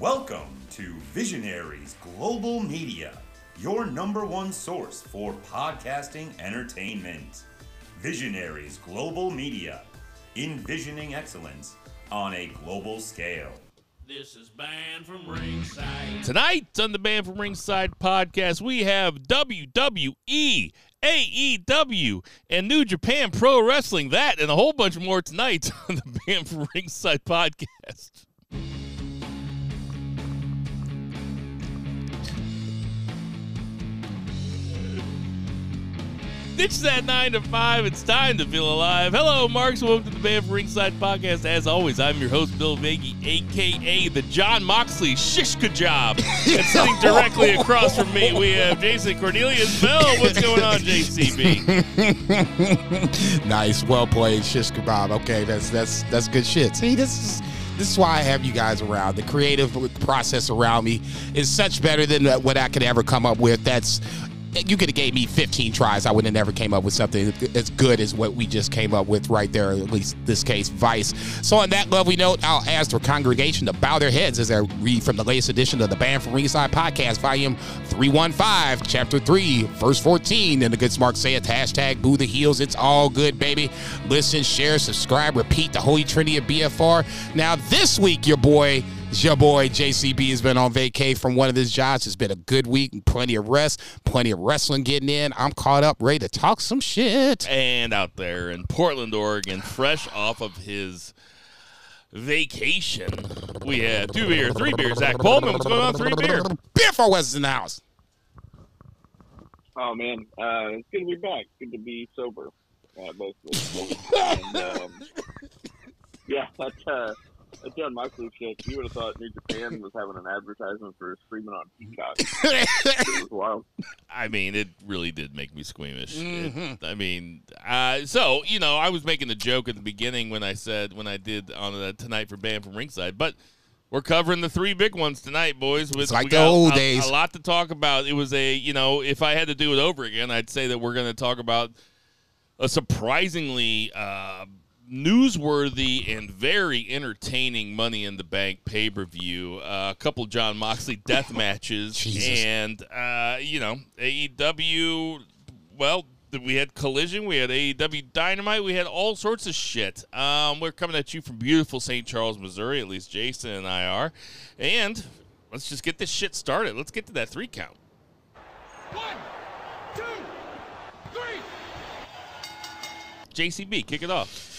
Welcome to Visionaries Global Media, your number one source for podcasting entertainment. Visionaries Global Media, envisioning excellence on a global scale. This is Banned from Ringside. Tonight on the Banned from Ringside podcast, we have WWE, AEW, and New Japan Pro Wrestling. That and a whole bunch more tonight on the Banned from Ringside podcast. Ditch that nine to five. It's time to feel alive. Hello, Marks. Welcome to the Banned Ringside podcast. As always, I'm your host, Bill Vagey, aka the John Moxley Shishka Job. and sitting directly across from me, we have Jason Cornelius Bell. What's going on, JCB? nice, well played, shish kebab. Okay, that's that's that's good shit. See, this is this is why I have you guys around. The creative process around me is such better than what I could ever come up with. That's you could have gave me 15 tries. I would have never came up with something as good as what we just came up with right there. At least this case, Vice. So on that lovely note, I'll ask the congregation to bow their heads as I read from the latest edition of the Banned from Ringside podcast, volume 315, chapter 3, verse 14. And the good smart say it, hashtag boo the heels. It's all good, baby. Listen, share, subscribe, repeat the holy trinity of BFR. Now, this week, your boy your boy JCB has been on vacay from one of his jobs. It's been a good week, plenty of rest, plenty of wrestling getting in. I'm caught up, ready to talk some shit. And out there in Portland, Oregon, fresh off of his vacation, we had two beer, three beers. Zach Pullman, what's going on? Three beer. Beer for West in the house. Oh man, uh, it's good to be back. Good to be sober, uh, mostly. and, um, yeah, that's uh, that my Moxley shit. You would have thought New Japan was having an advertisement for streaming on Peacock. it was wild. I mean, it really did make me squeamish. Mm-hmm. It- I mean, uh, so you know, I was making a joke at the beginning when I said when I did on the tonight for Banned from Ringside, but we're covering the three big ones tonight, boys. With It's like we the got old a, days. A lot to talk about. It was a you know, if I had to do it over again, I'd say that we're going to talk about a surprisingly uh, newsworthy and very entertaining Money in the Bank pay per view. Uh, a couple John Moxley death matches, Jesus. and uh, you know AEW. Well, we had Collision, we had AEW Dynamite, we had all sorts of shit. Um, we're coming at you from beautiful St. Charles, Missouri. At least Jason and I are, and let's just get this shit started. Let's get to that three count. One, two, three. JCB, kick it off.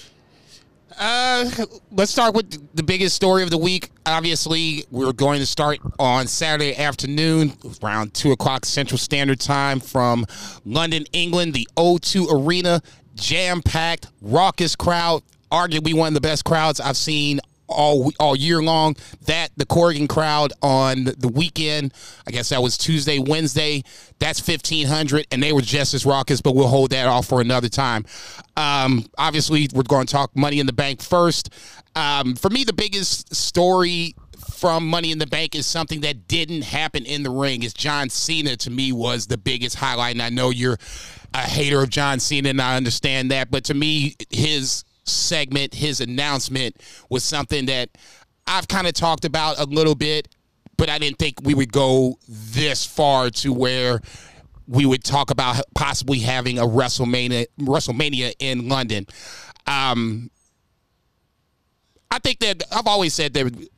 Uh, let's start with the biggest story of the week. Obviously, we're going to start on Saturday afternoon around 2 o'clock Central Standard Time from London, England, the O2 Arena. Jam packed, raucous crowd. Arguably one of the best crowds I've seen all all year long. That the Korakuen crowd on the weekend, I guess that was Tuesday, Wednesday. That's fifteen hundred, and they were just as raucous. But we'll hold that off for another time. Um, obviously, we're going to talk Money in the Bank first. Um, for me, the biggest story from Money in the Bank is something that didn't happen in the ring. Is John Cena to me was the biggest highlight, and I know you're a hater of John Cena, and I understand that. But to me, his segment, his announcement was something that I've kind of talked about a little bit, but I didn't think we would go this far to where we would talk about possibly having a WrestleMania WrestleMania in London. Um, I think that I've always said that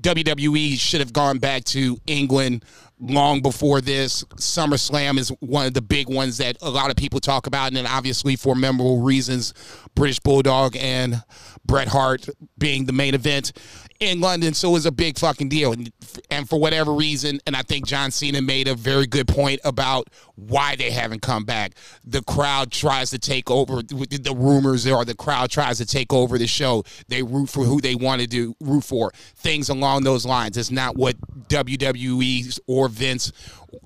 WWE should have gone back to England long before this. SummerSlam is one of the big ones that a lot of people talk about, and then obviously for memorable reasons, British Bulldog and Bret Hart being the main event in London. So it was a big fucking deal, and, and for whatever reason, and I think John Cena made a very good point about why they haven't come back. The crowd tries to take over. The rumors are the crowd tries to take over the show. They root for who they want to do root for. Things along those lines. It's not what WWE or Vince,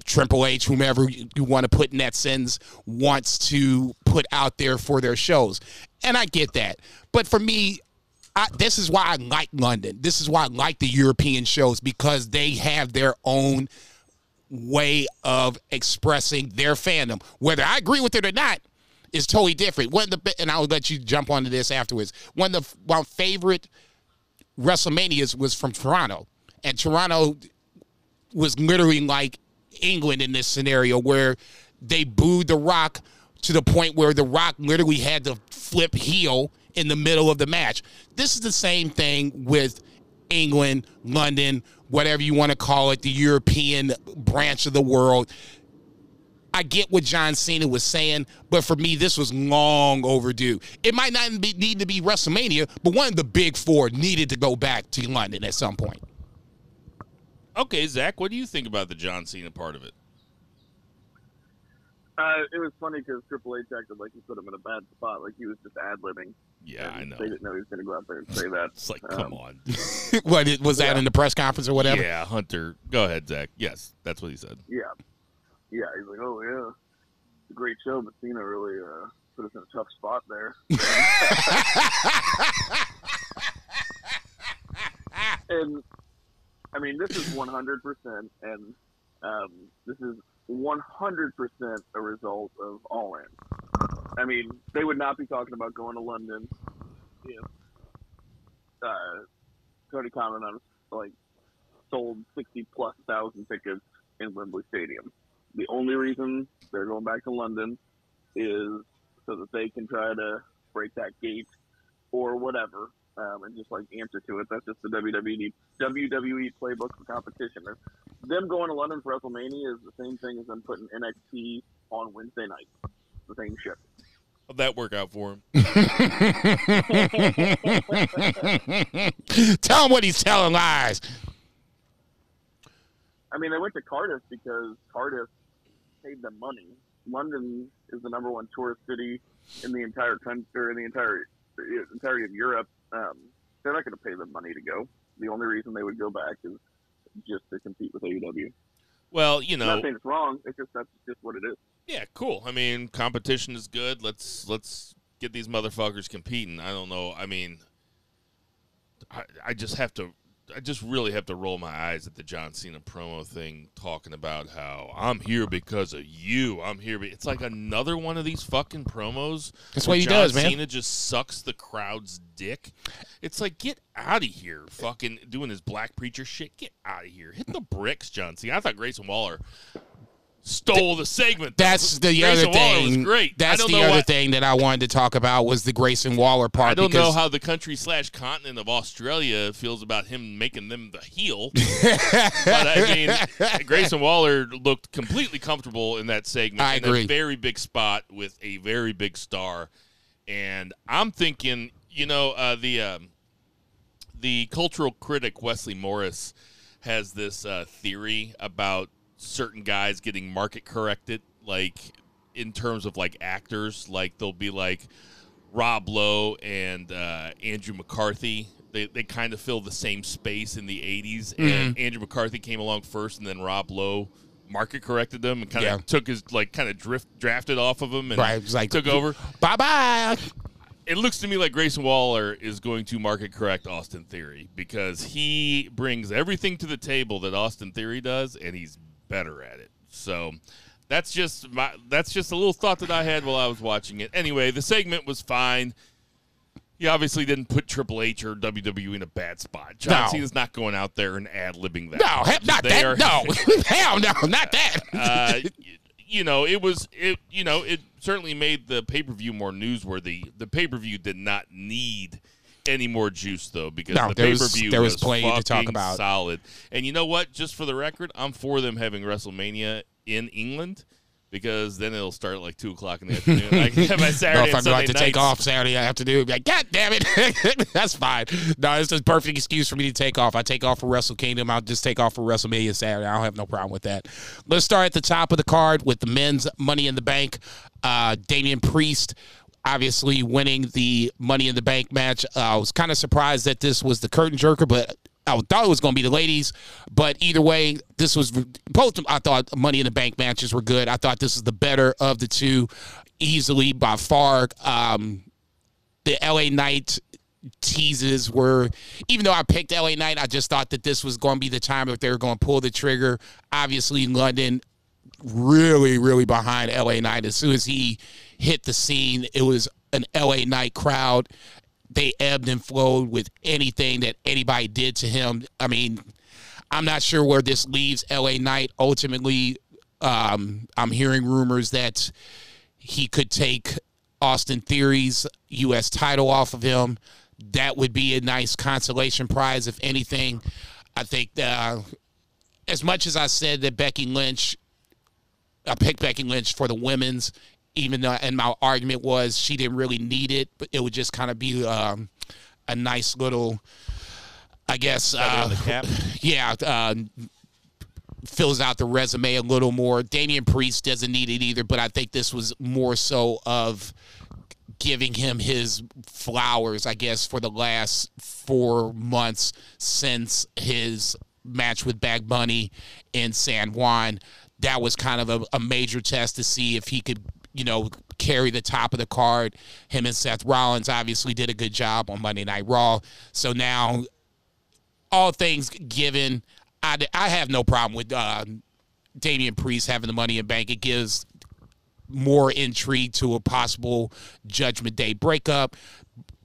Triple H, whomever you want to put in that sentence, wants to put out there for their shows. And I get that. But for me, I, this is why I like London. This is why I like the European shows because they have their own way of expressing their fandom. Whether I agree with it or not is totally different. One of the and I'll let you jump onto this afterwards. One of the my favorite WrestleManias was from Toronto. And Toronto was literally like England in this scenario where they booed The Rock to the point where The Rock literally had to flip heel in the middle of the match. This is the same thing with England, London, whatever you want to call it, the European branch of the world. I get what John Cena was saying, but for me, this was long overdue. It might not be, need to be WrestleMania, but one of the big four needed to go back to London at some point. Okay, Zach, what do you think about the John Cena part of it? Uh, it was funny because Triple H acted like he put him in a bad spot, like he was just ad libbing. Yeah, I know. They didn't know he was going to go out there and say that. It's like, Um, come on. what it- was that Yeah. in the press conference or whatever? Yeah, Hunter. Go ahead, Zach. Yes, that's what he said. Yeah, yeah. He's like, oh yeah, it's a great show, but Cena really uh, put us in a tough spot there. and I mean, this is 100, percent and um, this is 100 percent a result of All In. I mean, they would not be talking about going to London if uh, Tony Khan like sold 60 plus thousand tickets in Wembley Stadium. The only reason they're going back to London is so that they can try to break that gate or whatever, um, and just like answer to it. That's just the WWE WWE playbook for competition. Them going to London for WrestleMania is the same thing as them putting NXT on Wednesday night. The same shit. How'd that work out for him? Tell him what he's telling lies. I mean, they went to Cardiff because Cardiff paid them money. London is the number one tourist city in the entire country, in the entire entirety of Europe. Um, they're not going to pay them money to go. The only reason they would go back is just to compete with AEW. Well, you I'm know, not saying it's wrong. It's just that's just what it is. yeah, cool. I mean, competition is good. Let's let's get these motherfuckers competing. I don't know. I mean, I, I just have to. I just really have to roll my eyes at the John Cena promo thing, talking about how I'm here because of you. I'm here. Be-. It's like another one of these fucking promos. That's what he John does, man. Cena just sucks the crowd's dick. It's like get out of here, fucking doing his black preacher shit. Get out of here. Hit the bricks, John Cena. I thought Grayson Waller stole the segment. though. That's the Grayson other Waller thing. Was great. That's the other thing that I wanted to talk about was the Grayson Waller part. I don't know how the country slash continent of Australia feels about him making them the heel. but I mean, Grayson Waller looked completely comfortable in that segment. I in agree. a very big spot with a very big star, and I'm thinking, you know, uh, the um, the cultural critic Wesley Morris has this uh, theory about certain guys getting market corrected, like in terms of like actors, like they'll be like Rob Lowe and uh, Andrew McCarthy. They, they kind of fill the same space in the 80s. Mm-hmm. And Andrew McCarthy came along first, and then Rob Lowe market corrected them and kind of Yeah. took his, like, kind of drift drafted off of him and Right, like- took over. Bye bye. It looks to me like Grayson Waller is going to market correct Austin Theory because he brings everything to the table that Austin Theory does, and he's better at it. So that's just my that's just a little thought that I had while I was watching it. Anyway, the segment was fine. He obviously didn't put Triple H or WWE in a bad spot. John No. Cena's not going out there and ad libbing that. No, not They that. are- no, hell no, not that. uh, you know, it was it. You know, it certainly made the pay per view more newsworthy. The pay per view did not need any more juice though, because No, the pay per view there was plenty to talk about. Solid. And you know what? Just for the record, I'm for them having WrestleMania in England. Because then it'll start at like two o'clock in the afternoon. Like by No, Saturday if I'm Sunday to take off Saturday afternoon, be like, God damn it. That's fine. No, it's a perfect excuse for me to take off. I take off for Wrestle Kingdom. I'll just take off for WrestleMania Saturday. I don't have no problem with that. Let's start at the top of the card with the men's Money in the Bank. Uh, Damian Priest obviously winning the Money in the Bank match. Uh, I was kind of surprised that this was the curtain jerker, but I thought it was going to be the ladies, but either way, this was both. I thought Money in the Bank matches were good. I thought this is the better of the two, easily by far. Um, the LA Knight teases were, even though I picked LA Knight, I just thought that this was going to be the time that they were going to pull the trigger. Obviously, London really, really behind LA Knight. As soon as he hit the scene, it was an LA Knight crowd. They ebbed and flowed with anything that anybody did to him. I mean, I'm not sure where this leaves LA Knight. Ultimately, um, I'm hearing rumors that he could take Austin Theory's U.S. title off of him. That would be a nice consolation prize, if anything. I think uh, as much as I said that Becky Lynch, I picked Becky Lynch for the women's, even though, and my argument was she didn't really need it, but it would just kind of be um, a nice little, I guess, uh, in the cap. yeah, uh, fills out the resume a little more. Damian Priest doesn't need it either, but I think this was more so of giving him his flowers, I guess, for the last four months since his match with Bad Bunny in San Juan. That was kind of a, a major test to see if he could, you know, carry the top of the card. Him and Seth Rollins obviously did a good job on Monday Night Raw. So now all things given, I, I have no problem with uh, Damian Priest having the money in bank. It gives more intrigue to a possible Judgment Day breakup.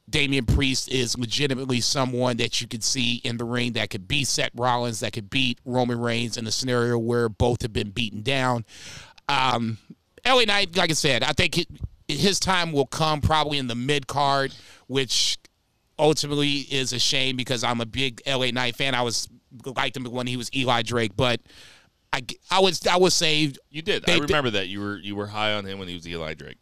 Damian Priest is legitimately someone that you could see in the ring that could beat Seth Rollins, that could beat Roman Reigns in a scenario where both have been beaten down. Um, LA Knight, like I said, I think it, his time will come probably in the mid card, which ultimately is a shame because I'm a big LA Knight fan. I was liked him when he was Eli Drake, but I, I was I would say You did. They- I remember that you were you were high on him when he was Eli Drake.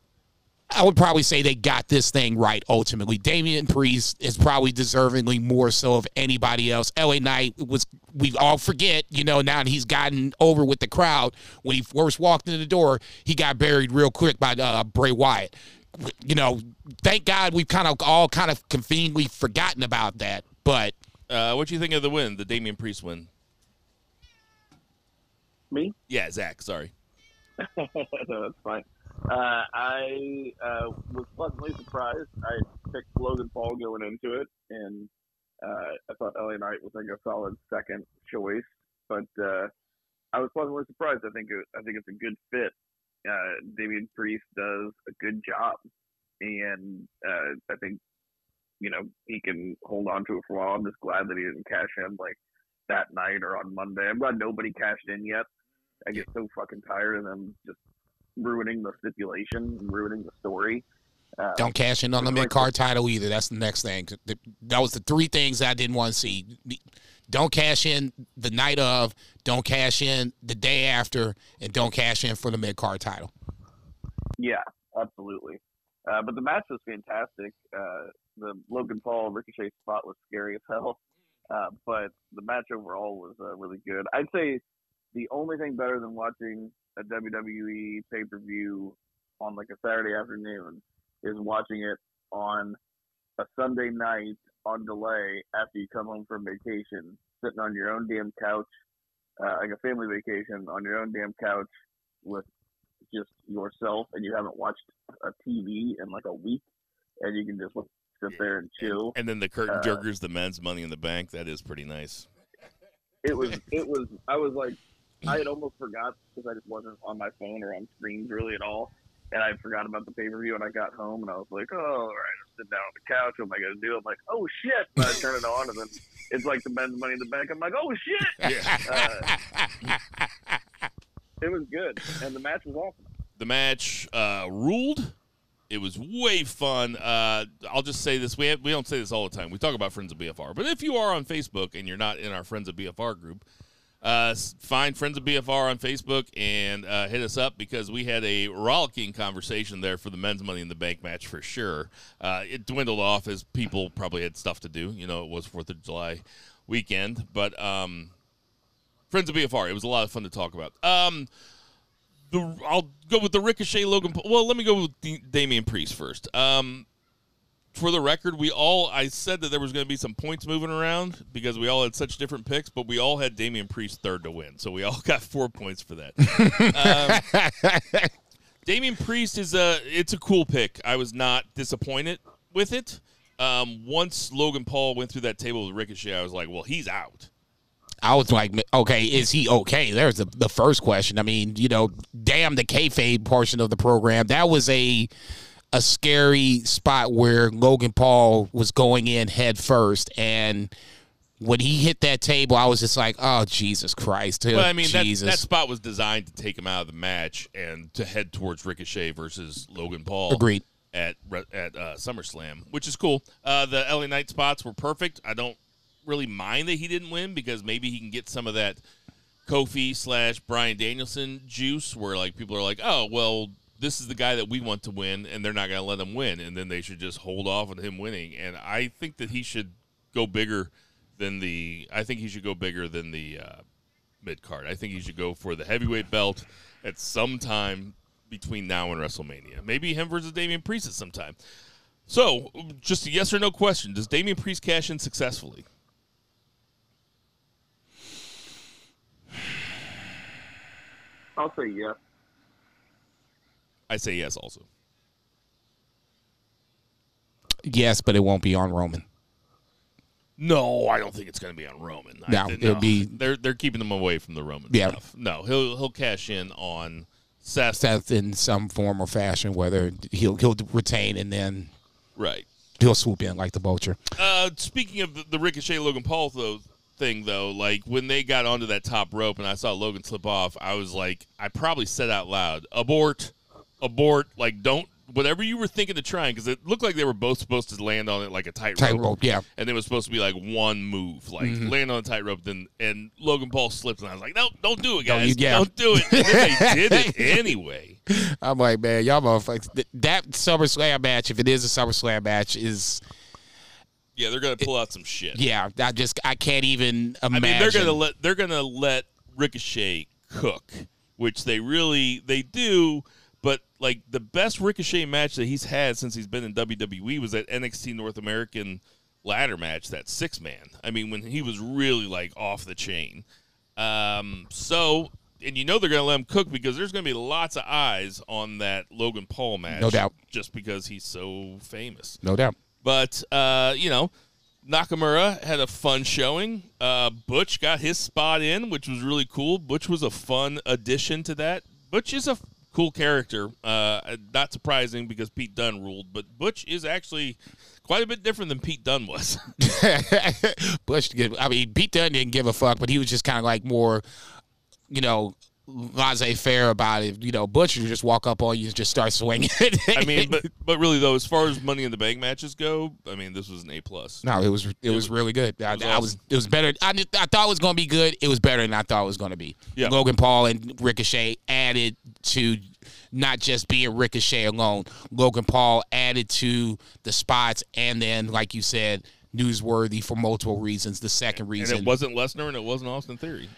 I would probably say they got this thing right ultimately. Damian Priest is probably deservingly more so of anybody else. LA Knight was we all forget, you know, now that he's gotten over with the crowd. When he first walked in the door, he got buried real quick by uh, Bray Wyatt. You know, thank God we've kind of all kind of conveniently forgotten about that. But Uh, what do you think of the win, the Damian Priest win? Me? Yeah, Zach. Sorry. no, that's fine. Uh, I uh, was pleasantly surprised. I picked Logan Paul going into it, and uh, I thought LA Knight was like a solid second choice. But uh, I was pleasantly surprised. I think it, I think it's a good fit. Uh, Damian Priest does a good job, and uh, I think you know he can hold on to it for a while. I'm just glad that he didn't cash in like that night or on Monday. I'm glad nobody cashed in yet. I get so fucking tired of them just ruining the stipulation, and ruining the story. Uh, don't cash in on the mid card title either. That's the next thing. That was the three things I didn't want to see. Don't cash in the night of, don't cash in the day after, and don't cash in for the mid card title. Yeah, absolutely. Uh, but the match was fantastic. Uh, the Logan Paul Ricochet spot was scary as hell. Uh, but the match overall was uh, really good. I'd say the only thing better than watching a WWE pay per view on like a Saturday afternoon is watching it on a Sunday night on delay after you come home from vacation, sitting on your own damn couch, uh, like a family vacation on your own damn couch with just yourself and you haven't watched a TV in like a week and you can just sit there and chill. And then the curtain Uh, jerkers, the men's Money in the Bank. That is pretty nice. It was, it was, I was like, I had almost forgot because I just wasn't on my phone or on screens really at all. And I forgot about the pay per view and I got home and I was like, oh, all right, I'm sitting down on the couch. What am I going to do? I'm like, oh shit. And I turn it on and then it's like the men's money in the bank. I'm like, oh shit. Uh, it was good. And the match was awesome. the match uh, ruled. It was way fun. Uh, I'll just say this: we have, we don't say this all the time. We talk about Friends of BFR, but if you are on Facebook and you're not in our Friends of BFR group, uh, find Friends of BFR on Facebook and uh, hit us up because we had a rollicking conversation there for the men's Money in the Bank match for sure. Uh, it dwindled off as people probably had stuff to do. You know, it was Fourth of July weekend, but um, Friends of BFR. It was a lot of fun to talk about. Um, the I'll go with the Ricochet Logan. Well, let me go with D- Damian Priest first. Um, for the record, we all I said that there was going to be some points moving around because we all had such different picks, but we all had Damian Priest third to win, so we all got four points for that. um, Damian Priest is a it's a cool pick. I was not disappointed with it. Um, once Logan Paul went through that table with Ricochet, I was like, well, he's out. I was like, okay, is he okay? There's the, the first question. I mean, you know, damn the kayfabe portion of the program. That was a a scary spot where Logan Paul was going in head first, and when he hit that table, I was just like, "Oh Jesus Christ!" Well, I mean, that, that spot was designed to take him out of the match and to head towards Ricochet versus Logan Paul. Agreed. At at uh, SummerSlam, which is cool. Uh, the LA Knight spots were perfect. I don't really mind that he didn't win because maybe he can get some of that Kofi slash Bryan Danielson juice, where like people are like, oh well, this is the guy that we want to win, and they're not going to let him win, and then they should just hold off on him winning. And I think that he should go bigger than the. I think he should go bigger than the uh, mid card. I think he should go for the heavyweight belt at some time between now and WrestleMania. Maybe him versus Damian Priest at some time. So, just a yes or no question: Does Damian Priest cash in successfully? I'll say yes. I say yes. Also, yes, but it won't be on Roman. no, I don't think it's going to be on Roman. I No, it'll be- they're they're keeping him away from the Roman Yeah. stuff. No, he'll he'll cash in on Seth. Seth in some form or fashion, whether he'll he'll retain and then Right. he'll swoop in like the vulture. Uh, speaking of the, the Ricochet Logan Paul though thing though, like when they got onto that top rope and I saw Logan slip off, I was like, I probably said out loud, abort, abort. Like don't whatever you were thinking of trying because it looked like they were both supposed to land on it like a tight rope. Tightrope, yeah. And it was supposed to be like one move, like Mm-hmm. land on a tightrope. Then and Logan Paul slipped, and I was like, no, don't do it, Don't guys, yeah. don't do it. They did it anyway. I'm like, man, y'all motherfuckers. th- That SummerSlam match, if it is a SummerSlam match, is Yeah, they're gonna pull out some shit. yeah. I just I can't even I imagine. mean, they're gonna let they're gonna let Ricochet cook, which they really they do. But like the best Ricochet match that he's had since he's been in WWE was that NXT North American ladder match, that six man. I mean, when he was really like off the chain. Um, so. And you know they're going to let him cook because there's going to be lots of eyes on that Logan Paul match. No doubt. Just because he's so famous. no doubt. But uh, you know, Nakamura had a fun showing. Uh, Butch got his spot in, which was really cool. Butch was a fun addition to that. Butch is a cool character. Uh, not surprising because Pete Dunne ruled, but Butch is actually quite a bit different than Pete Dunne was. Did- I mean, Pete Dunne didn't give a fuck, but he was just kind of like more, you know, laissez faire about it. You know, Butch would just walk up on you and just start swinging. I mean, but but really though, as far as Money in the Bank matches go, I mean, this was an A plus. no, it was it, was, was- really good. I, was I was it was better. I, did- I thought it was going to be good. It was better than I thought it was going to be. Yeah. Logan Paul and Ricochet added to not just being Ricochet alone. Logan Paul added to the spots, and then, like you said, newsworthy for multiple reasons. The second And reason, it wasn't Lesnar and it wasn't Austin Theory.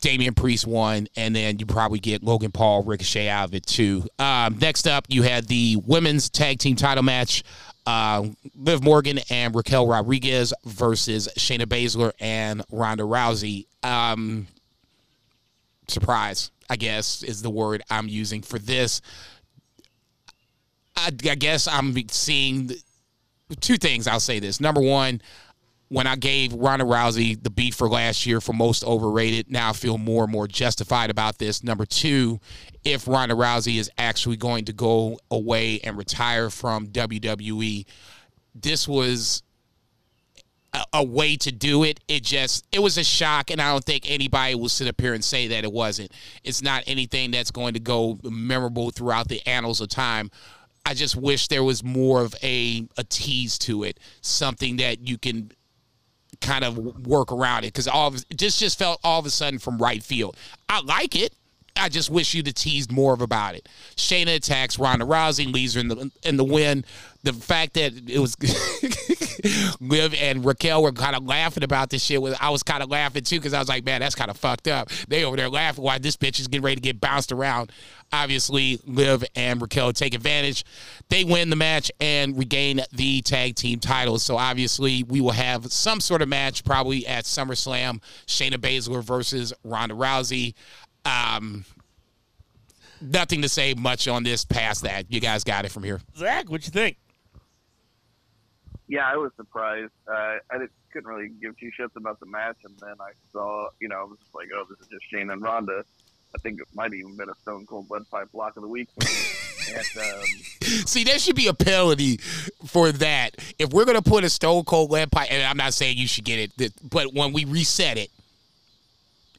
Damian Priest won, and then you probably get Logan Paul Ricochet out of it too. Um, next up, you had the women's tag team title match. Uh, Liv Morgan and Raquel Rodriguez versus Shayna Baszler and Ronda Rousey. Um, surprise, I guess, is the word I'm using for this. I, I guess I'm seeing two things. I'll say this. Number one, when I gave Ronda Rousey the beat for last year for most overrated, now I feel more and more justified about this. Number two, if Ronda Rousey is actually going to go away and retire from WWE, this was a, a way to do it. It just it was a shock, and I don't think anybody will sit up here and say that it wasn't. It's not anything that's going to go memorable throughout the annals of time. I just wish there was more of a a tease to it, something that you can kind of work around it because all of, it just just felt all of a sudden from right field. I like it. I just wish you'd have teased more of about it. Shayna attacks Ronda Rousey, leaves her in the in the win. The fact that it was Liv and Raquel were kind of laughing about this shit. I was kind of laughing too because I was like, man, that's kind of fucked up. They over there laughing while this bitch is getting ready to get bounced around. Obviously, Liv and Raquel take advantage. They win the match and regain the tag team titles. So obviously, we will have some sort of match probably at SummerSlam. Shayna Baszler versus Ronda Rousey. Um, nothing to say much on this past that. You guys got it from here. Zach, what you think? Yeah, I was surprised. Uh, I didn't, couldn't really give two shits about the match, and then I saw, you know, I was just like, oh, this is just Shane and Ronda. I think it might have even been a Stone Cold Lead Pipe block of the week. And, um, See, there should be a penalty for that. If we're gonna put a Stone Cold lead pipe, and I'm not saying you should get it, but when we reset it,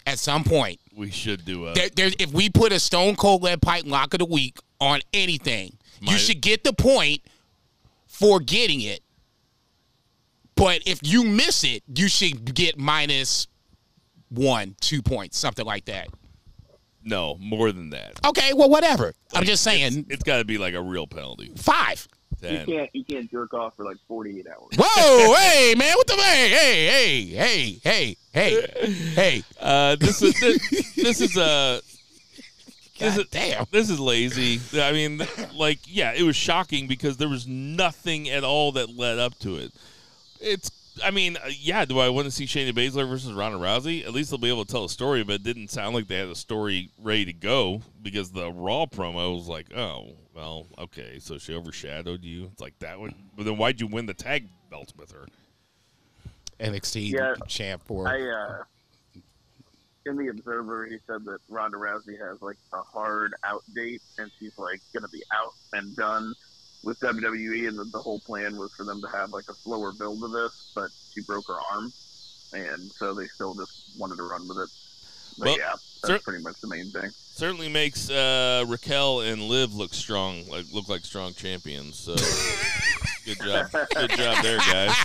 at some point, We should do a. there, if we put a Stone Cold lead pipe lock of the week on anything, you should get the point for getting it. But if you miss it, you should get minus one, two points, something like that. no, more than that. Okay, well, whatever. I'm just saying It's got to be like a real penalty. five. You can't you can't jerk off for like 48 hours. Whoa, hey, man, what the hey, hey, hey, hey, hey, hey, hey. uh, this is this, this is a. This God is, damn. this is lazy. I mean, like, yeah, it was shocking because there was nothing at all that led up to it. It's, I mean, uh, yeah, do I want to see Shayna Baszler versus Ronda Rousey? At least they'll be able to tell a story, but it didn't sound like they had a story ready to go because the Raw promo was like, oh, well, okay, so she overshadowed you. It's like that one. But then why'd you win the tag belt with her? NXT Yeah, champ for I uh, in the Observer, he said that Ronda Rousey has like a hard out date, and she's like gonna be out and done with WWE, and that the whole plan was for them to have like a slower build of this, but she broke her arm, and so they still just wanted to run with it. But Well, yeah, that's cer- pretty much the main thing. Certainly makes uh, Raquel and Liv look strong, like look like strong champions. So good job, good job there, guys.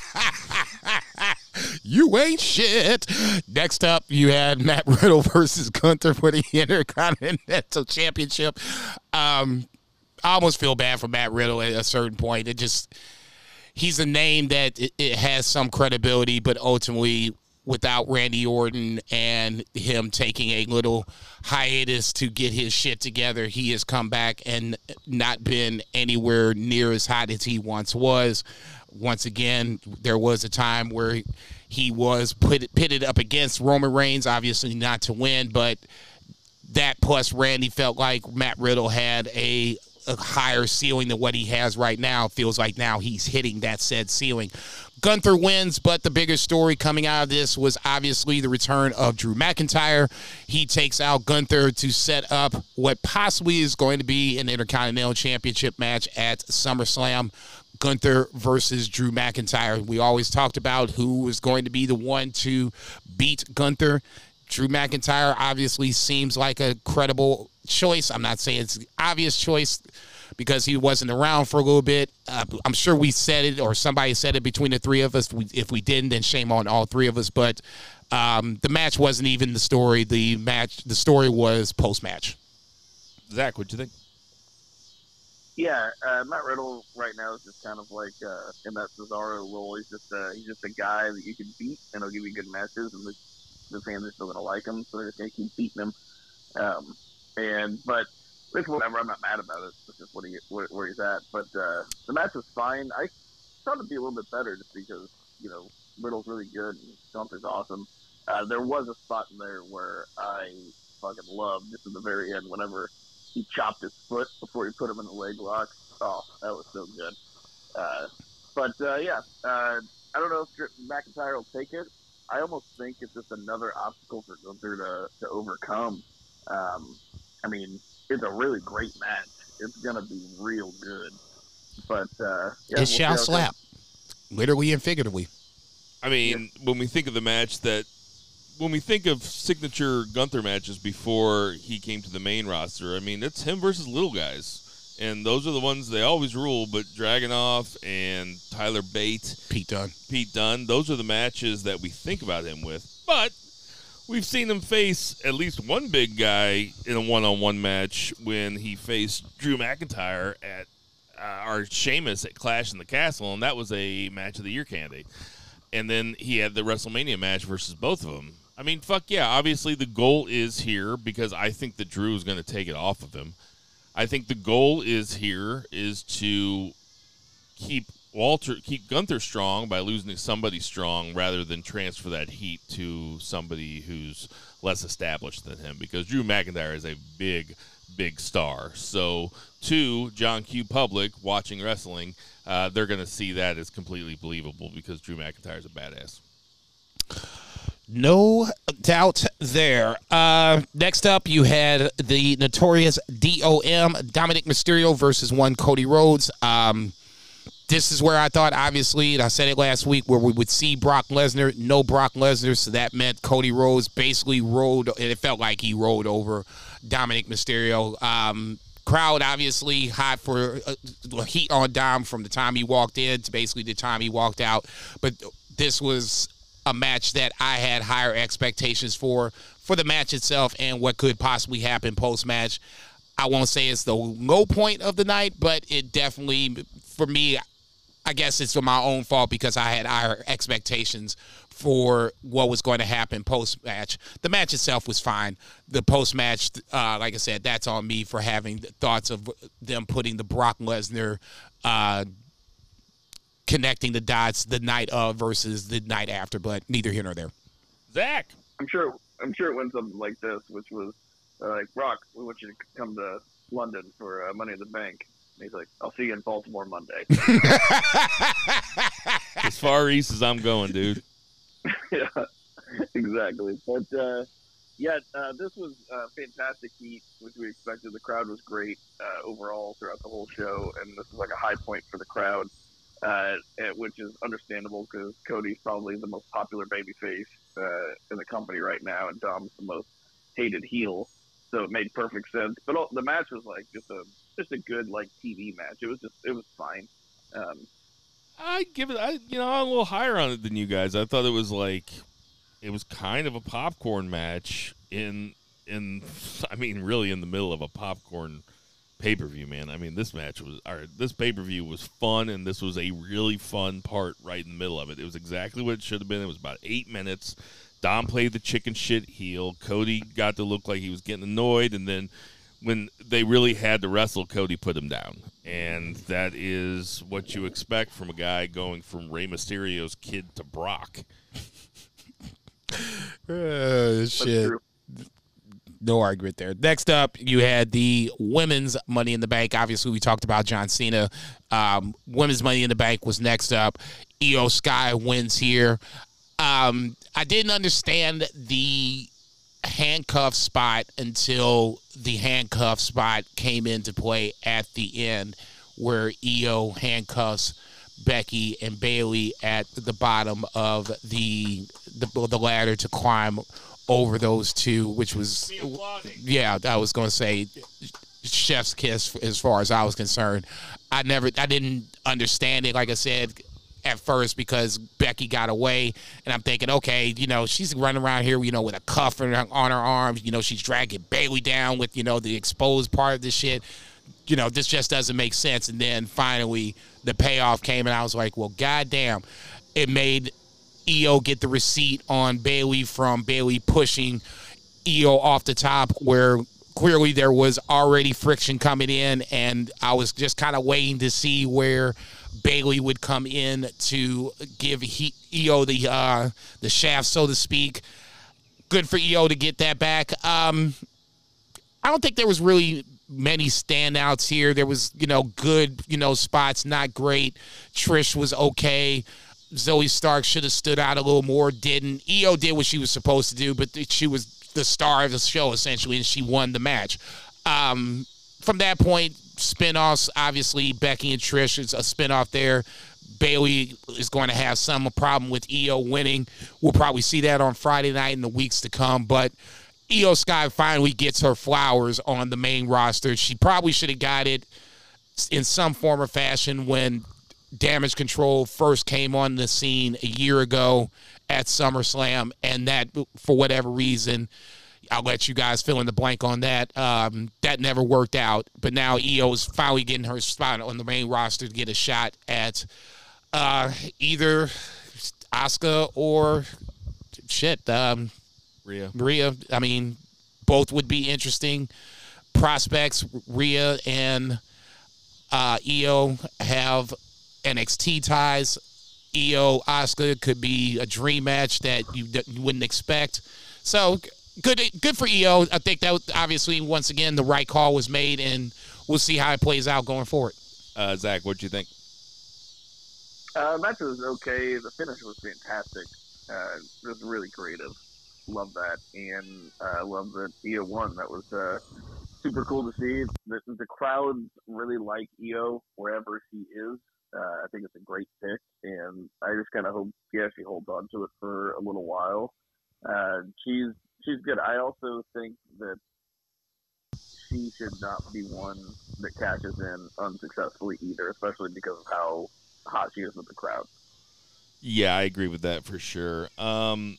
You ain't shit. Next up, you had Matt Riddle versus Gunther for the Intercontinental Championship. Um, I almost feel bad for Matt Riddle at a certain point. It just he's a name that it, it has some credibility, but ultimately, without Randy Orton and him taking a little hiatus to get his shit together, he has come back and not been anywhere near as hot as he once was. Once again, there was a time where he was put, pitted up against Roman Reigns, obviously not to win, but that plus Randy felt like Matt Riddle had a, a higher ceiling than what he has right now. Feels like now he's hitting that said ceiling. Gunther wins, but the bigger story coming out of this was obviously the return of Drew McIntyre. He takes out Gunther to set up what possibly is going to be an Intercontinental Championship match at SummerSlam. Gunther versus Drew McIntyre. We always talked about who was going to be the one to beat Gunther. Drew McIntyre obviously seems like a credible choice. I'm not saying it's the obvious choice because he wasn't around for a little bit. Uh, I'm sure we said it or somebody said it between the three of us. We, if we didn't, then shame on all three of us. But um, the match wasn't even the story. The match, the story was post match. Zach, what'd you think? Yeah, uh, Matt Riddle right now is just kind of like uh, in that Cesaro role. He's just uh, he's just a guy that you can beat, and he'll give you good matches, and the, the fans are still gonna like him, so they're just gonna keep beating him. Um, and but it's whatever. I'm not mad about it. It's just what he where, where he's at. But uh, the match was fine. I thought it'd be a little bit better just because you know Riddle's really good and Gunther's awesome. Uh, there was a spot in there where I fucking loved just at the very end whenever he chopped his foot before he put him in the leg lock. Oh, that was so good. Uh, but uh, yeah, uh, I don't know if McIntyre will take it. I almost think it's just another obstacle for Gunther to, to overcome. Um, I mean, it's a really great match. It's gonna be real good. But uh, yeah, it we'll shall how goes. slap, literally and figuratively. I mean, when we think of the match that, when we think of signature Gunther matches before he came to the main roster, I mean, it's him versus little guys. And those are the ones they always rule, but Dragunov and Tyler Bate, Pete Dunne, Pete Dunne, those are the matches that we think about him with. But we've seen him face at least one big guy in a one on one match when he faced Drew McIntyre at uh, our Sheamus at Clash in the Castle, and that was a match of the year candidate. And then he had the WrestleMania match versus both of them. I mean, fuck yeah. Obviously, the goal is here because I think that Drew is going to take it off of him. I think the goal is here is to keep Walter, keep Gunther strong by losing somebody strong rather than transfer that heat to somebody who's less established than him because Drew McIntyre is a big, big star. So, to John Q. Public watching wrestling, uh, they're going to see that as completely believable because Drew McIntyre is a badass. No doubt there. Uh, next up, you had the notorious DOM Dominic Mysterio versus one Cody Rhodes. Um, this is where I thought, obviously, and I said it last week, where we would see Brock Lesnar, no Brock Lesnar, so that meant Cody Rhodes basically rode, and it felt like he rode over Dominic Mysterio. Um, crowd obviously hot for uh, heat on Dom from the time he walked in to basically the time he walked out, but this was a match that I had higher expectations for for the match itself and what could possibly happen post match. I won't say it's the low point of the night, but it definitely, for me, I guess it's for my own fault because I had higher expectations for what was going to happen post match. The match itself was fine. The post match, uh, like I said, that's on me for having thoughts of them putting the Brock Lesnar. Uh, connecting the dots the night of versus the night after, but neither here nor there. Zach. I'm sure. I'm sure it went something like this, which was uh, like, Brock, we want you to come to London for uh, Money in the Bank." And he's like, "I'll see you in Baltimore Monday." As far east as I'm going, dude. yeah, exactly. But uh, yeah, uh, this was uh, fantastic heat, which we expected. The crowd was great uh, overall throughout the whole show, and this was like a high point for the crowd, uh, which is understandable because Cody's probably the most popular babyface uh, in the company right now, and Dom's the most hated heel. So it made perfect sense. But all, the match was like just a just a good like TV match. It was just it was fine. Um, I give it. I you know I'm a little higher on it than you guys. I thought it was like it was kind of a popcorn match in in I mean really in the middle of a popcorn pay per view. Man, I mean this match was or this pay per view was fun, and this was a really fun part right in the middle of it. It was exactly what it should have been. It was about eight minutes. Dom played the chicken shit heel. Cody got to look like he was getting annoyed, and then when they really had to wrestle, Cody put him down. And that is what you expect from a guy going from Rey Mysterio's kid to Brock. That's shit. No argument there. Next up, you had the women's Money in the Bank. Obviously, we talked about John Cena. Um, women's Money in the Bank was next up. Io Sky wins here. Um, I didn't understand the handcuff spot until the handcuff spot came into play at the end, where Io handcuffs Becky and Bayley at the bottom of the the, the ladder to climb over those two, which was yeah, I was going to say chef's kiss as far as I was concerned. I never, I didn't understand it. Like I said at first, because Becky got away, and I'm thinking, okay, you know, she's running around here, you know, with a cuff on her, arms. You know, she's dragging Bayley down with you know the exposed part of this shit. You know, this just doesn't make sense. And then finally, the payoff came, and I was like, well, goddamn, it made Io get the receipt on Bayley from Bayley pushing Io off the top where clearly there was already friction coming in and I was just kind of waiting to see where Bayley would come in to give Io the uh, the shaft so to speak. Good for Io to get that back. Um, I don't think there was really many standouts here. There was, you know, good, you know, spots, not great. Trish was okay. Zoey Stark should have stood out a little more, didn't. Io did what she was supposed to do, but she was the star of the show essentially, and she won the match. Um, from that point, spinoffs, obviously, Becky and Trish is a spinoff there. Bayley is going to have some problem with Io winning. We'll probably see that on Friday night in the weeks to come, but Io Sky finally gets her flowers on the main roster. She probably should have got it in some form or fashion when Damage Control first came on the scene a year ago at SummerSlam, and that for whatever reason, I'll let you guys fill in the blank on that. Um, that never worked out, but now Io is finally getting her spot on the main roster to get a shot at uh, either Asuka or shit. Um, Rhea. Rhea, I mean, both would be interesting prospects. Rhea and uh, Io have NXT ties. Io Oscar could be a dream match that you, that you wouldn't expect. So good, good for Io. I think that obviously once again the right call was made, and we'll see how it plays out going forward. Uh, Zach, what'd you think? Uh, match was okay. The finish was fantastic. Uh, it was really creative. Love that, and uh, love that Io won. That was uh, super cool to see. The, the crowd really like Io wherever she is. Uh, I think it's a great pick, and I just kind of hope, yeah, she holds on to it for a little while. Uh, she's she's good. I also think that she should not be one that cashes in unsuccessfully either, especially because of how hot she is with the crowd. Yeah, I agree with that for sure. Um,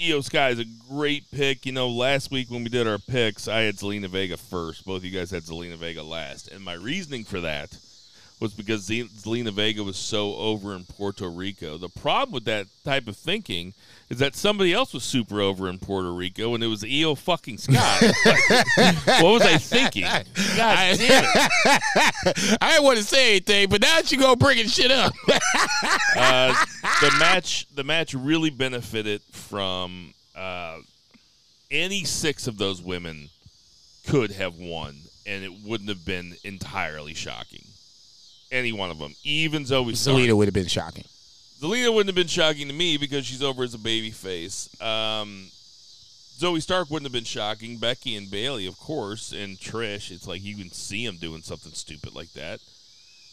Io Sky is a great pick. You know, last week when we did our picks, I had Zelina Vega first. Both of you guys had Zelina Vega last. And my reasoning for that was because Ze- Zelina Vega was so over in Puerto Rico. The problem with that type of thinking is that somebody else was super over in Puerto Rico, and it was Io fucking Sky. what was I thinking? God I, damn it. I didn't want to say anything, but now that you go bringing shit up. uh, the match the match really benefited from uh, any six of those women could have won and it wouldn't have been entirely shocking any one of them even Zoey Stark. Zelina would have been shocking. Zelina wouldn't have been shocking to me because she's over as a baby face. Um, Zoey Stark wouldn't have been shocking. Becky and Bayley, of course, and Trish. It's like you can see them doing something stupid like that.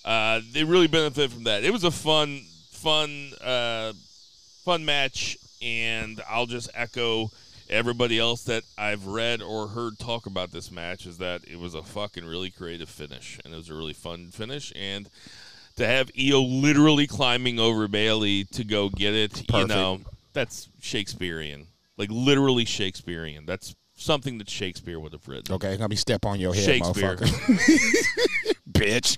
Uh, they really benefit from that. It was a fun, fun, uh, fun match, and I'll just echo everybody else that I've read or heard talk about this match is that it was a fucking really creative finish, and it was a really fun finish, and to have Io literally climbing over Bayley to go get it, you know, that's Shakespearean. Like literally Shakespearean. That's something that Shakespeare would have written. Okay, let me step on your head, Shakespeare. Bitch.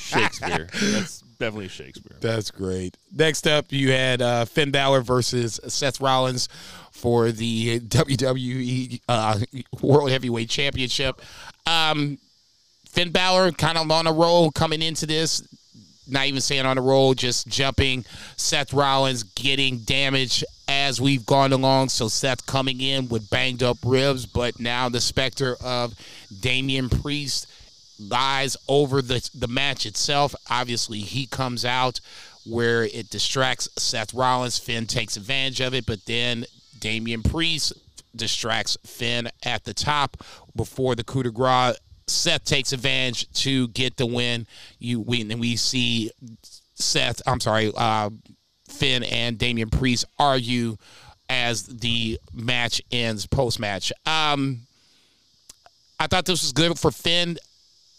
Shakespeare. That's definitely Shakespeare. That's great. Next up, you had uh, Finn Balor versus Seth Rollins for the WWE uh, World Heavyweight Championship. Um, Finn Balor kind of on a roll coming into this. Not even saying on a roll, just jumping. Seth Rollins getting damaged as we've gone along. So Seth coming in with banged up ribs, but now the specter of Damian Priest lies over the the match itself. Obviously, he comes out where it distracts Seth Rollins. Finn takes advantage of it, but then Damian Priest distracts Finn at the top before the coup de grace. Seth takes advantage to get the win. You we and we see Seth. I'm sorry, uh, Finn and Damian Priest argue as the match ends post match. Um, I thought this was good for Finn.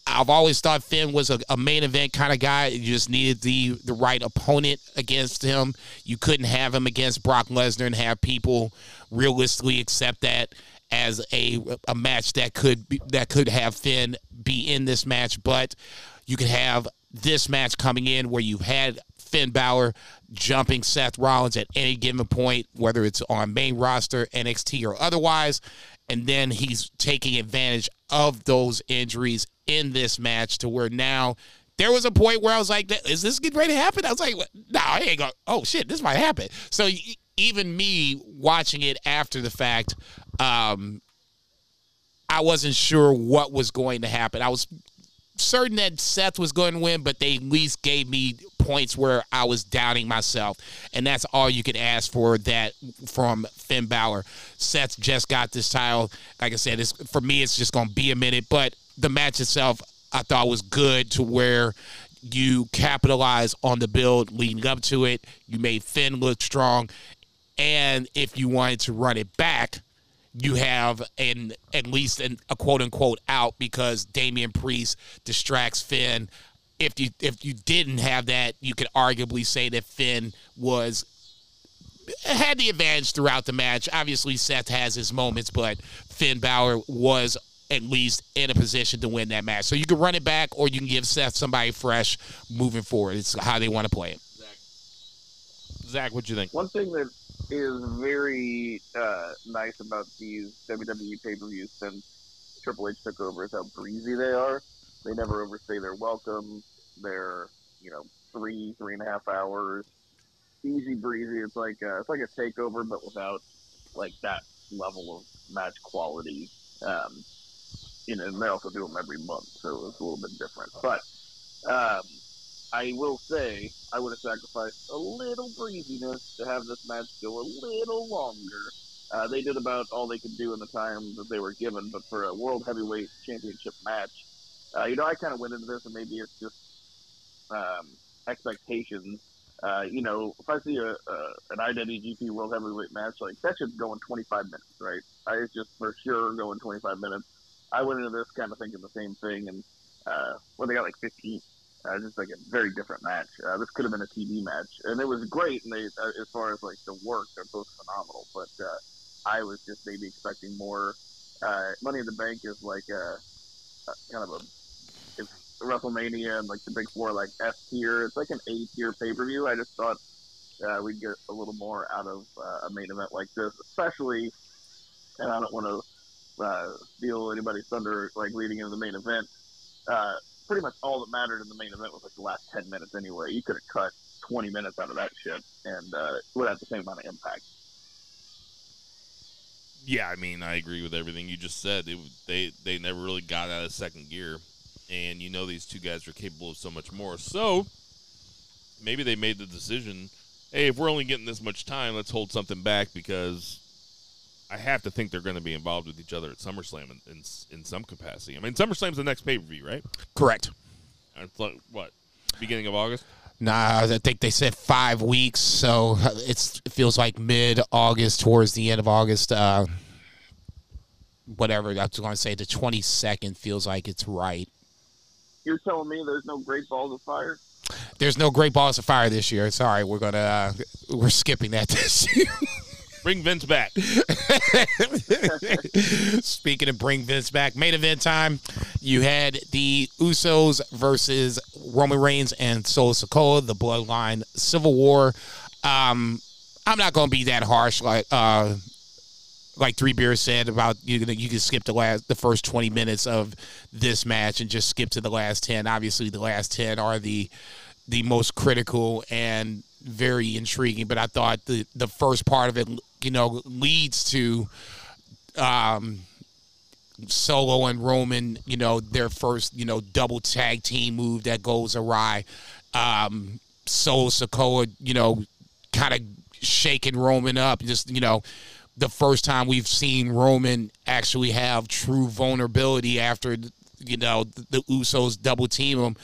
I've always thought Finn was a, a main event kind of guy. You just needed the the right opponent against him. You couldn't have him against Brock Lesnar and have people realistically accept that as a a match that could be, that could have Finn be in this match. But you could have this match coming in where you've had Finn Balor jumping Seth Rollins at any given point, whether it's on main roster, NXT, or otherwise. And then he's taking advantage of those injuries in this match to where now there was a point where I was like, is this getting ready to happen? I was like, no, I ain't going, oh shit, this might happen. So even me watching it after the fact, um, I wasn't sure what was going to happen. I was certain that Seth was going to win, but they at least gave me points where I was doubting myself. And that's all you could ask for that from Finn Balor. Seth just got this title. Like I said, it's, for me, it's just going to be a minute. But the match itself, I thought was good to where you capitalize on the build leading up to it. You made Finn look strong. And if you wanted to run it back, you have an at least an, a quote unquote out because Damian Priest distracts Finn. If you if you didn't have that, you could arguably say that Finn was had the advantage throughout the match. Obviously, Seth has his moments, but Finn Balor was at least in a position to win that match. So you can run it back, or you can give Seth somebody fresh moving forward. It's how they want to play it. Zach, what do you think? One thing that is very uh, nice about these WWE pay per views since Triple H took over is how breezy they are. They never overstay their welcome. They're you know three three and a half hours, easy breezy. It's like uh, it's like a takeover, but without like that level of match quality. Um, you know, and they also do them every month, so it's a little bit different. But um, I will say I would have sacrificed a little breeziness to have this match go a little longer. Uh, they did about all they could do in the time that they were given, but for a world heavyweight championship match, uh, you know, I kind of went into this, and maybe it's just um, expectations. Uh, you know, if I see a, a an IWGP World Heavyweight match, like that should go in 25 minutes, right? I just for sure going 25 minutes. I went into this kind of thinking the same thing, and uh, well, they got like 15. Uh, just like a very different match. Uh, this could have been a TV match, and it was great. And they, uh, as far as like the work, they're both phenomenal. But uh, I was just maybe expecting more. Uh, Money in the Bank is like a, a kind of a it's WrestleMania and like the big four like S tier. It's like an A tier pay per view. I just thought uh, we'd get a little more out of uh, a main event like this, especially. And I don't want to uh, steal anybody's thunder like leading into the main event. Uh, pretty much all that mattered in the main event was like the last ten minutes anyway. You could have cut twenty minutes out of that shit and uh, would have the same amount of impact. Yeah, I mean, I agree with everything you just said. It, they they never really got out of second gear, and you know these two guys are capable of so much more. So maybe they made the decision. Hey, if we're only getting this much time, let's hold something back because I have to think they're going to be involved with each other at SummerSlam in in, in some capacity. I mean, SummerSlam's the next pay per view, right? Correct. It's like, what beginning of August? Nah, I think they said five weeks, so it's it feels like mid August, towards the end of August. Uh, whatever I was going to say, the twenty second feels like it's right. You're telling me there's no Great Balls of Fire? There's no Great Balls of Fire this year. Sorry, we're gonna uh, we're skipping that this year. Bring Vince back. Speaking of bring Vince back, main event time. You had the Usos versus Roman Reigns and Solo Sikoa, the Bloodline Civil War. Um, I'm not going to be that harsh, like uh, like Three Beers said about you. You can skip the last the first 20 minutes of this match and just skip to the last 10. Obviously, the last 10 are the the most critical and very intriguing. But I thought the the first part of it, you know, leads to um, Solo and Roman, you know, their first, you know, double tag team move that goes awry. Um, Solo Sikoa, you know, kind of shaking Roman up. Just, you know, the first time we've seen Roman actually have true vulnerability after, you know, the, the Usos double team him.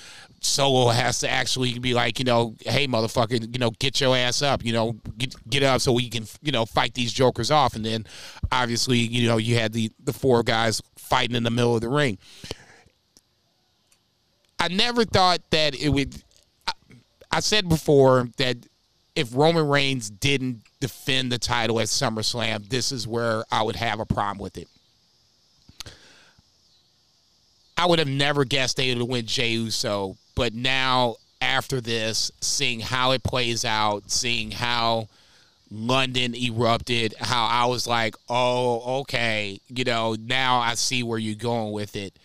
Solo has to actually be like, you know, hey, motherfucker, you know, get your ass up, you know, get, get up so we can, you know, fight these jokers off. And then obviously, you know, you had the, the four guys fighting in the middle of the ring. I never thought that it would. I, I said before that if Roman Reigns didn't defend the title at SummerSlam, this is where I would have a problem with it. I would have never guessed they would win Jey Uso, but now after this, seeing how it plays out, seeing how London erupted, how I was like, oh, okay, you know, now I see where you're going with it.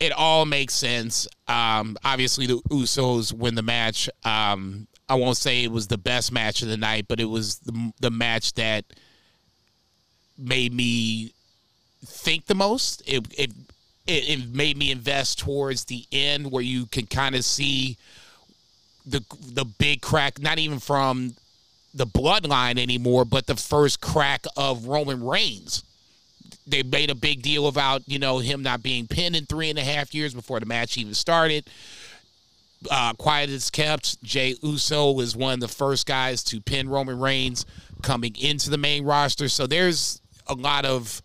It all makes sense. Um, obviously, the Usos win the match. Um, I won't say it was the best match of the night, but it was the, the match that made me think the most. It, it it, it made me invest towards the end where you can kind of see the the big crack, not even from the bloodline anymore, but the first crack of Roman Reigns. They made a big deal about you know him not being pinned in three and a half years before the match even started. Uh, quiet as kept. Jey Uso was one of the first guys to pin Roman Reigns coming into the main roster. So there's a lot of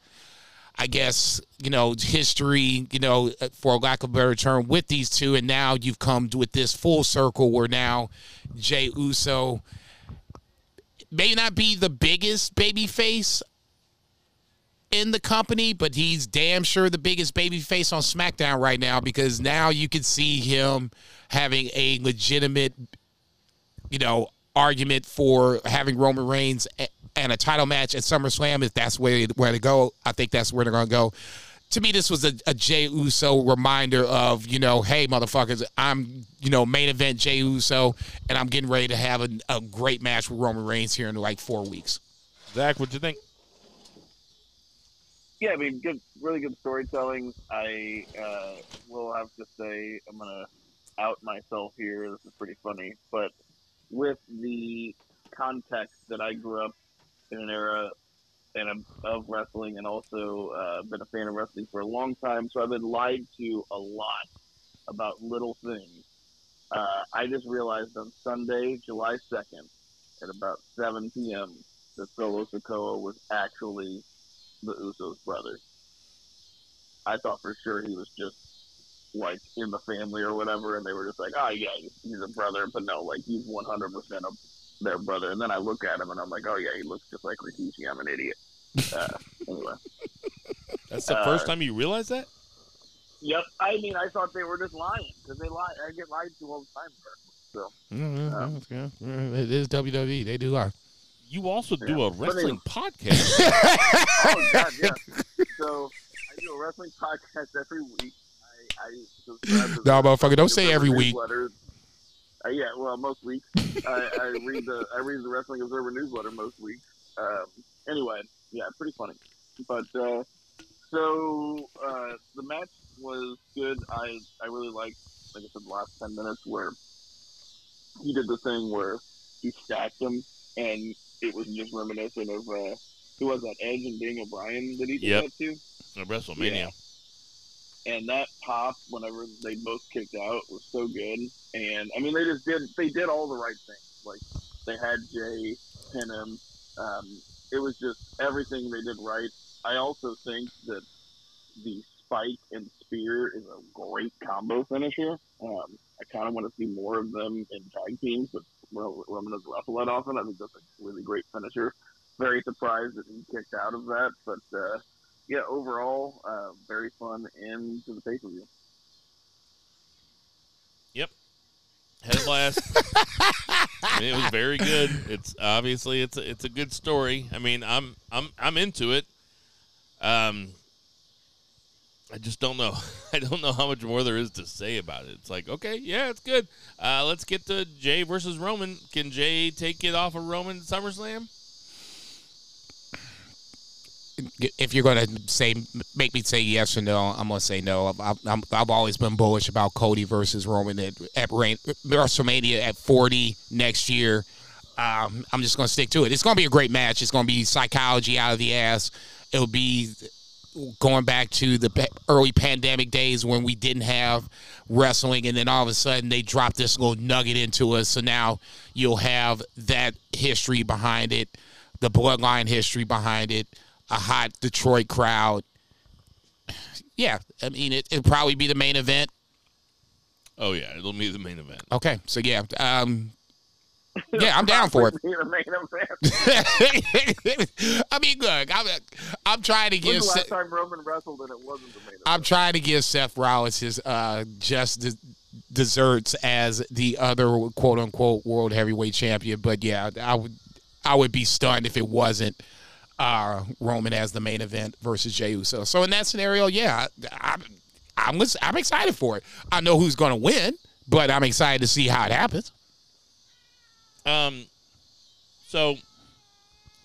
I guess, you know, history, you know, uh, for lack of a better term, with these two. And now you've come with this full circle where now Jey Uso may not be the biggest baby face in the company, but he's damn sure the biggest baby face on SmackDown right now because now you can see him having a legitimate, you know, argument for having Roman Reigns and a title match at SummerSlam. If that's where where to go, I think that's where they're going to go. To me, this was a, a Jey Uso reminder of you know, hey motherfuckers, I'm you know main event Jey Uso, and I'm getting ready to have a, a great match with Roman Reigns here in like four weeks. Zach, what'd you think? Yeah, I mean, good, really good storytelling. I uh, will have to say, I'm gonna out myself here. This is pretty funny, but with the context that I grew up in an era and a, of wrestling, and also uh, been a fan of wrestling for a long time, so I've been lied to a lot about little things. Uh, I just realized on Sunday, July second, at about 7 p.m., that Solo Sikoa was actually the Usos brother. I thought for sure he was just like in the family or whatever, and they were just like, "Oh yeah, he's, a brother," but no, like he's 100 percent of their brother. And then I look at him and I'm like, "Oh yeah, he looks just like Rikishi. I'm an idiot." Uh, anyway, That's the Uh, first time you realize that? yep. I mean, I thought they were just lying because they lie. I get lied to all the time. So Mm-hmm. It is WWE. They do lie. You also do Yeah. a wrestling anyway. podcast. oh god, yeah. So I do a wrestling podcast every week. I, I subscribe to No, motherfucker, don't say every week. newsletter. Uh, yeah, well, most weeks. I, I read the I read the Wrestling Observer newsletter most weeks. Um, anyway, yeah, pretty funny. But uh, so uh, the match was good. I I really liked, like I said, the last ten minutes where he did the thing where he stacked him, and it was just reminiscent of uh, who was that Edge and Daniel Bryan that he did Yep. that to At WrestleMania. And that pop whenever they both kicked out was so good. And I mean, they just did they did all the right things. Like they had Jey pin him. Um, it was just everything they did right. I also think that the spike and spear is a great combo finisher. Um, I kind of want to see more of them in tag teams, but Ro- Roman doesn't wrestle that often. I think that's a really great finisher. Very surprised that he kicked out of that, but uh, yeah, overall, uh, very fun end to the pay per view. Head last. I mean, it was very good. It's obviously it's a, it's a good story. I mean, I'm I'm I'm into it. Um, I just don't know. I don't know how much more there is to say about it. It's like, okay, yeah, it's good. Uh, let's get to Jey versus Roman. Can Jey take it off of Roman SummerSlam? If you're gonna say make me say yes or no, I'm gonna say no. I've, I'm, I've always been bullish about Cody versus Roman at, at WrestleMania at 40 next year. Um, I'm just gonna stick to it. It's gonna be a great match. It's gonna be psychology out of the ass. It'll be going back to the early pandemic days when we didn't have wrestling, and then all of a sudden they dropped this little nugget into us. So now you'll have that history behind it, the bloodline history behind it, a hot Detroit crowd. Yeah, I mean it, it'll probably be the main event. Oh yeah, it'll be the main event. Okay, so yeah, um, yeah, I'm down for it. Be the main event. I mean, look, I'm I'm trying to When's give. the Se- last time Roman wrestled and it wasn't the main event? I'm trying to give Seth Rollins his uh, just de- desserts as the other quote unquote world heavyweight champion. But yeah, I would I would be stunned if it wasn't uh, Roman as the main event versus Jey Uso. So in that scenario, yeah, I, I'm I'm I'm excited for it. I know who's going to win, but I'm excited to see how it happens. Um, so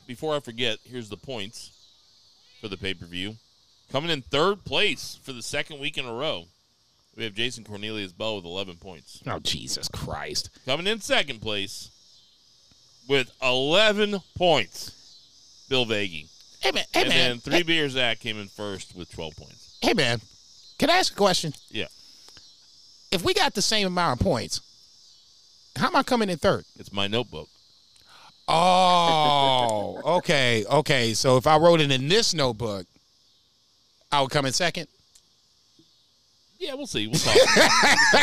before I forget, here's the points for the pay per view. Coming in third place for the second week in a row, we have Jason Cornelius Bell with 11 points. Oh Jesus Christ! Coming in second place with 11 points, Bill Vagey. Hey man, hey and man, then Three beers. Zach came in first with 12 points. hey man, can I ask a question? Yeah, If we got the same amount of points, how am I coming in third? it's my notebook. Oh, okay, okay. So if I wrote it in this notebook, I would come in second. Yeah, we'll see. We'll talk.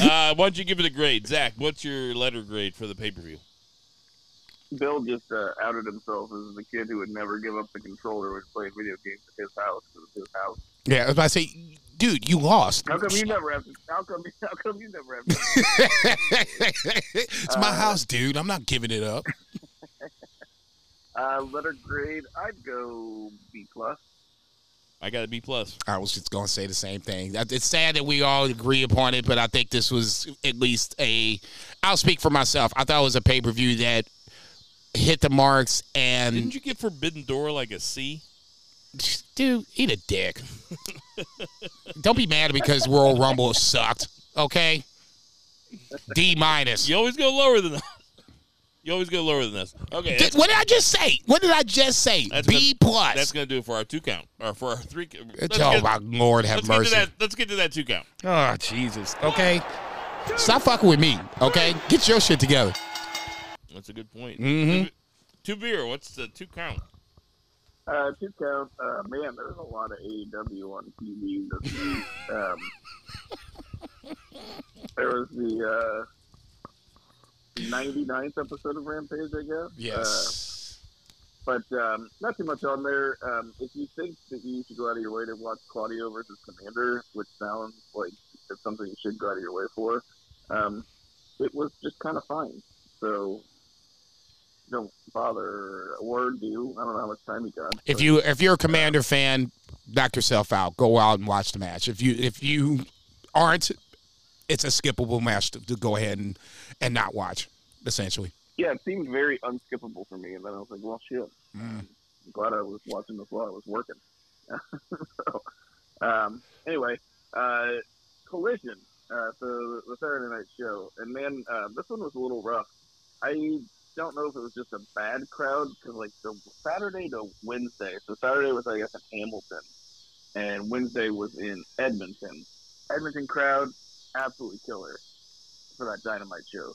uh, why don't you give it a grade? Zach, what's your letter grade for the pay per view? Bill just uh, outed himself as the kid who would never give up the controller when playing video games at his house. 'cause it's his house. Yeah, I was about to say, dude, you lost. How come you never have? To, how come? How come you never have? To, it's my Uh, house, dude. I'm not giving it up. uh, letter grade, I'd go B plus. I got a B plus. I was just gonna say the same thing. It's sad that we all agree upon it, but I think this was at least a. I'll speak for myself. I thought it was a pay per view that hit the marks and Didn't you get Forbidden Door like a C? dude, eat a dick. Don't be mad because Royal Rumble sucked. Okay. D minus. You always go lower than that. You always go lower than this. Okay, Did- what did I just say? What did I just say? That's B plus. that's gonna do it for our two count or for our three. Let's oh get, my Lord, have let's get to mercy. that. Let's get to that two count. Oh Jesus. Okay. Stop fucking with me. Okay. Get your shit together. That's a good point. Mhm. Two, two beer. What's the two count? Uh, two count. Uh, man, there's a lot of AEW on TV this week. Um, there was the uh, 99th episode of Rampage, I guess. Yes. Uh, but um, not too much on there. Um, if you think that you should go out of your way to watch Claudio versus Commander, which sounds like it's something you should go out of your way for, um, it was just kind of fine. So don't bother do. I don't know how much time you got. if you if you're a commander fan, knock yourself out. Go out and watch the match. If you if you aren't, it's a skippable match to, to go ahead and and not watch. Essentially. yeah, it seemed very unskippable for me. And then I was like, well, shit. Mm. I'm glad I was watching this while I was working. so, um, anyway, uh, Collision, uh, so the Saturday night show. And man, uh, this one was a little rough. I don't know if it was just a bad crowd because, like, the Saturday to Wednesday, so Saturday was, I guess, in Hamilton, and Wednesday was in Edmonton. Edmonton crowd, absolutely killer for that Dynamite show.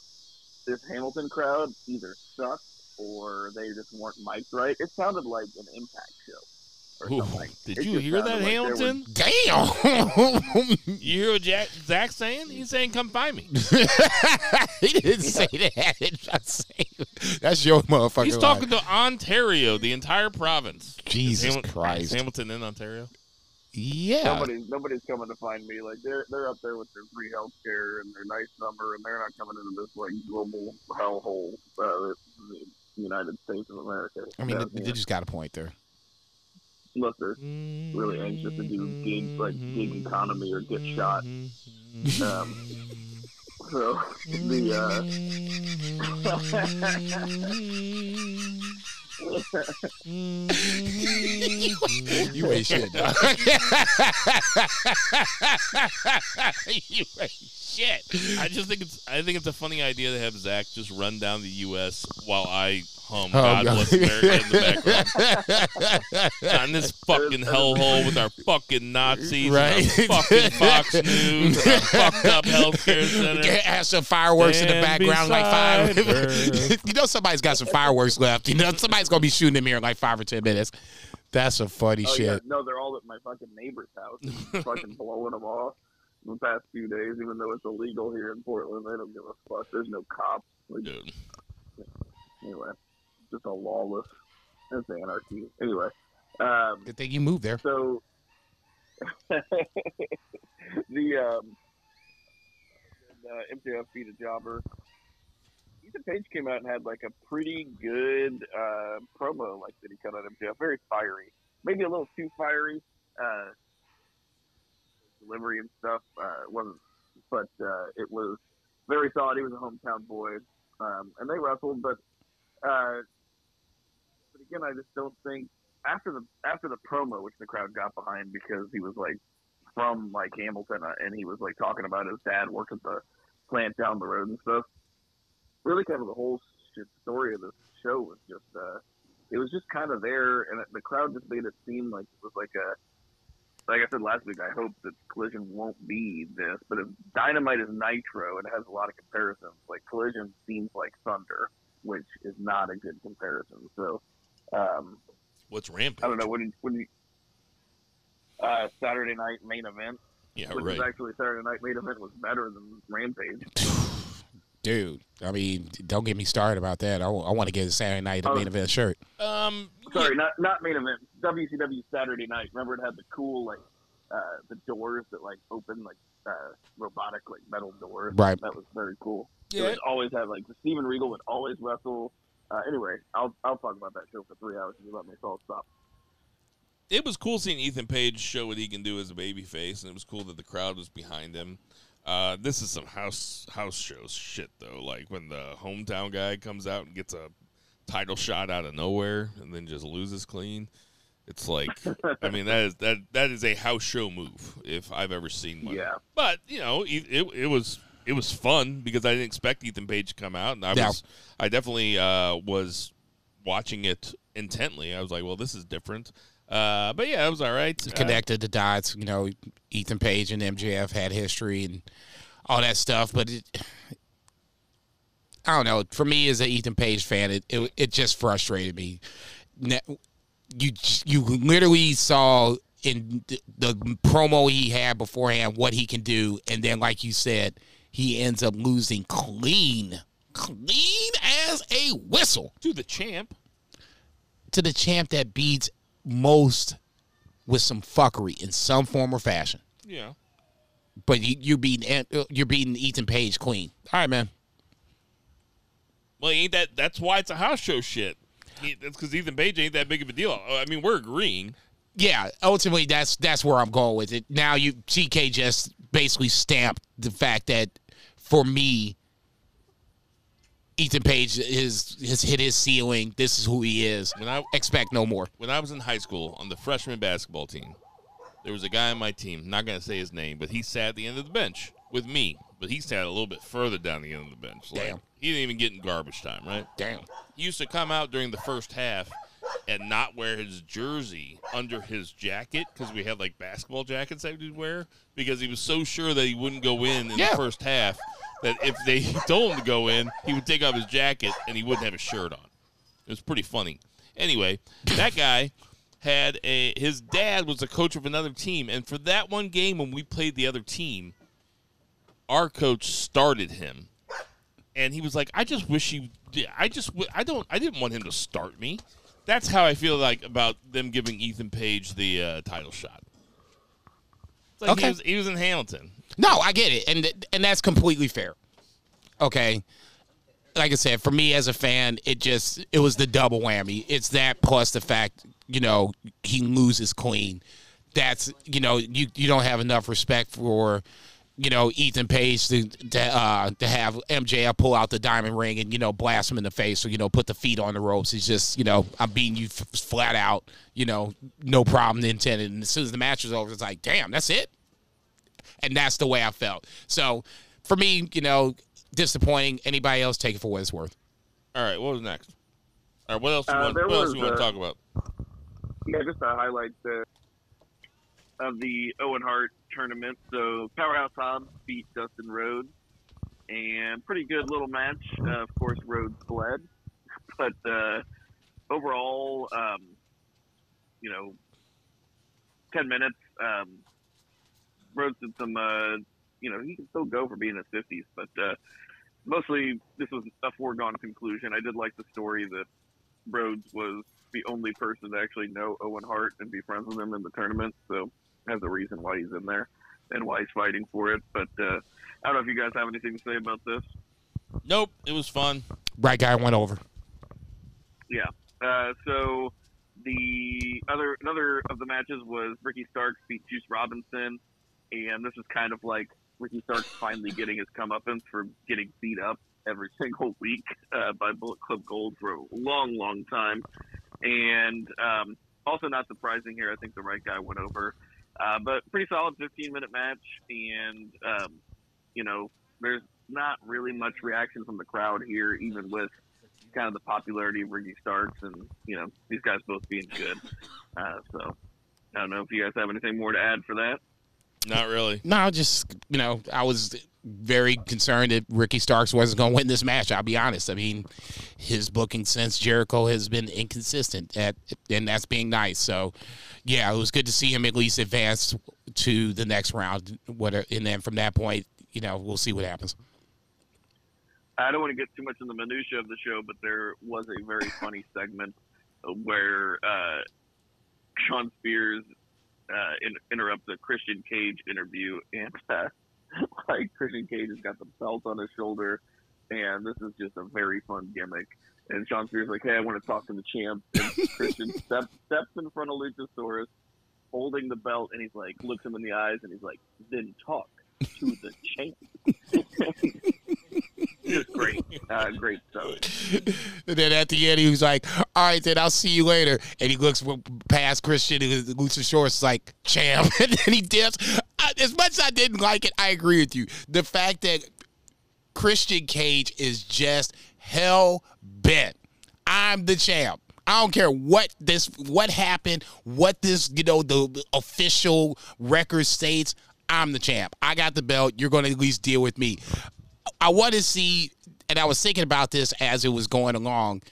This Hamilton crowd either sucked or they just weren't mic'd right. It sounded like an Impact show. Or Ooh, something. did you hear sounded that, like they were- Hamilton? Damn. You hear what Jack, Zach's saying? He's saying, "Come find me." he didn't say that. He just say- That's your motherfucker. He's talking to Ontario, the entire province. Jesus Is Hamil- Christ. is Hamilton in Ontario. Yeah. Nobody's nobody's coming to find me. Like they're they're up there with their free healthcare and their nice number, and they're not coming into this like global hellhole, uh, the United States of America. I mean, Uh, they, they just got a point there. Unless they're really anxious to do gigs like gig economy or get shot. Um, so the You ain't shit, dog. you ain't shit. I just think it's I think it's a funny idea to have Zach just run down the U.S. while I hum Oh, "God God. Bless America" in the background on this fucking hellhole with our fucking Nazis, Right. and our fucking Fox News, and our fucked up healthcare center. Has some fireworks in the background, like five. you know, somebody's got some fireworks left. You know, somebody's gonna be shooting them here in like five or ten minutes. That's a funny oh shit. yeah, no, they're all at my fucking neighbor's house, fucking blowing them off. The past few days, even though it's illegal here in Portland, they don't give a fuck. There's no cops. Like, Dude. anyway, just a lawless. It's anarchy. Anyway, um, Good thing you moved there. so the um, uh, MJF beat a jobber. Ethan Page came out and had like a pretty good uh, promo, like that he cut on MJF. Very fiery, maybe a little too fiery. Uh, delivery and stuff uh, wasn't, but uh, it was very solid. He was a hometown boy, um, and they wrestled. But uh, but again, I just don't think after the after the promo, which the crowd got behind because he was like from like Hamilton, uh, and he was like talking about his dad worked at the plant down the road and stuff. Really, kind of the whole shit story of the show was just uh, it was just kind of there, and the crowd just made it seem like it was like a like I said last week. I hope that Collision won't be this, but if Dynamite is Nitro, it has a lot of comparisons. Like Collision seems like Thunder, which is not a good comparison. So. Um, What's rampage? I don't know when you, when you uh, Saturday night main event, Yeah, which right. is actually Saturday night main event was better than Rampage. Dude, I mean, don't get me started about that. I, want to get a Saturday night Oh. main event shirt. Um, Sorry, not not main event. WCW Saturday night. Remember it had the cool like uh, the doors that like open like uh, robotic like metal doors. Right. That was very cool. It Yeah. would always have like the Steven Regal would always wrestle. Uh, anyway, I'll I'll talk about that show for three hours if you let me. So I'll stop. it was cool seeing Ethan Page show what he can do as a babyface, and it was cool that the crowd was behind him. Uh, this is some house house shows shit though. Like when the hometown guy comes out and gets a title shot out of nowhere and then just loses clean. It's like, I mean, that is that that is a house show move if I've ever seen one. Yeah. But you know, it, it, it was it was fun because I didn't expect Ethan Page to come out, and I Yeah. was I definitely uh, was watching it intently. I was like, well, this is different. Uh, but yeah, it was all right. Connected the dots. You know, Ethan Page and MJF had history and all that stuff, but it, I don't know. For me, as an Ethan Page fan, it it, it just frustrated me. You you literally saw in the, the promo he had beforehand what he can do, and then, like you said, he ends up losing clean, clean as a whistle to the champ. to the champ that beats most with some fuckery in some form or fashion. Yeah. But you, you're beating uh, you're beating Ethan Page clean. All right, man. Well, ain't that? That's why it's a house show shit. That's because Ethan Page ain't that big of a deal. I mean, we're agreeing. Yeah, ultimately that's that's where I'm going with it. Now you TK just basically stamped the fact that for me, Ethan Page is has hit his ceiling. This is who he is. When I Expect no more. when I was in high school on the freshman basketball team, there was a guy on my team. Not gonna say his name, but he sat at the end of the bench with me. But he sat a little bit further down the end of the bench. Like, Damn. He didn't even get in garbage time, right? Damn. He used to come out during the first half and not wear his jersey under his jacket because we had like basketball jackets that he'd wear because he was so sure that he wouldn't go in in Yeah. the first half that if they told him to go in, he would take off his jacket and he wouldn't have a shirt on. It was pretty funny. Anyway, that guy had a his dad was a coach of another team, and for that one game when we played the other team, our coach started him, and he was like, "I just wish he, I just, I don't, I didn't want him to start me." That's how I feel like about them giving Ethan Page the uh, title shot. It's like Okay. he was, he was in Hamilton. No, I get it, and th- and that's completely fair. Okay, like I said, for me as a fan, it just it was the double whammy. It's that plus the fact you know he loses clean. That's you know you you don't have enough respect for you know Ethan Page to to, uh, to have MJF pull out the diamond ring and you know blast him in the face or you know put the feet on the ropes. He's just you know I'm beating you f- flat out. You know no problem intended. And as soon as the match was over, it's like damn, that's it and that's the way I felt. So for me, you know, disappointing. Anybody else take it for what it's worth. All right, what was next? All right, what else? You Uh, want, there what else was, you want to talk about? Yeah, just to highlight the of the Owen Hart tournament. So Powerhouse Hobbs beat Dustin Rhodes, and pretty good little match. Uh, of course, Rhodes bled, but uh, overall, um, you know, ten minutes. Um, Rhodes did some. Uh, you know, he can still go for being in his fifties, but uh, mostly this was a foregone conclusion. I did like the story that Rhodes was the only person to actually know Owen Hart and be friends with him in the tournament. So has a reason why he's in there and why he's fighting for it. But uh, I don't know if you guys have anything to say about this. Nope, it was fun. Right guy went over. Yeah. Uh, so the other another of the matches was Ricky Starks beat Juice Robinson, and this is kind of like Ricky Starks finally getting his comeuppance for getting beat up every single week uh, by Bullet Club Gold for a long, long time. And um, also not surprising here, I think the right guy went over. Uh, but pretty solid 15 minute match, and um, you know, there's not really much reaction from the crowd here, even with kind of the popularity of Ricky Starks and you know these guys both being good. Uh, so I don't know if you guys have anything more to add for that. Not really. No, just you know, I was very concerned that Ricky Starks wasn't going to win this match. I'll be honest. I mean, his booking since Jericho has been inconsistent, at, and that's being nice. So, yeah, it was good to see him at least advance to the next round. What, and then from that point, you know, we'll see what happens. I don't want to get too much in the minutia of the show, but there was a very funny segment where uh, Shawn Spears uh, in, interrupts a Christian Cage interview, and uh, like Christian Cage has got the belt on his shoulder, and this is just a very fun gimmick. And Shawn Spears is like, "Hey, I want to talk to the champ." And Christian steps steps in front of Luchasaurus, holding the belt, and he's like, looks him in the eyes, and he's like, "Then talk to the champ." great, uh, great stuff. And then at the end, he was like, "All right, then I'll see you later." And he looks past Christian, and Luchasaurus is like, "Champ," and then he dips. I, as much as I didn't like it, I agree with you. The fact that Christian Cage is just hell bent. I'm the champ. I don't care what this what happened, what this, you know, the official record states. I'm the champ. I got the belt. You're going to at least deal with me. I want to see, and I was thinking about this as it was going along.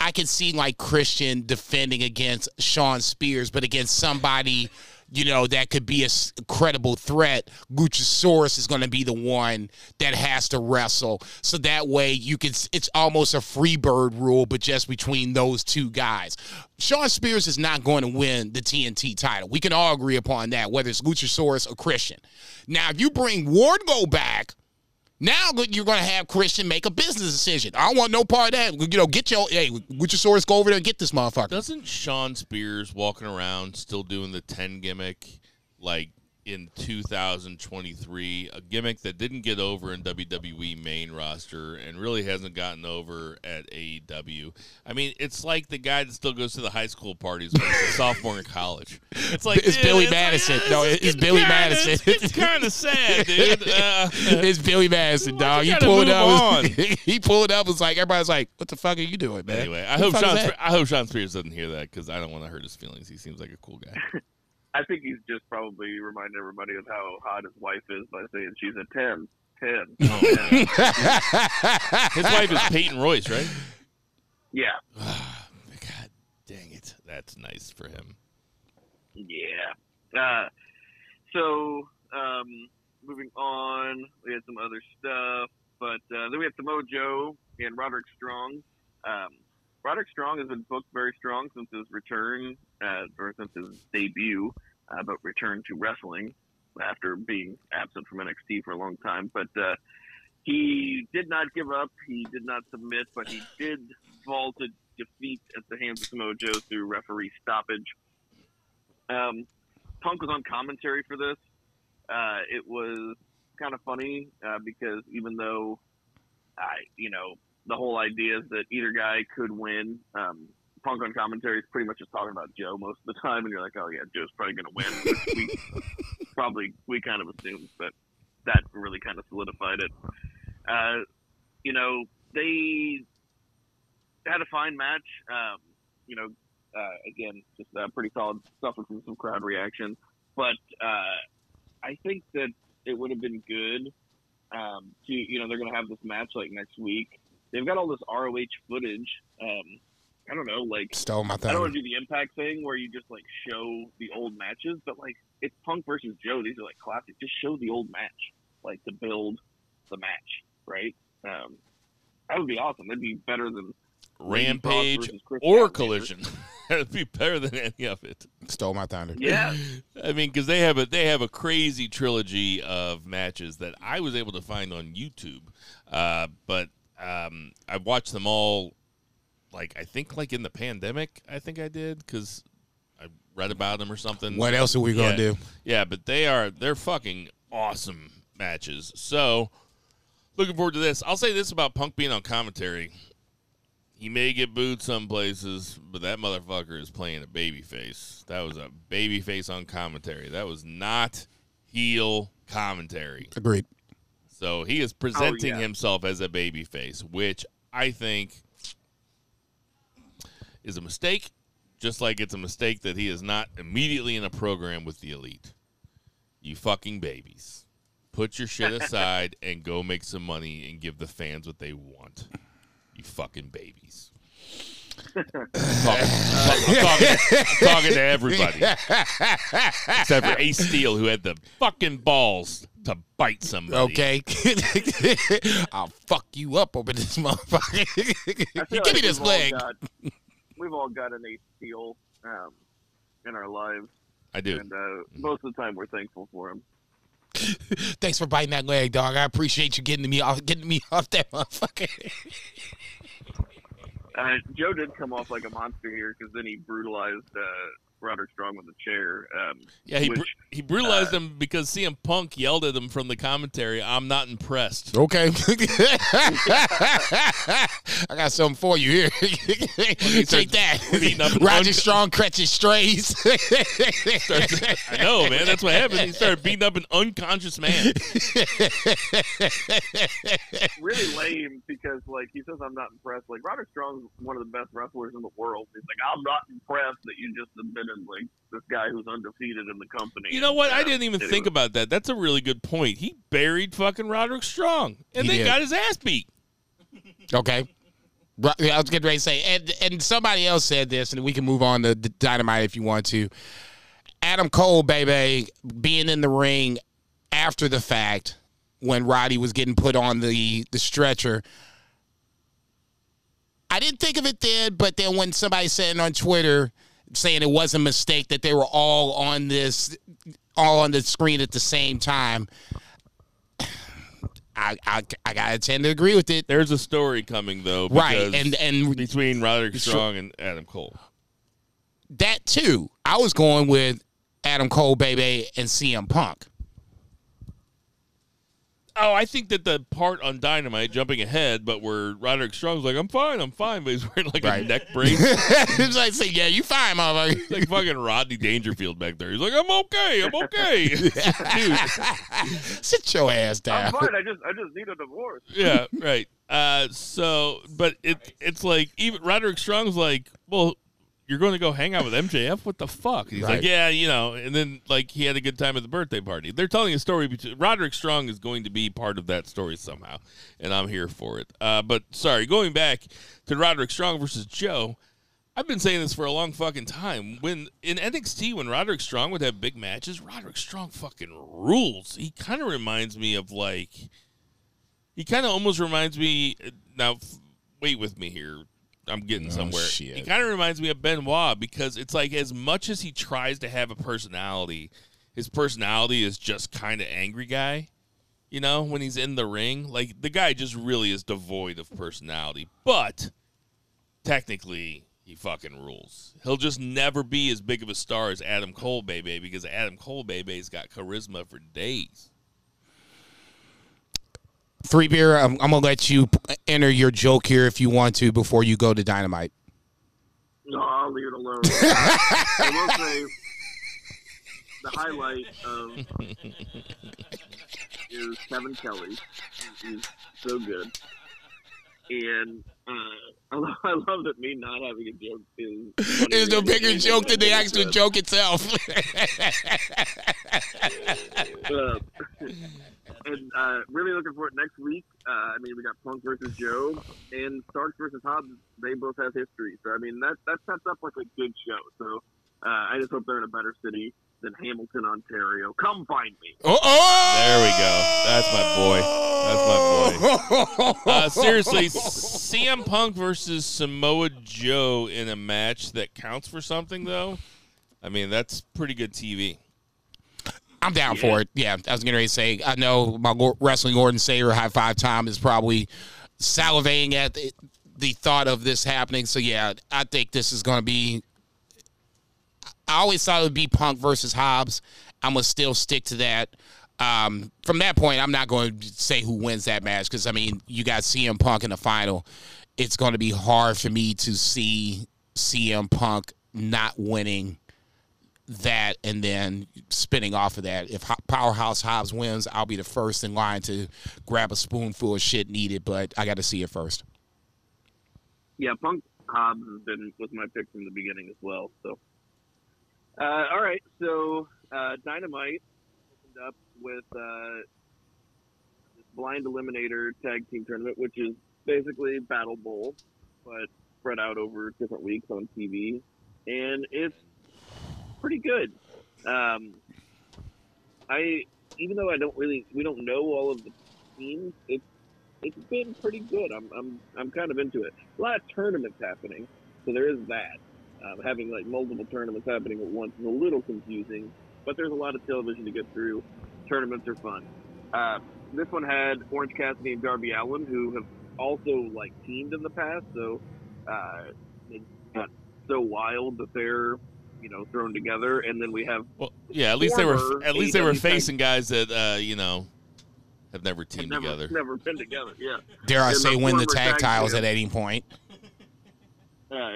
I could see like Christian defending against Shawn Spears, but against somebody, you know, that could be a credible threat. Luchasaurus is going to be the one that has to wrestle. So that way you can, it's almost a free bird rule, but just between those two guys. Shawn Spears is not going to win the TNT title. We can all agree upon that, whether it's Luchasaurus or Christian. Now, if you bring Wardlow back, now you're going to have Christian make a business decision. I don't want no part of that. You know, get your hey, Luchasaurus, go over there and get this motherfucker. Doesn't Shawn Spears walking around still doing the 10 gimmick like in 2023? A gimmick that didn't get over in WWE main roster and really hasn't gotten over at AEW. I mean, it's like the guy that still goes to the high school parties when he's a sophomore in college. It's like It's dude, Billy like, Madison. ah, No, this is it's Billy kinda- Madison. It's, it's kind of sad, dude. Uh, it's Billy Madison, dog. you He pulled move up. on? he pulled it up. Was like everybody's like, "What the fuck are you doing, man?" Anyway, I What hope the fuck Sean. is Spe- I hope Shawn Spears doesn't hear that because I don't want to hurt his feelings. He seems like a cool guy. I think he's just probably reminding everybody of how hot his wife is by saying she's a 10. 10. 10. His wife is Peyton Royce, right? yeah. God dang it, that's nice for him. Yeah. Uh, so, um, moving on, we had some other stuff, but uh, then we had Samoa Joe and Roderick Strong. Um, Roderick Strong has been booked very strong since his return, uh, since his debut, uh, but returned to wrestling after being absent from NXT for a long time. But uh, he did not give up. He did not submit, but he did vault a defeat at the hands of Samoa Joe through referee stoppage. Um, Punk was on commentary for this. Uh, it was kind of funny uh, because even though I, you know, the whole idea is that either guy could win. Um, Punk on commentary is pretty much just talking about Joe most of the time, and you're like, oh yeah, Joe's probably going to win. Which we probably we kind of assumed, but that really kind of solidified it. Uh, you know, they had a fine match. Um, you know, uh, again, just uh, pretty solid stuff from some crowd reaction. But uh, I think that it would have been good um, to, you know, they're going to have this match like next week. They've got all this ROH footage. Um, I don't know, like Stole my I don't want to do the impact thing where you just like show the old matches, but like it's Punk versus Joe. These are like classic. Just show the old match, like to build the match, right? Um, that would be awesome. That'd be better than Rampage or Statlander. Collision. That'd be better than any of it. Stole my thunder. Yeah, I mean, because they have a they have a crazy trilogy of matches that I was able to find on YouTube, uh, but um, I watched them all. Like I think, like in the pandemic, I think I did because I read about them or something. What else are we gonna Yeah. do? Yeah, but they are they're fucking awesome matches. So looking forward to this. I'll say this about Punk being on commentary. He may get booed some places, but that motherfucker is playing a baby face. That was a baby face on commentary. That was not heel commentary. Agreed. So he is oh, presenting Oh, yeah. himself as a baby face, which I think is a mistake, just like it's a mistake that he is not immediately in a program with the elite. You fucking babies. Put your shit aside and go make some money and give the fans what they want. You fucking babies. I'm talking, I'm talking, I'm talking to everybody. Except for Ace Steel, who had the fucking balls to bite somebody. Okay. I'll fuck you up over this motherfucker. I feel Give me this we've leg. We've all got an ace steel um, in our lives, I do. and uh, most of the time we're thankful for him. Thanks for biting that leg, dog. I appreciate you getting to me off getting me off that motherfucker. Uh, Joe did come off like a monster here because then he brutalized uh, Roderick Strong with a chair. Um, Yeah, he which, br- he brutalized uh, him because CM Punk yelled at him from the commentary. I'm not impressed. Okay. I got something for you here. Take that. beating Roger un- Strong catches strays. Starts- I know, man. That's what happened. He started beating up an unconscious man. really lame because like he says I'm not impressed. Like Roderick Strong's one of the best wrestlers in the world. He's like I'm not impressed that you just admitted like this guy who's undefeated in the company. You know what? I didn't even anyway. think about that. That's a really good point. He buried fucking Roderick Strong and He then did. got his ass beat. okay. I was getting ready to say, and, and somebody else said this, and we can move on to D- Dynamite if you want to. Adam Cole, baby, being in the ring after the fact when Roddy was getting put on the, the stretcher. I didn't think of it then, but then when somebody said it on Twitter saying it was a mistake that they were all on this, all on the screen at the same time, I I, I gotta tend to agree with it. There's a story coming though, Right, and and between Roderick Strong and Adam Cole. that too. I was going with Adam Cole, baby, and CM Punk. Oh, I think that the part on Dynamite, jumping ahead, but where Roderick Strong's like, "I'm fine, I'm fine," but he's wearing like a neck brace, it's like, say, yeah, you fine, motherfucker. like fucking Rodney Dangerfield back there. He's like, "I'm okay, I'm okay." Dude, Sit your ass down. I'm fine. I just I just need a divorce. yeah, right. Uh, so, but it it's like even Roderick Strong's like, well, you're going to go hang out with MJF? What the fuck? He's Right. like, yeah, you know. And then like he had a good time at the birthday party. They're telling a story. Between, Roderick Strong is going to be part of that story somehow, and I'm here for it. Uh, but sorry, going back to Roderick Strong versus Joe. I've been saying this for a long fucking time. When in NXT, when Roderick Strong would have big matches, Roderick Strong fucking rules. He kind of reminds me of like he kind of almost reminds me. Now, f- wait with me here. I'm getting Oh, somewhere. shit. He kind of reminds me of Benoit because it's like as much as he tries to have a personality, his personality is just kind of angry guy. You know, when he's in the ring, like the guy just really is devoid of personality. But technically, he fucking rules. He'll just never be as big of a star as Adam Cole, baby, because Adam Cole, baby's got charisma for days. Three beer. I'm, I'm gonna let you enter your joke here if you want to before you go to Dynamite. No, I'll leave it alone. I will say the highlight of is Kevin Kelly. He's so good, and uh, I, love, I love that me not having a joke is. It's the bigger joke than the actual joke itself. Uh, and uh, really looking for it next week. Uh, I mean, we got Punk versus Joe and Starks versus Hobbs. They both have history, so I mean that that sets up like a good show. So uh, I just hope they're in a better city than Hamilton, Ontario. Come find me. oh, oh! There we go. That's my boy. That's my boy. Uh, seriously, CM Punk versus Samoa Joe in a match that counts for something, though. I mean, that's pretty good TV. I'm down for it. Yeah, I was getting ready to say. I know my wrestling Gordon Sayer high five time is probably salivating at the, the thought of this happening. So yeah, I think this is going to be. I always thought it would be Punk versus Hobbs. I'm gonna still stick to that. Um, from that point, I'm not going to say who wins that match because I mean, you got CM Punk in the final. It's going to be hard for me to see CM Punk not winning that and then spinning off of that. If Powerhouse Hobbs wins, I'll be the first in line to grab a spoonful of shit needed, but I got to see it first. Yeah, Punk Hobbs has been was my pick from the beginning as well. So, uh, all right. So uh, Dynamite opened up with uh, this blind eliminator tag team tournament, which is basically Battle Bowl, but spread out over different weeks on TV, and it's pretty good. Um, I even though I don't really we don't know all of the teams, it's it's been pretty good. I'm I'm I'm kind of into it. A lot of tournaments happening, so there is that. Um, having like multiple tournaments happening at once is a little confusing, but there's a lot of television to get through. Tournaments are fun. Uh, this one had Orange Cassidy and Darby Allin, who have also like teamed in the past, so uh, it got so wild that they're you know thrown together, and then we have Well, yeah, at least they were at least they were facing guys that uh, you know have never teamed never together. never been together. Yeah, Dare I And say win the former tag tag titles champ. at any point? uh,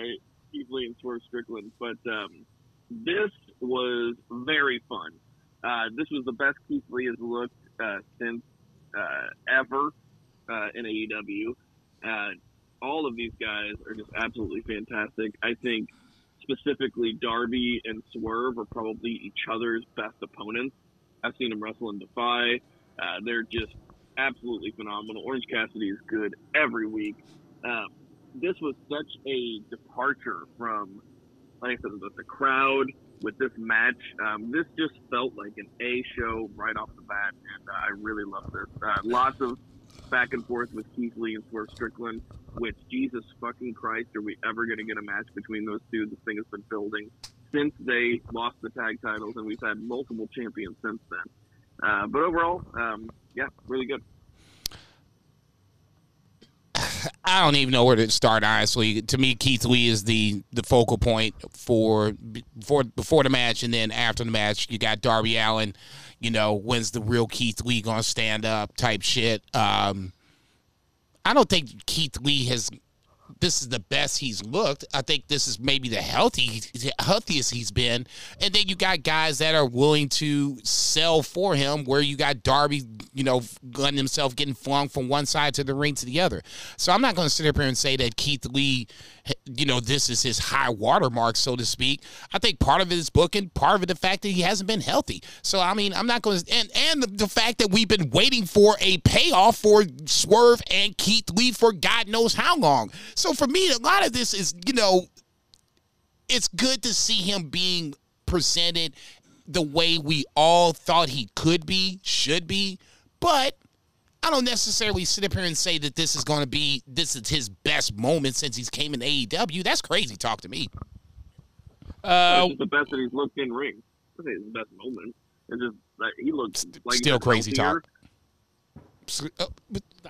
Keith Lee and Swerve Strickland. But um, this was very fun. Uh, this was the best Keith Lee has looked uh, since uh, ever uh, in AEW. Uh, all of these guys are just absolutely fantastic. I think specifically Darby and Swerve are probably each other's best opponents. I've seen them wrestle in Defy. Uh, they're just absolutely phenomenal. Orange Cassidy is good every week. Um, this was such a departure from, like I said, the, the crowd with this match. Um, this just felt like an A show right off the bat, and uh, I really love this. Uh, lots of back and forth with Keith Lee and Swerve Strickland. Which Jesus fucking Christ, are we ever going to get a match between those two? This thing has been building since they lost the tag titles, and we've had multiple champions since then. Uh, but overall, um, yeah, really good. I don't even know where to start. Honestly, to me, Keith Lee is the the focal point for before before the match, and then after the match, you got Darby Allin. You know, when's the real Keith Lee gonna stand up? Type shit. Um, I don't think Keith Lee has. This is the best he's looked. I think this is maybe the healthy, healthiest he's been. And then you got guys that are willing to sell for him. Where you got Darby, you know, gunning himself, getting flung from one side to the ring to the other. So I'm not going to sit up here and say that Keith Lee, you know, this is his high watermark, so to speak. I think part of it is booking, part of it the fact that he hasn't been healthy. So I mean, I'm not going to, and and the, the fact that we've been waiting for a payoff for Swerve and Keith Lee for God knows how long. So for me, a lot of this is, you know, it's good to see him being presented the way we all thought he could be, should be, but I don't necessarily sit up here and say that this is going to be this is his best moment since he's came in AEW. That's crazy talk to me. Uh, It's the best that he's looked in ring. I say his best moment. And just like he looks like Still crazy healthier. talk. So,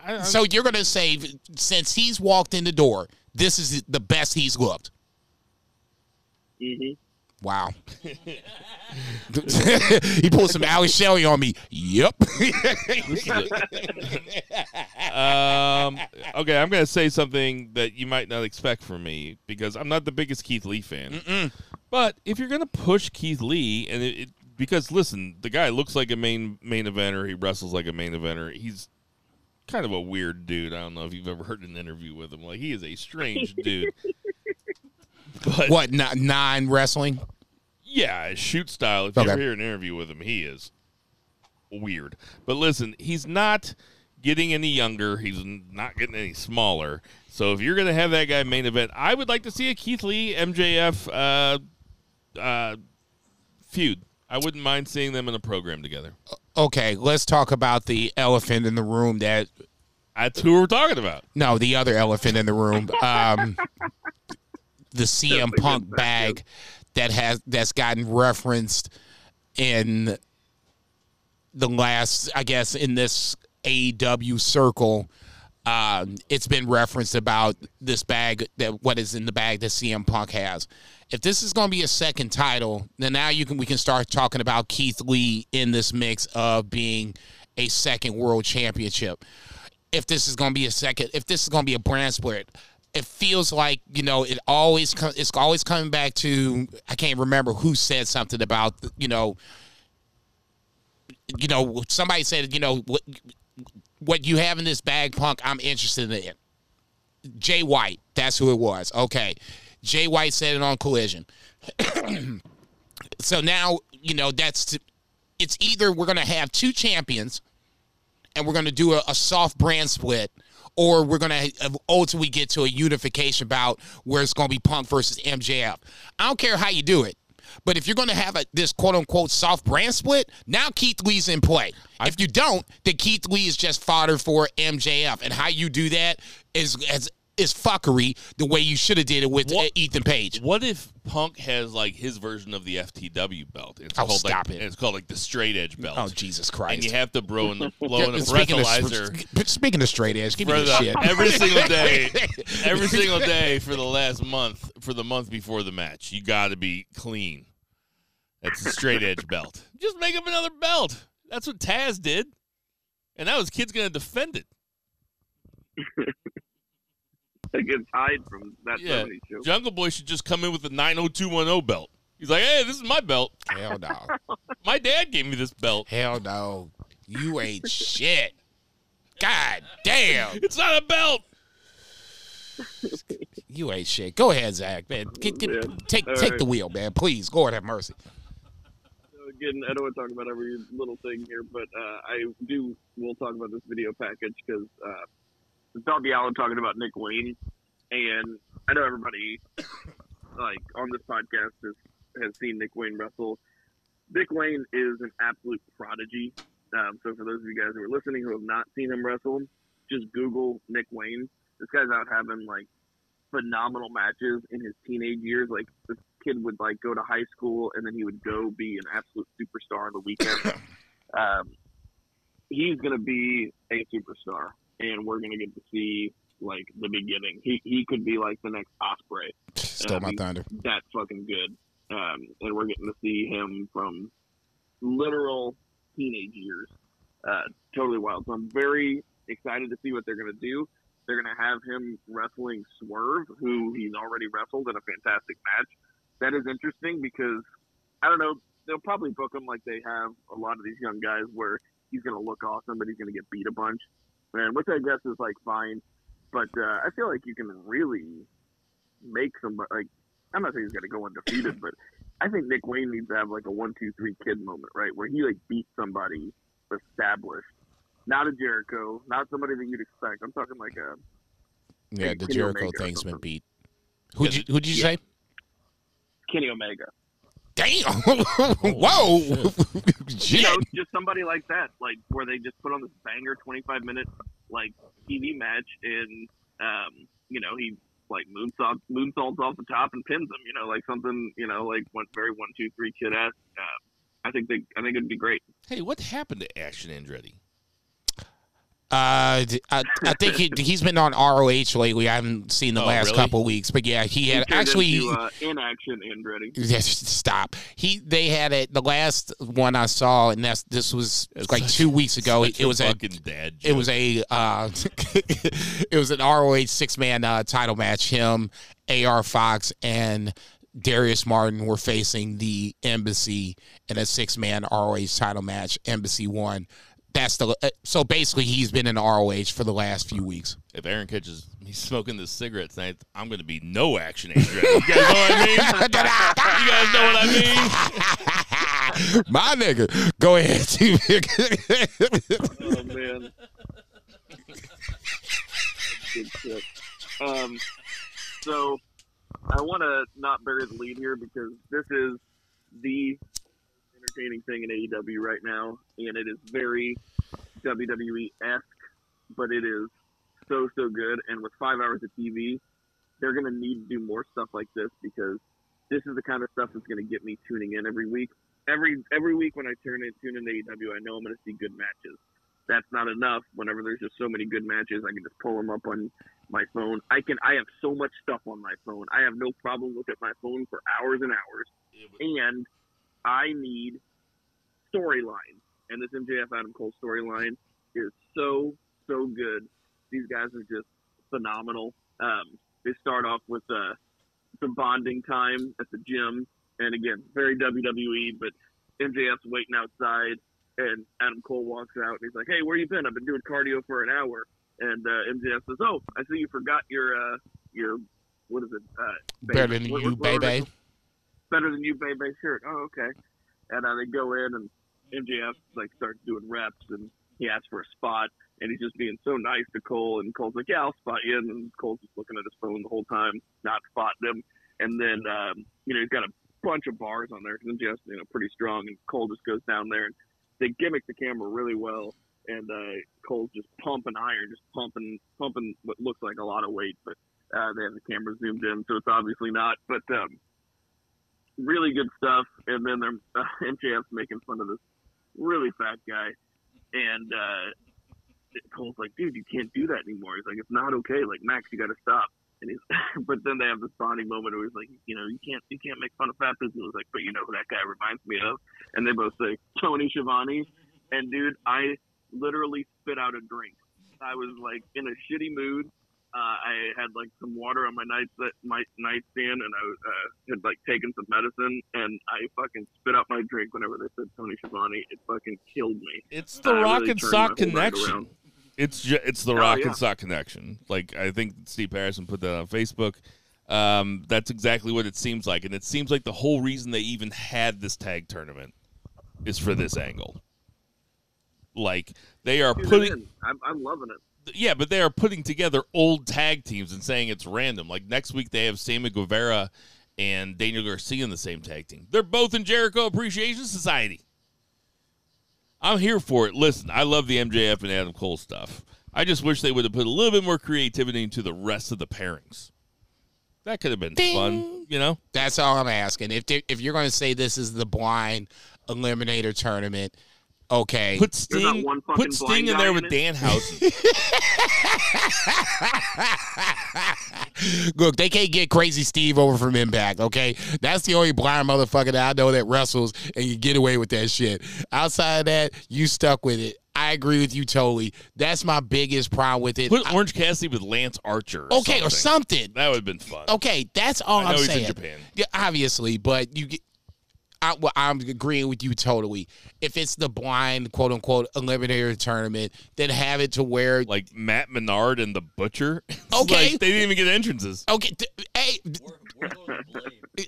uh, so you're going to say since he's walked in the door, this is the best he's looked. Mhm. Wow. he pulled some Ali Shelley on me. Yep. um, okay, I'm gonna say something that you might not expect from me because I'm not the biggest Keith Lee fan. But if you're gonna push Keith Lee, and it, it because listen, the guy looks like a main main eventer, he wrestles like a main eventer. He's kind of a weird dude. I don't know if you've ever heard an interview with him. Like he is a strange dude. But what, not nine wrestling? Yeah, his shoot style. If you Okay. ever hear an interview with him, he is weird. But listen, he's not getting any younger. He's not getting any smaller. So if you're going to have that guy main event, I would like to see a Keith Lee MJF uh, uh, feud. I wouldn't mind seeing them in a program together. Okay, let's talk about the elephant in the room that That's who we're talking about. No, the other elephant in the room. Um, the CM Punk bag that has that's gotten referenced in the last, I guess, in this AEW circle. Um, it's been referenced about this bag that what is in the bag that CM Punk has. If this is going to be a second title, then now you can we can start talking about Keith Lee in this mix of being a second world championship if this is going to be a second, if this is going to be a brand split, it feels like you know it always com- it's always coming back to I can't remember who said something about you know you know somebody said you know what what you have in this bag punk I'm interested in. Jay White, that's who it was. Okay, Jay White said it on Collision. so now you know that's it's either we're to have two champions and we're to do a, a soft brand split, or we're going to ultimately get to a unification bout where it's going to be Punk versus MJF. I don't care how you do it. But if you're going to have a, this quote unquote soft brand split, now Keith Lee's in play. if you don't, then Keith Lee is just fodder for MJF. And how you do that is as is fuckery the way you should have did it with What- uh, Ethan Page. What if Punk has like his version of the FTW belt? It's Oh, called stop like, it. It's called like the straight edge belt. Oh Jesus Christ! and you have to blow in the blow in a breathalyzer of, speaking of straight edge, give me the, shit. every single day, every single day for the last month, for the month before the match. You got to be clean. That's a straight edge belt. Just make up another belt. That's what Taz did, and now his kid's gonna defend it. It gets hide from that Yeah, 70s show. Jungle Boy should just come in with the 90210 belt. He's like, hey, this is my belt. Hell no. My dad gave me this belt. Hell no. You ain't shit. God damn. It's not a belt. You ain't shit. Go ahead, Zach. Man, get, get, Yeah. take All take right. the wheel, man. Please. Lord have mercy. Again, I don't want to talk about every little thing here, but uh, I do. We'll talk about this video package because uh, it's Allin talking about Nick Wayne, and I know everybody like on this podcast has has seen Nick Wayne wrestle. Nick Wayne is an absolute prodigy. Um, so for those of you guys who are listening who have not seen him wrestle, just Google Nick Wayne. This guy's out having like phenomenal matches in his teenage years. Like this kid would like go to high school and then he would go be an absolute superstar on the weekend. um, he's gonna be a superstar, and we're gonna get to see like the beginning. He he could be like the next Ospreay. Stole my Um, thunder. That's fucking good. Um, and we're getting to see him from literal teenage years. Uh, totally wild. So I'm very excited to see what they're gonna do. They're gonna have him wrestling Swerve, who he's already wrestled in a fantastic match. That is interesting because I don't know. They'll probably book him like they have a lot of these young guys, where he's gonna look awesome, but he's gonna get beat a bunch, and which I guess is like fine. But uh, I feel like you can really make somebody like I'm not saying he's gonna go undefeated, but I think Nick Wayne needs to have like a one two three kid moment, right, where he like beats somebody established, not a Jericho, not somebody that you'd expect. I'm talking like a Yeah, the Jericho Omega thing's been beat. Who'd you who'd you Yeah. say? Kenny Omega. Damn. Whoa. You know, just somebody like that, like where they just put on this banger 25 minute like TV match, and um, you know he like moonsault moonsaults off the top and pins him. You know, like something you know like one very one two three kid ass. Uh, I think they I think it'd be great. Hey, what happened to Action Andretti? Uh, I, I think he, he's been on ROH lately. I haven't seen the Oh, last really? couple weeks, but yeah, he had actually. into, uh, in action and ready. Yes, stop. He they had it. The last one I saw, and that's this was It's like such- two weeks ago. It, was a fucking dad. it was a uh, it was an ROH six man uh, title match. Him, AR Fox, and Darius Martin were facing the Embassy in a six man ROH title match. Embassy won. That's the uh, so basically he's been in ROH for the last few weeks. if Aaron catches me smoking this cigarette tonight, I'm going to be no Action Andretti. You guys know what I mean? You guys know what I mean? My nigga, go ahead, T. Oh man. Good shit. Um, so I want to not bury the lead here because this is the entertaining thing in AEW right now, and it is very WWE esque, but it is so so good. And with five hours of TV, they're going to need to do more stuff like this because this is the kind of stuff that's going to get me tuning in every week. Every every week when I turn in tune in AEW, I know I'm going to see good matches. That's not enough. Whenever there's just so many good matches, I can just pull them up on my phone. I can. I have so much stuff on my phone. I have no problem looking at my phone for hours and hours. And I need storyline. And this MJF Adam Cole storyline is so so good. These guys are just phenomenal. Um, they start off with uh, some bonding time at the gym, and again, very WWE. But MJF's waiting outside, and Adam Cole walks out, and he's like, "Hey, where you been? I've been doing cardio for an hour." And uh, MJF says, "Oh, I see you forgot your uh, your what is it? Uh, Better than what- you, what- baby. Better than you, baby shirt. Oh, okay. And uh, they go in, and MJF like starts doing reps, and he asks for a spot, and he's just being so nice to Cole, and Cole's like, "Yeah, I'll spot you," and Cole's just looking at his phone the whole time, not spotting him. And then um, you know he's got a bunch of bars on there because MJF's you know pretty strong, and Cole just goes down there, and they gimmick the camera really well. and uh, Cole's just pumping iron, just pumping, pumping what looks like a lot of weight, but uh, they have the camera zoomed in, so it's obviously not. But um, really good stuff. And then they're uh, MJF's making fun of this really fat guy, and uh, Cole's like, "Dude, you can't do that anymore." He's like, "It's not okay. Like Max, you got to stop." And he's, but then they have this bonding moment where he's like, you know, you can't, you can't make fun of fat people. He's like, but you know who that guy reminds me of? And they both say Tony Schiavone. And dude, I literally spit out a drink. I was like in a shitty mood. Uh, I had like some water on my night my nightstand, and I uh, had like taken some medicine, and I fucking spit out my drink whenever they said Tony Schiavone. It fucking killed me. It's the Uh, Rock really and Sock my whole night connection. It's ju- it's the Oh, Rock yeah. and Sock connection. Like I think Steve Harrison put that on Facebook. Um, that's exactly what it seems like, and it seems like the whole reason they even had this tag tournament is for this angle. Like they are Dude, putting, I'm, I'm loving it. Yeah, but they are putting together old tag teams and saying it's random. Like next week they have Sammy Guevara and Daniel Garcia in the same tag team. They're both in Jericho Appreciation Society. I'm here for it. Listen, I love the MJF and Adam Cole stuff. I just wish they would have put a little bit more creativity into the rest of the pairings. That could have been fun, you know. That's all I'm asking. If if you're going to say this is the blind eliminator tournament, okay. Put Sting, one put Sting in there in with it? Danhausen. Look, they can't get Crazy Steve over from Impact, okay? That's the only blind motherfucker that I know that wrestles and you get away with that shit. Outside of that, you stuck with it. I agree with you totally. That's my biggest problem with it. Put I- Orange Cassidy with Lance Archer. Or okay, or something. That would have been fun. Okay, that's all I know am he's in saying. Japan. Yeah, obviously, but you get. I, well, I'm agreeing with you totally. If it's the blind quote unquote eliminator tournament, then have it to where Like Matt Menard and the Butcher. Okay. like, they didn't even get entrances. okay, hey,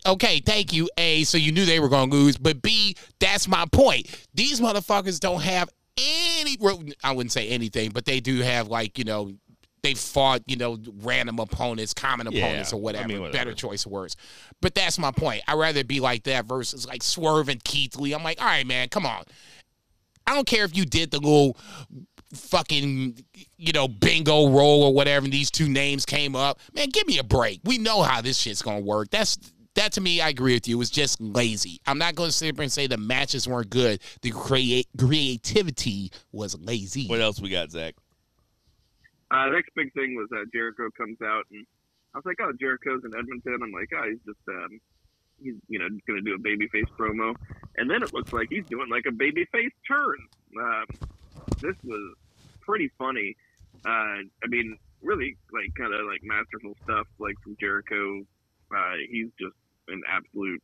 okay, thank you. A, so you knew they were going to lose, but B, that's my point. These motherfuckers don't have any. I wouldn't say anything, but they do have like you know. They fought, you know, random opponents, common Yeah, opponents, or I whatever. mean, whatever. Better choice of words. But that's my point. I'd rather be like that versus like Swerve and Keith Lee. I'm like, all right, man, come on. I don't care if you did the little fucking, you know, bingo roll or whatever, and these two names came up. Man, give me a break. We know how this shit's gonna work. That's that to me, I agree with you. It was just lazy. I'm not gonna sit here and say the matches weren't good. The create creativity was lazy. What else we got, Zach? Uh, next big thing was uh, Jericho comes out, and I was like, "Oh, Jericho's in Edmonton." I'm like, "Oh, he's just um, he's you know going to do a babyface promo," and then it looks like he's doing like a babyface turn. Um, this was pretty funny. Uh, I mean, really like kind of like masterful stuff, like from Jericho. Uh, he's just an absolute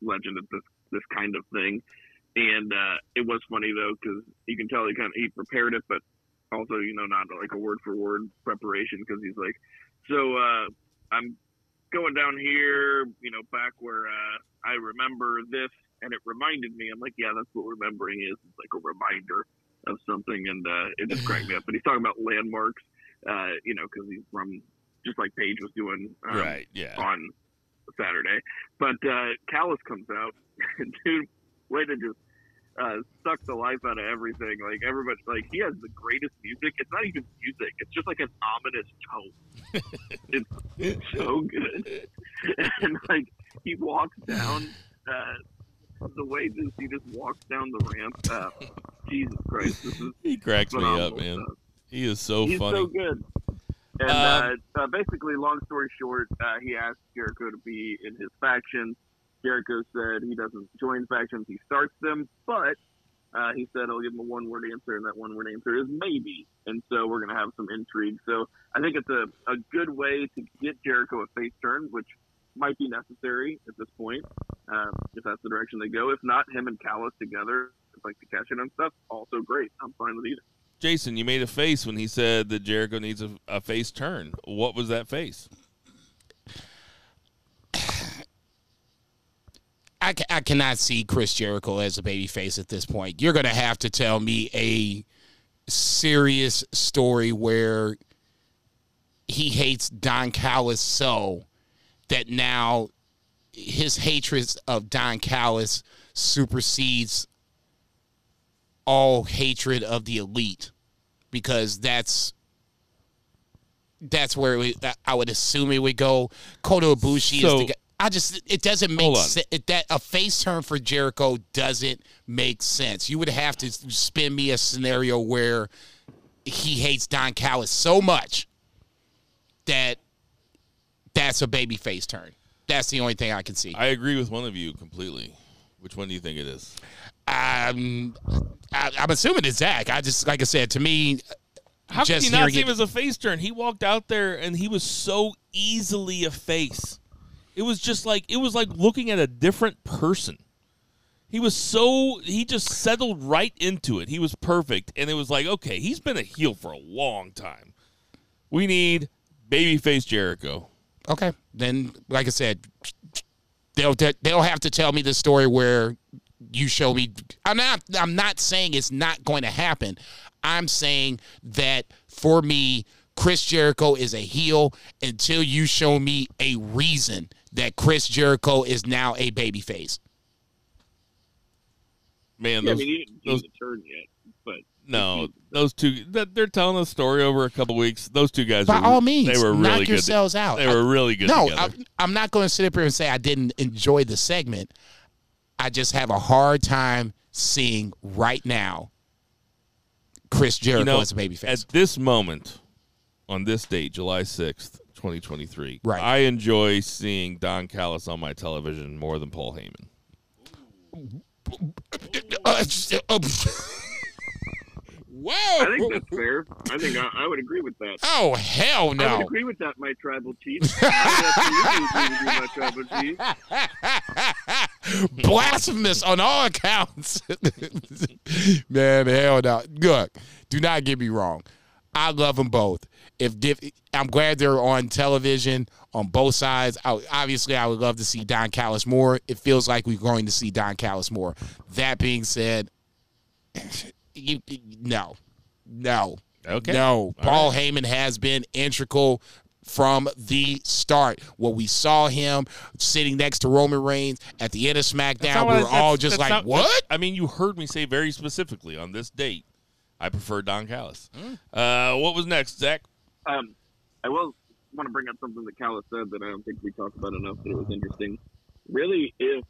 legend at this this kind of thing. And uh, it was funny though because you can tell he kind of he prepared it, but also you know not like a word for word preparation because he's like, so uh, I'm going down here, you know, back where uh, I remember this, and it reminded me. I'm like, yeah, that's what remembering is. It's like a reminder of something, and uh, it just cracked me up. But he's talking about landmarks, uh, you know, because he's from just like Paige was doing um, right, yeah. on Saturday. But uh, Callis comes out, and dude, way to just uh, suck the life out of everything. Like everybody, like he has the greatest music. It's not even music. It's just like an ominous tone. it's, it's so good. and like he walks down. Uh, the way this he just walks down the ramp. Uh, Jesus Christ, this is He cracks me up, man. stuff. He is so He's funny. so good. And Um, uh, uh, basically, long story short, uh, he asked Jericho to be in his faction. Jericho said he doesn't join factions; he starts them. But uh, he said he'll give him a one-word answer, and that one-word answer is maybe. And so we're going to have some intrigue. So I think it's a, a good way to get Jericho a face turn, which might be necessary at this point, um, if that's the direction they go. If not, him and Callis together, like the cash in and stuff, also great. I'm fine with either. Jason, you made a face when he said that Jericho needs a, a face turn. What was that face? I, I cannot see Chris Jericho as a babyface at this point. You're going to have to tell me a serious story where he hates Don Callis so that now his hatred of Don Callis supersedes all hatred of the elite because that's that's where we, I would assume it would go. Kota Ibushi So- is the guy. I just it doesn't make Hold sense. That a face turn for Jericho doesn't make sense. You would have to spin me a scenario where he hates Don Callis so much that that's a baby face turn. That's the only thing I can see. I agree with one of you completely. Which one do you think it is? Um, I, I'm assuming it's Zach. I just like I said to me, How Just can you not hearing see it- him as a face turn? He walked out there and he was so easily a face. It was just like it was like looking at a different person. He was so he just settled right into it. He was perfect, and it was like, okay, he's been a heel for a long time. We need babyface Jericho. okay, then like I said, they'll they'll have to tell me the story where you show me. I'm not. I'm not saying it's not going to happen. I'm saying that for me, Chris Jericho is a heel until you show me a reason that Chris Jericho is now a babyface. Man, Yeah, I mean, he didn't those the turn yet, but no, those two that they're telling the story over a couple weeks. Those two guys, By were, all means, they were knock good. yourselves out. They were really good. no. I'm, I'm not going to sit up here and say I didn't enjoy the segment. I just have a hard time seeing right now Chris Jericho you know, as a babyface. At this moment, on this date, July 6th, 2023, Right. I enjoy seeing Don Callis on my television more than Paul Heyman. Whoa! I think that's fair. I think I, I would agree with that. oh hell I would no! agree with that, my tribal chief. I would agree with you, my tribal chief. Blasphemous on all accounts. Man, hell no. Look, do not get me wrong. I love them both. If diff, I'm glad they're on television on both sides. I, obviously, I would love to see Don Callis more. It feels like we're going to see Don Callis more. That being said, you, no, no, Okay. no. Paul Heyman has been integral from the start. When we saw him sitting next to Roman Reigns at the end of SmackDown, what we I- were all just like, not- "What?" I mean, you heard me say very specifically on this date, I prefer Don Callis. Hmm. Uh, what was next, Zach? Um, I will want to bring up something that Callis said that I don't think we talked about enough, but it was interesting. Really, if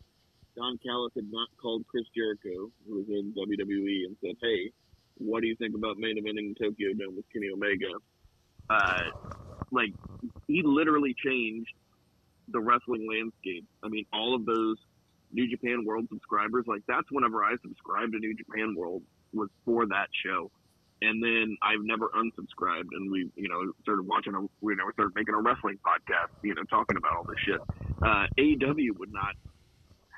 Don Callis had not called Chris Jericho, who was in WWE, and said, "Hey, what do you think about main eventing Tokyo Dome with Kenny Omega?" Uh, like he literally changed the wrestling landscape. I mean, all of those New Japan World subscribers, like that's whenever I subscribed to New Japan World was for that show and then I've never unsubscribed, and we, you know, started watching a, you know, started making a wrestling podcast, you know, talking about all this shit. Uh, AEW would not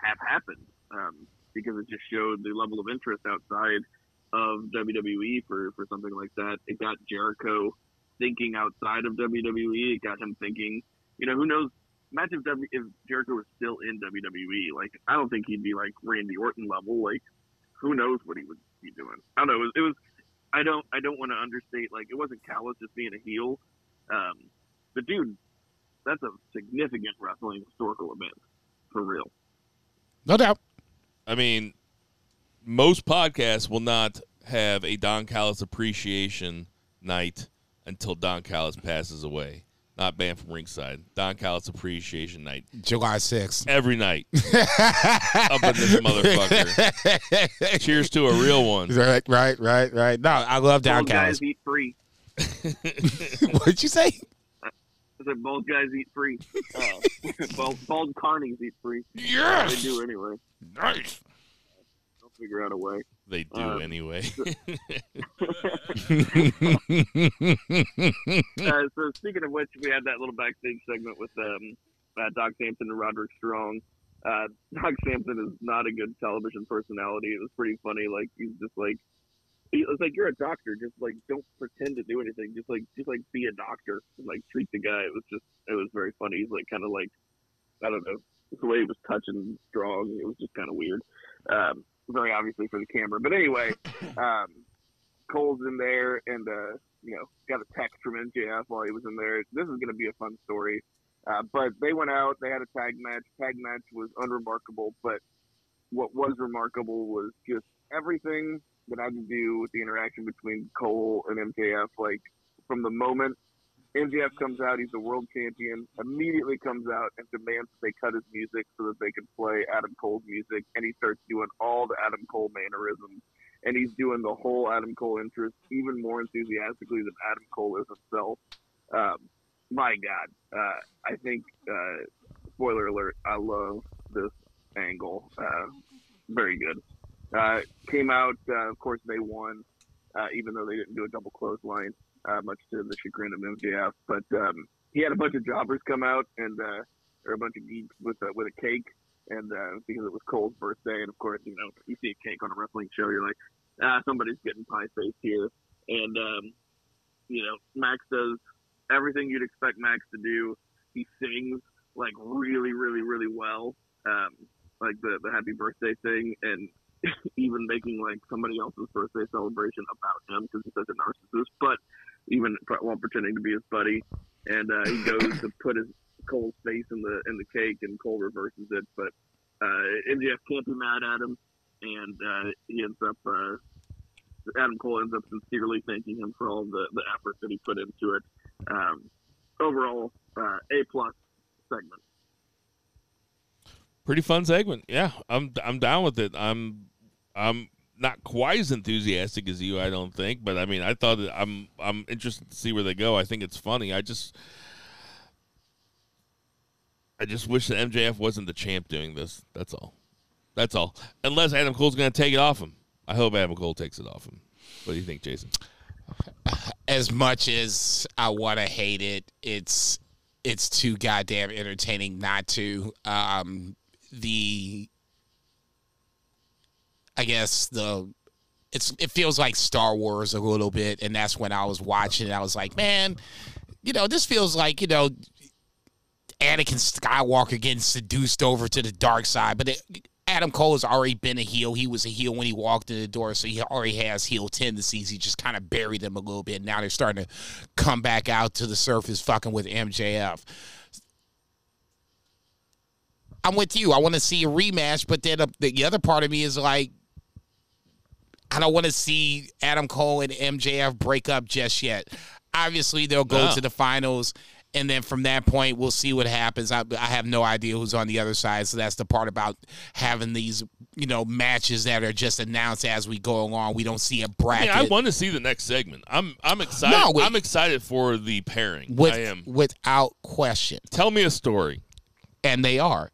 have happened um, because it just showed the level of interest outside of WWE for for something like that. It got Jericho thinking outside of WWE. It got him thinking, you know, who knows? Imagine if, w, if Jericho was still in WWE. Like, I don't think he'd be like Randy Orton level. Like, who knows what he would be doing? I don't know. It was, it was I don't I don't want to understate like it wasn't Callis just being a heel. Um, the dude, that's a significant wrestling historical event for real. No doubt. I mean, most podcasts will not have a Don Callis appreciation night until Don Callis passes away. Not banned from ringside. Don Callis appreciation night July 6th. every night. Up in this motherfucker. Cheers to a real one. Right, right, right, right. No, I love Don Bald Callis. guys eat free. What'd you say? I said bald guys eat free. Uh, bald, bald carnies eat free. Yes. They do anyway. Nice. They'll figure out a way. They do Um, anyway. uh, so speaking of which, we had that little backstage segment with um, uh, Doc Sampson and Roderick Strong. Uh, Doc Sampson is not a good television personality. It was pretty funny. Like he's just like, it's like you're a doctor. Just like don't pretend to do anything. Just like just like be a doctor. And, like treat the guy. It was just it was very funny. He's like kind of like I don't know the way he was touching Strong. It was just kind of weird. Um, very obviously for the camera. But anyway, um, Cole's in there and uh, you know got a text from MJF while he was in there. This is going to be a fun story. Uh, but they went out. They had a tag match. Tag match was unremarkable, but what was remarkable was just everything that had to do with the interaction between Cole and MJF. Like from the moment MJF comes out, he's the world champion. Immediately comes out and demands that they cut his music so that they can play Adam Cole's music, and he starts doing all the Adam Cole mannerisms, and he's doing the whole Adam Cole interest even more enthusiastically than Adam Cole is himself. Um, my God, uh, I think. Uh, spoiler alert! I love this angle. Uh, very good. Uh, came out, uh, of course, they won, uh, even though they didn't do a double clothesline, uh, much to the chagrin of MJF. But um, he had a bunch of jobbers come out and uh, or a bunch of geeks with a, with a cake, and uh, because it was Cole's birthday, and of course, you know, you see a cake on a wrestling show, you're like, ah, somebody's getting pie face here, and um, you know, Max does everything you'd expect Max to do. He sings like really, really, really well. Um, like the, the happy birthday thing and even making like somebody else's birthday celebration about him because he's such a narcissist, but even while pretending to be his buddy. And uh, he goes to put his Cole's face in the in the cake, and Cole reverses it. But uh, MJF can't be mad at him, and uh, he ends up. Uh, Adam Cole ends up sincerely thanking him for all the, the effort that he put into it. Um, overall, uh, A plus segment. Pretty fun segment. Yeah, I'm I'm down with it. I'm I'm not quite as enthusiastic as you, I don't think, but I mean, I thought I'm I'm interested to see where they go. I think it's funny. I just I just wish that MJF wasn't the champ doing this. That's all. That's all. Unless Adam Cole's going to take it off him. I hope Adam Cole takes it off him. What do you think, Jason? As much as I want to hate it, it's it's too goddamn entertaining not to. Um, the I guess the it's it feels like Star Wars a little bit, and that's when I was watching. I was like, man, you know, this feels like you know, Anakin Skywalker getting seduced over to the dark side. But it, Adam Cole has already been a heel. He was a heel when he walked in the door, so he already has heel tendencies. He just kind of buried them a little bit. Now they're starting to come back out to the surface, fucking with MJF. I'm with you. I want to see a rematch, but then uh, the other part of me is like, I don't want to see Adam Cole and MJF break up just yet. Obviously, they'll go to the finals, and then from that point, we'll see what happens. I, I have no idea who's on the other side, so that's the part about having these, you know, matches that are just announced as we go along. We don't see a bracket. mean, I want to see the next segment. I'm I'm excited. No. I'm excited for the pairing. with, I am. without question, Tell me a story. and they are.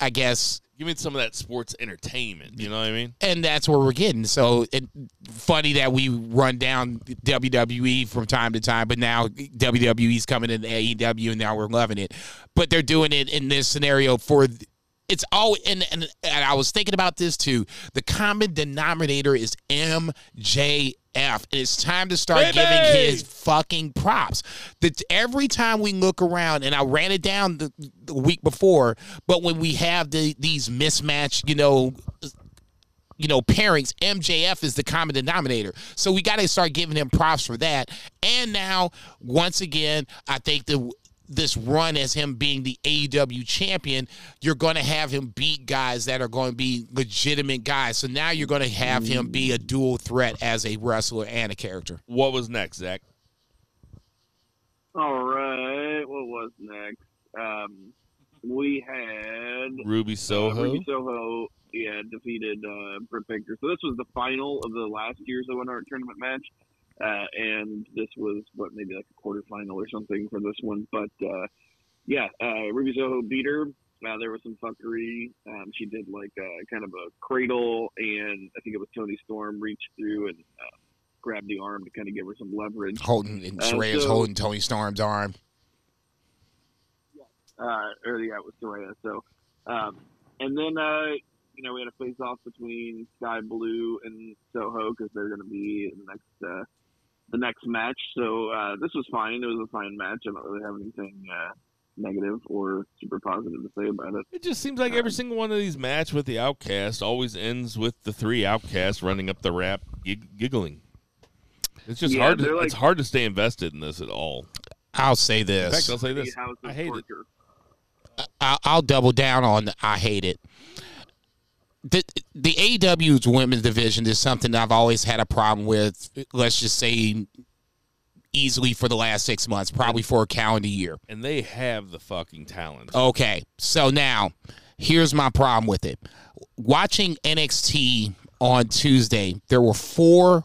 I guess Give me some of that sports entertainment. You know what I mean? and that's where we're getting. So it, funny that we run down WWE from time to time, but now WWE's coming in AEW, and now we're loving it. But they're doing it in this scenario for. It's all and, and and I was thinking about this too. The common denominator is MJF. And it's time to start Baby! giving his fucking props. That every time we look around, and I ran it down the, the week before, but when we have the, these mismatched, you know, you know, pairings, MJF is the common denominator. So we got to start giving him props for that. And now, once again, I think the this run as him being the AEW champion, you're going to have him beat guys that are going to be legitimate guys. So now you're going to have him be a dual threat as a wrestler and a character. What was next, Zach? All right, what was next? Um, we had Ruby Uh, Soho. Ruby Soho, yeah, defeated uh, Britt Baker. So this was the final of the last year's Owen Hart tournament match, uh, and this was what maybe like a quarterfinal or something for this one. But uh, yeah, uh, Ruby Soho beat her. Uh, there was some fuckery. Um, she did like uh, kind of a cradle, and I think it was Toni Storm reached through and uh, grabbed the arm to kind of give her some leverage. Holding and Saraya's so- holding Toni Storm's arm. uh, or yeah, it was Soraya. So, um, and then uh, you know we had a face off between Skye Blue and Soho because they're going to be in the next uh, the next match. So uh, this was fine. It was a fine match. I don't really have anything uh, negative or super positive to say about it. It just seems like every single one of these match with the Outcast always ends with the three Outcasts running up the rap, gig- giggling. It's just Yeah, hard. To, like- it's hard to stay invested in this at all. I'll say In this. fact, I'll say this: I hate it. torture. I'll, I'll double down on the, I hate it. The the AEW's women's division is something that I've always had a problem with. Let's just say easily for the last six months, probably for a calendar year. And they have the fucking talent. Okay, so now here's my problem with it. Watching NXT on Tuesday, there were four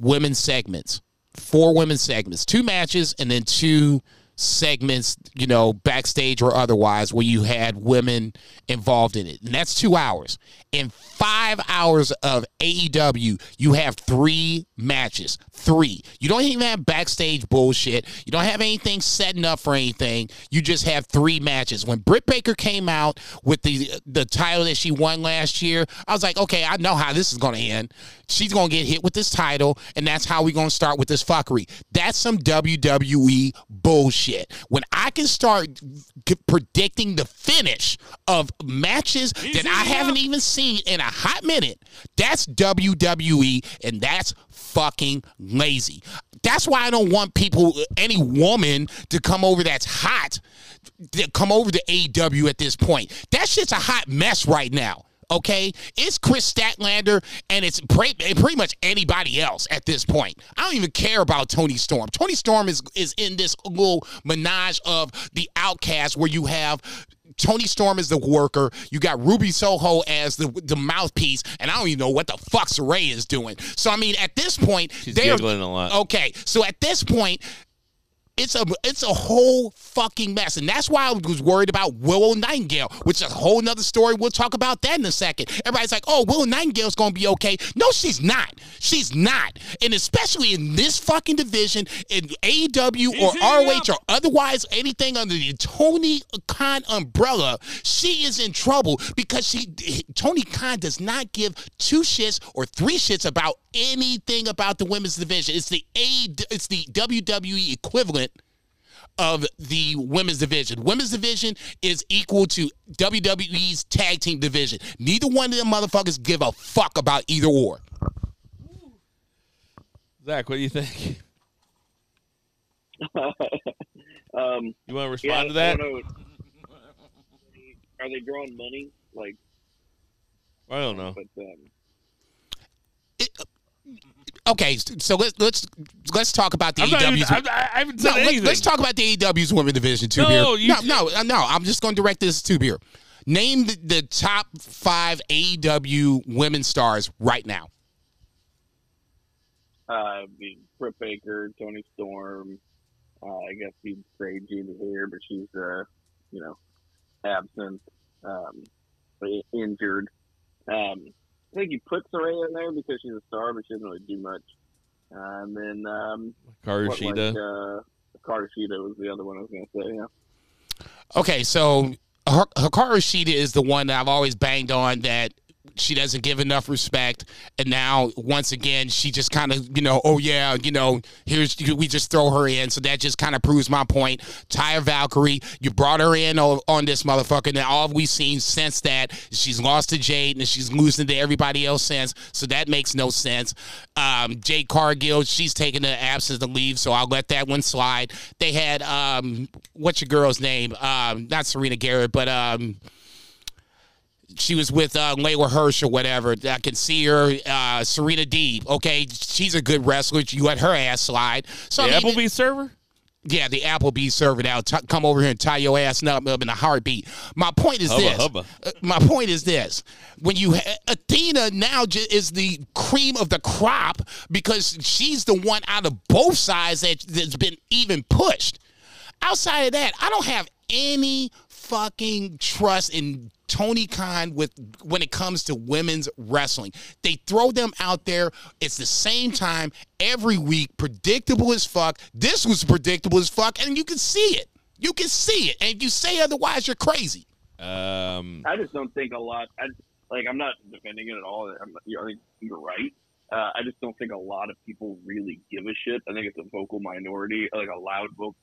women's segments, four women's segments, two matches, and then two segments, you know, backstage or otherwise, where you had women involved in it. And that's two hours. In five hours of AEW, you have three matches. Three. You don't even have backstage bullshit. You don't have anything setting up for anything. You just have three matches. When Britt Baker came out with the the title that she won last year, I was like, okay, I know how this is going to end. She's going to get hit with this title, and that's how we're going to start with this fuckery. That's some WWE bullshit. When I can start g- predicting the finish of matches that I haven't even seen in a hot minute, that's WWE, and that's fucking lazy. That's why I don't want people, any woman, to come over that's hot, to come over to AEW at this point. That shit's a hot mess right now. Okay, it's Kris Statlander and it's pre- pretty much anybody else at this point. I don't even care about Toni Storm. Toni Storm is is in this little menage of the outcast where you have Toni Storm is the worker, you got Ruby Soho as the the mouthpiece, and I don't even know what the fuck Saray is doing. So I mean, at this point, She's giggling a lot. Okay, so at this point, it's a it's a whole fucking mess, and that's why I was worried about Willow Nightingale, which is a whole nother story. We'll talk about that in a second. Everybody's like, "Oh, Willow Nightingale's gonna be okay." No, she's not. She's not, and especially in this fucking division, in AEW or ROH or otherwise anything under the Tony Khan umbrella, she is in trouble because she Tony Khan does not give two shits or three shits about anything about the women's division. It's the A it's the WWE equivalent of the women's division. Women's division is equal to WWE's tag team division. Neither one of them motherfuckers give a fuck about either or. Zach, what do you think? um, You want to respond yeah, to that? I don't know. Are they drawing money? Like, I don't know. but um, Okay, so let's let's let's talk about the I'm not even, I'm, I haven't said No, let's, anything. let's talk about the AEW's women division too. No, beer. you no, t- no, uh, no. I'm just going to direct this to beer. Name the, the top five AEW women stars right now. uh, be Britt Baker, Toni Storm. Uh, I guess he'd say Gina here, but she's uh, you know, absent, um, injured. Um, I think he put Saraya in there because she's a star, but she doesn't really do much. Uh, and then um, Karu what, Shida. like, uh, Carter was the other one I was going to say. Yeah. Okay, so Hikaru Shida is the one that I've always banged on that she doesn't give enough respect, and now once again she just kind of you know oh yeah you know here's we just throw her in, so that just kind of proves my point. Taya Valkyrie, you brought her in on, on this motherfucker, and all we've seen since that she's lost to Jade and she's losing to everybody else since, so that makes no sense. Um, Jade Cargill, she's taking the absence to leave, so I'll let that one slide. They had um, what's your girl's name? Um, not Serena Garrett, but um, she was with uh, Leyla Hirsch or whatever. I can see her. Uh, Serena Deeb. Okay, she's a good wrestler. You let her ass slide. So The I mean, Applebee's server? yeah, the Applebee's server that'll t- come over here and tie your ass up, up in a heartbeat. My point is Hubba, this. hubba. Uh, my point is this: when you ha- Athena now j- is the cream of the crop because she's the one out of both sides that, that's been even pushed. Outside of that, I don't have any fucking trust in Tony Khan with when it comes to women's wrestling. They throw them out there. It's the same time every week, predictable as fuck. This was predictable as fuck, and you can see it. You can see it, and if you say otherwise, you're crazy. Um, I just don't think a lot. I, like, I'm not defending it at all. I'm, you know, I think you're right. Uh, I just don't think a lot of people really give a shit. I think it's a vocal minority, like a loud vocal,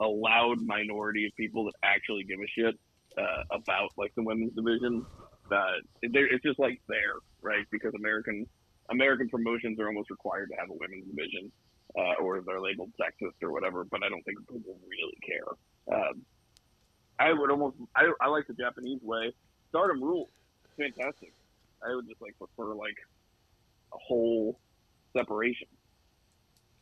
a loud minority of people that actually give a shit uh, about like the women's division. There- it's just like there, right? Because American American promotions are almost required to have a women's division, uh, or they're labeled sexist or whatever. But I don't think people really care. Um, I would almost I, I like the Japanese way. Stardom rules. Fantastic. I would just like prefer like a whole separation,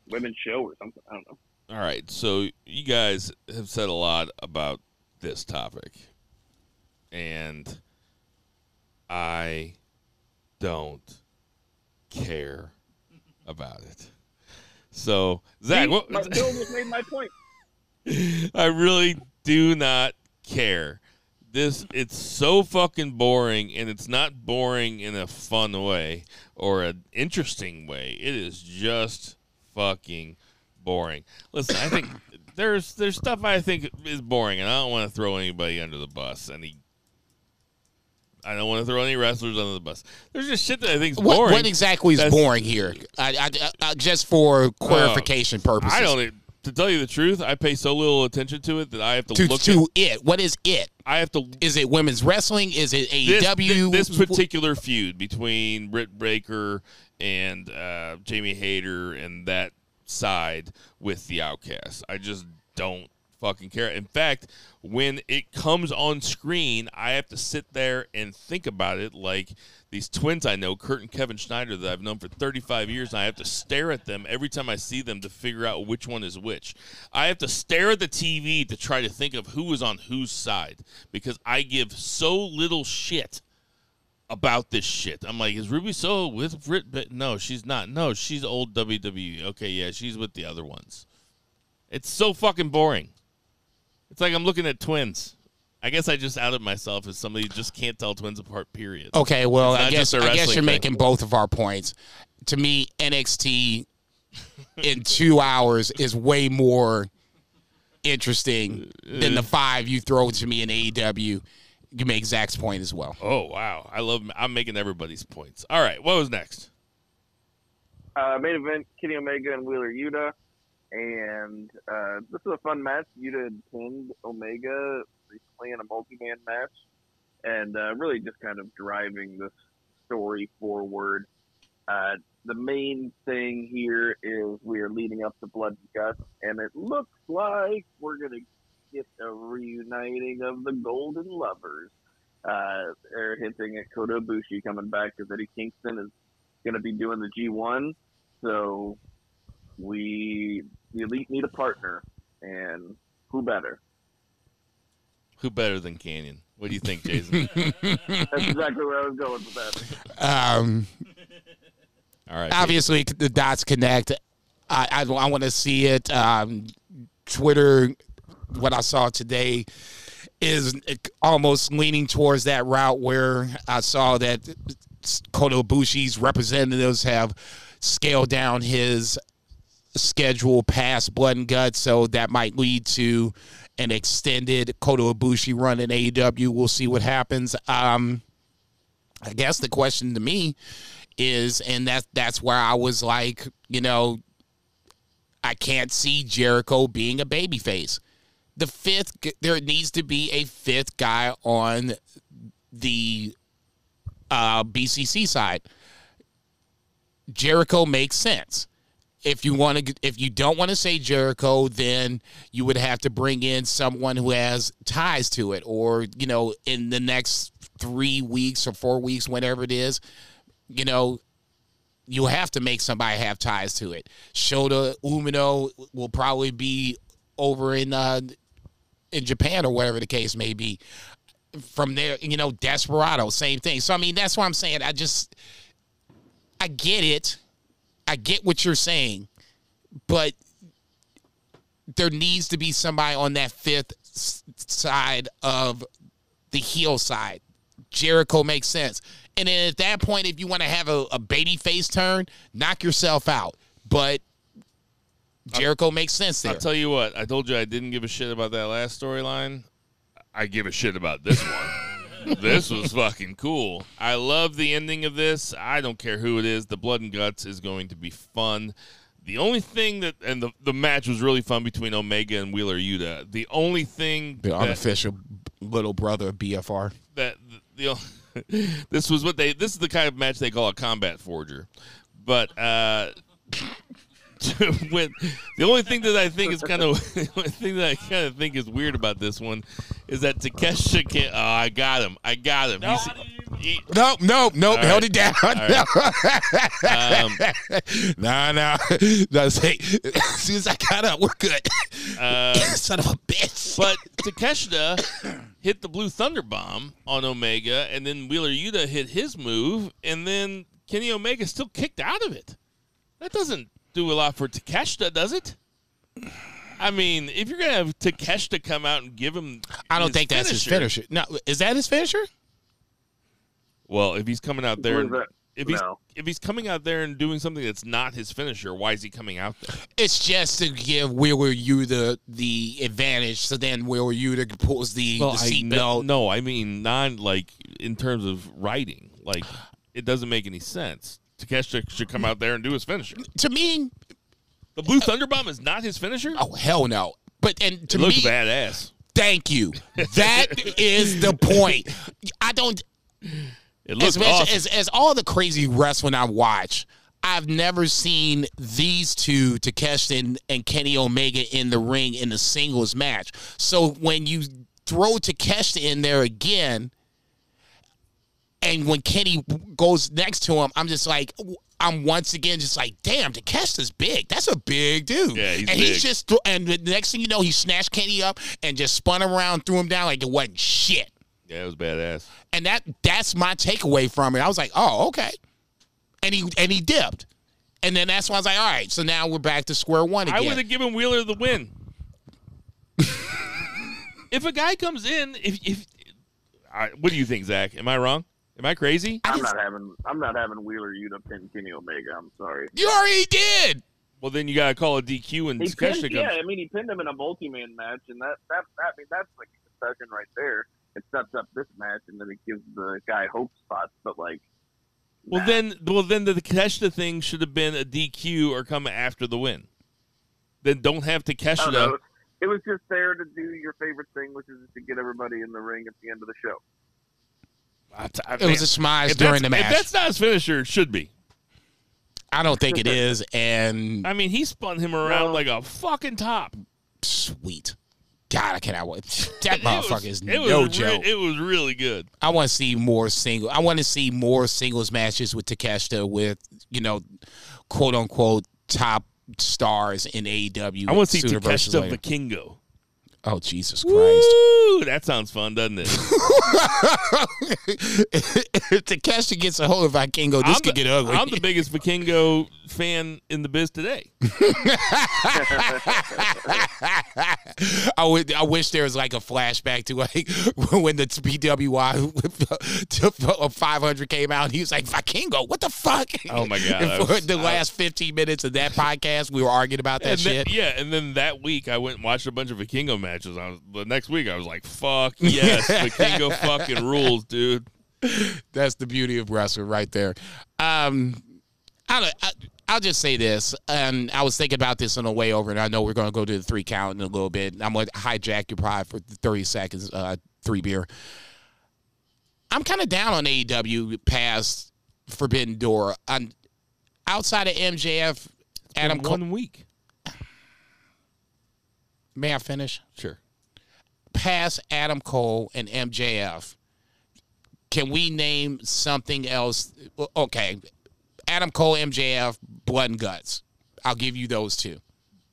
women's show or something. I don't know. All right, so you guys have said a lot about this topic, and I don't care about it. So, Zach, See, what, my, Bill just made my point. I really do not care. This it's so fucking boring, and it's not boring in a fun way or an interesting way. It is just fucking boring. Listen, I think there's there's stuff I think is boring, and I don't want to throw anybody under the bus. Any, I don't want to throw any wrestlers under the bus. There's just shit that I think is boring. what exactly is That's- boring here? I, I, I, just for clarification purposes. I don't. To tell you the truth, I pay so little attention to it that I have to, To, look. to at, it. What is it? I have to Is it women's wrestling? Is it AEW? this, this particular feud between Britt Baker and uh, Jamie Hayter and that side with the Outcasts. I just don't fucking care. In fact, when it comes on screen, I have to sit there and think about it like these twins I know, Kurt and Kevin Schneider, that I've known for 35 years, and I have to stare at them every time I see them to figure out which one is which. I have to stare at the TV to try to think of who is on whose side because I give so little shit about this shit. I'm like, is Ruby Soho with Britt? But no, she's not. No, she's old WWE. Okay, yeah, she's with the other ones. It's so fucking boring. It's like I'm looking at twins. I guess I just outed myself as somebody who just can't tell twins apart. Period. Okay, well, I guess just a I guess you're thing. making both of our points. To me, NXT in two hours is way more interesting than the five you throw to me in AEW. You make Zach's point as well. Oh wow, I love. I'm making everybody's points. All right, what was next? Uh, main event: Kenny Omega and Wheeler Yuta, and uh, this is a fun match. Yuta had pinned Omega recently in a multi-man match, and uh, really just kind of driving this story forward. Uh, the main thing here is we are leading up to Blood and Guts, and it looks like we're gonna get a reuniting of the Golden Lovers. Uh, they're hinting at Kota Ibushi coming back because Eddie Kingston is going to be doing the G1. So we, the elite, need a partner, and who better? Who better than Canyon? What do you think, Jason? That's exactly where I was going with that. Um, All right, obviously, the dots connect. I I, I want to see it. Um, Twitter, what I saw today is almost leaning towards that route where I saw that Kota Ibushi's representatives have scaled down his schedule past Blood and Guts, so that might lead to an extended Kota Ibushi run in AEW. We'll see what happens. Um, I guess the question to me is, and that that's where I was like, you know, I can't see Jericho being a babyface. The fifth, there needs to be a fifth guy on the uh, BCC side. Jericho makes sense. If you want to, if you don't want to say Jericho, then you would have to bring in someone who has ties to it, or you know, in the next three weeks or four weeks, whenever it is, you know, you have to make somebody have ties to it. Shota Umino will probably be over in uh, in Japan or whatever the case may be. From there, you know, Desperado, same thing. So I mean, that's what I'm saying. I just, I get it, I get what you're saying, but there needs to be somebody on that fifth side of the heel side. Jericho makes sense. And then at that point, if you want to have a, a baby face turn, knock yourself out. But Jericho makes sense there. I'll tell you what. I told you I didn't give a shit about that last storyline. I give a shit about this one. this was fucking cool. I love the ending of this. I don't care who it is. The blood and guts is going to be fun. The only thing that and the the match was really fun between Omega and Wheeler Yuta. The only thing the that, unofficial little brother of BFR. that the, this was what they this is the kind of match they call a combat forger. But uh when the only thing that I think is kind of the only thing that I kind of think is weird about this one is that Takeshita can't. Oh, I got him! I got him! He's, he, Nope, nope, nope. All Held it down. um, No, no. no. Say, as soon as I got up, we're good. uh, Son of a bitch. but Takeshita hit the Blue Thunder Bomb on Omega, and then Wheeler Yuta hit his move, and then Kenny Omega still kicked out of it. That doesn't do a lot for Takeshita, does it? I mean, if you're gonna have Takeshita come out and give him, I don't his think that's his finisher. No, is that his finisher? Well, if he's coming out there, and, if he's No. if he's coming out there and doing something that's not his finisher, why is he coming out there? It's just to give Wheeler you the the advantage. So then Wheeler you pulls the, the I seatbelt. kn- no, I mean not like in terms of writing, like it doesn't make any sense. Takeshita should come out there and do his finisher. To me, The Blue Thunder Bomb is not his finisher. oh hell no. But and to me, it looks me, badass. thank you. That is the point. I don't. It looks as, much, awesome. as as all the crazy wrestling I watch, I've never seen these two, Takeshita and, and Kenny Omega, in the ring in a singles match. So when you throw Takeshita in there again, and when Kenny goes next to him, I'm just like. I'm once again just like, damn, Takeshita's big. That's a big dude. Yeah, he's and big. he's just, th- and the next thing you know, he snatched Kenny up and just spun him around, threw him down like it wasn't shit yeah, it was badass. and that that's my takeaway from it. I was like, oh, okay, and he and he dipped, and then that's why I was like, all right, so now we're back to square one again. I would have given Wheeler the win. if a guy comes in, if if, I, what do you think, Zach? Am I wrong? Am I crazy? I'm not having I'm not having Wheeler Yuta pin Kenny Omega. I'm sorry. You already did. Well, then you gotta call a DQ and He pinned, yeah, I mean he pinned him in a multi-man match, and that that, that I mean that's like a concession right there. It sets up this match, and then it gives the guy hope spots. But like, Well, nah. then, well, then the Takeshita thing should have been a DQ or come after the win. Then don't have I don't. Takeshita. It was just there to do your favorite thing, which is to get everybody in the ring at the end of the show. I- I- It was a smize during the that's- If match. that's not his finisher, it should be. I don't think it is, and I mean, he spun him around No. like a fucking top. sweet. God, I cannot wait. That It was- motherfucker is it was no re- joke. it was really good. I want to see more single. I want to see more singles matches with Takeshita with you know, quote unquote top stars in AEW. I want to see sooner versus Takeshita later. Vikingo. Oh Jesus Christ! Woo! That sounds fun, doesn't it? if Takeshita gets a hold of Vikingo, this I'm could the, get ugly. I'm the biggest Vikingo fan in the biz today. I would. I wish there was like a flashback to like when the PWI 500 came out. And he was like Vikingo. What the fuck? Oh, my God, for was- the I- last 15 minutes of that podcast, we were arguing about that and then- shit. yeah, and then that week I went and watched a bunch of Vikingo matches. I was, the next week I was like, "Fuck yes, Vikingo fucking rules, dude." That's the beauty of wrestling right there. Um, I, I, I'll just say this, and I was thinking about this on the way over, and I know we're going to go to the three count in a little bit. I'm going to hijack your pride for 30 seconds, uh, three beer. I'm kind of down on AEW past Forbidden Door. I'm, outside of MJF, Adam In Cole. one week. May I finish? Sure. past Adam Cole and MJF, can we name something else? Okay, Adam Cole, MJF, Blood and Guts. I'll give you those two.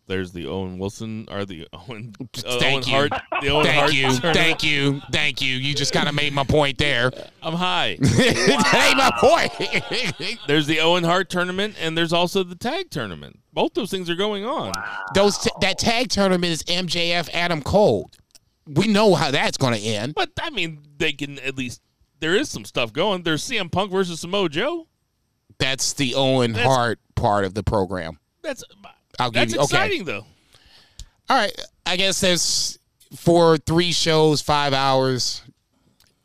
There's the Owen Wilson or the Owen, uh, Thank Owen you. Hart. The Owen Thank Hart you, tournament. thank you, thank you. You just kind of made my point there. I'm high. that ain't my point. there's the Owen Hart tournament, and there's also the tag tournament. Both those things are going on. Those t- that tag tournament is MJF, Adam Cole. We know how that's going to end. But I mean, they can at least. There is some stuff going. There's CM Punk versus Samoa Joe. That's the Owen That's- Hart part of the program. That's I'll give that's you okay. exciting though. All right, I guess there's for three shows, five hours.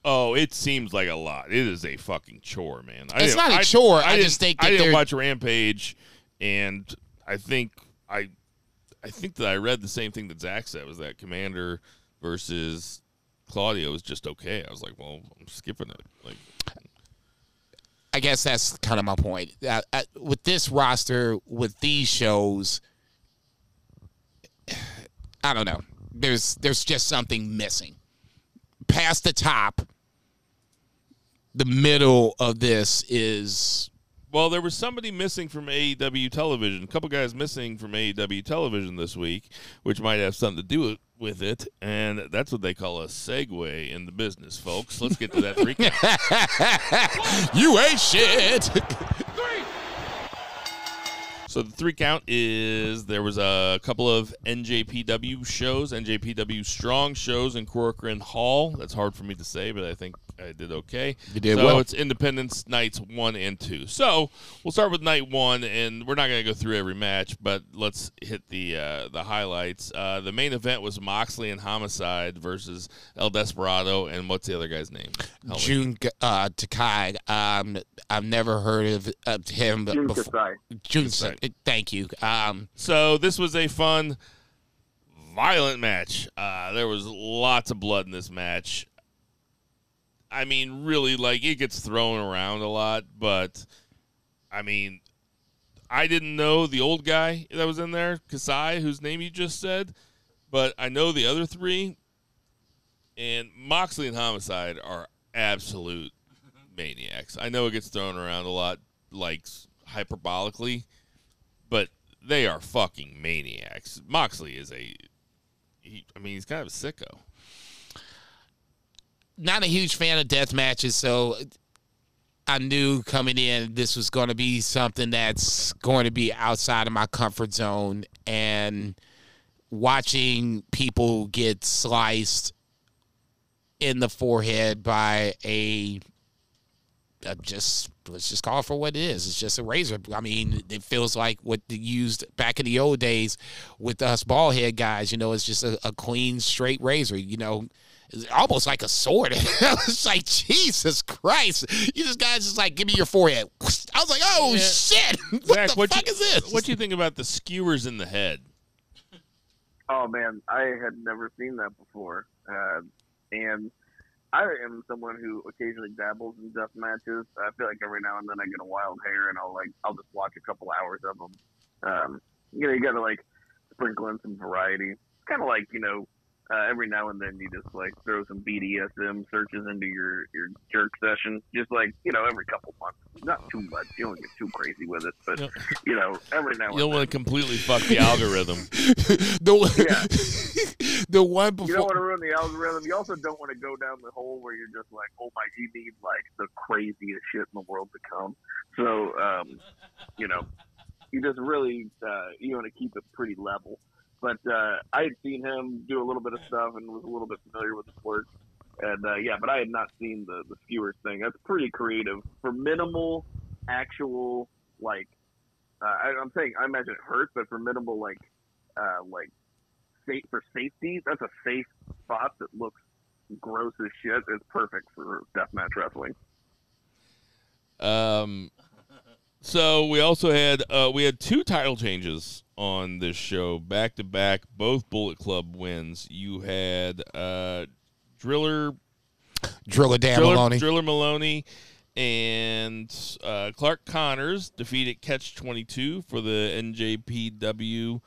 Oh, it seems like a lot. It is a fucking chore, man. I It's didn't- not a chore. I didn't- just think I didn't watch Rampage, and I think I, I think that I read the same thing that Zach said was that Commander versus Claudio was just okay. I was like, well, I'm skipping it. Like, I guess that's kind of my point. Uh, uh, with this roster, with these shows, I don't know. There's there's just something missing. Past the top, the middle of this is Well, there was somebody missing from AEW television. A couple guys missing from AEW television this week, which might have something to do with it, and that's what they call a segue in the business, folks. Let's get to that three count. you ain't shit. So the three count is there was a couple of NJPW shows, NJPW strong shows in Korakuen Hall. That's hard for me to say, but I think I did okay. You did so well. it's Independence nights one and two. So we'll start with night one, and we're not going to go through every match, but let's hit the uh, the highlights. Uh, the main event was Moxley and Homicide versus El Desperado, and what's the other guy's name? Help. Jun uh, Takai. Um, I've never heard of, of him Jun before. Kasai. Jun, Kasai. thank you. Um, So this was a fun, violent match. Uh, there was lots of blood in this match. I mean, really, like it gets thrown around a lot, but I mean, I didn't know the old guy that was in there, Kasai, whose name you just said, but I know the other three. And Moxley and Homicide are absolute maniacs. I know it gets thrown around a lot, like hyperbolically, but they are fucking maniacs. Moxley is a, he, I mean, he's kind of a sicko. Not a huge fan of death matches, so I knew coming in this was going to be something that's going to be outside of my comfort zone. And watching people get sliced in the forehead by a uh, just let's just call it for what it is. It's just a razor. I mean, it feels like what they used back in the old days with us ball head guys. You know, it's just a, a clean, straight razor. You know, it's almost like a sword. I was like, Jesus Christ! You just guys just like give me your forehead. I was like, oh Yeah. shit! What Zach, the what fuck you, is this? What do you think about the skewers in the head? Oh man, I had never seen that before, uh, and I am someone who occasionally dabbles in death matches. I feel like every now and then I get a wild hair, and I'll like I'll just watch a couple hours of them. Um, you know, you got to like sprinkle in some variety. It's kind of like you know, uh, every now and then you just like throw some BDSM searches into your your jerk session, just like you know, every couple months. Not too much. You don't get too crazy with it, but Yep. you know, every now You and don't then. want to completely fuck the algorithm. the the one before. You don't want to ruin the algorithm. You also don't want to go down the hole where you're just like, oh my, you need like the craziest shit in the world to come. So, um, you know, you just really uh, you want to keep it pretty level. But uh, I had seen him do a little bit of stuff and was a little bit familiar with his work. And uh, yeah, but I had not seen the the skewers thing. That's pretty creative for minimal actual like. Uh, I, I'm saying I imagine it hurts, but for minimal like uh, like safe for safety, that's a safe spot that looks gross as shit. It's perfect for deathmatch wrestling. Um, so we also had uh, we had two title changes on this show back to back, both Bullet Club wins. You had uh, Driller Driller Dan Driller Maloney. Driller Maloney and uh, Clark Connors defeated Catch Twenty Two for the NJPW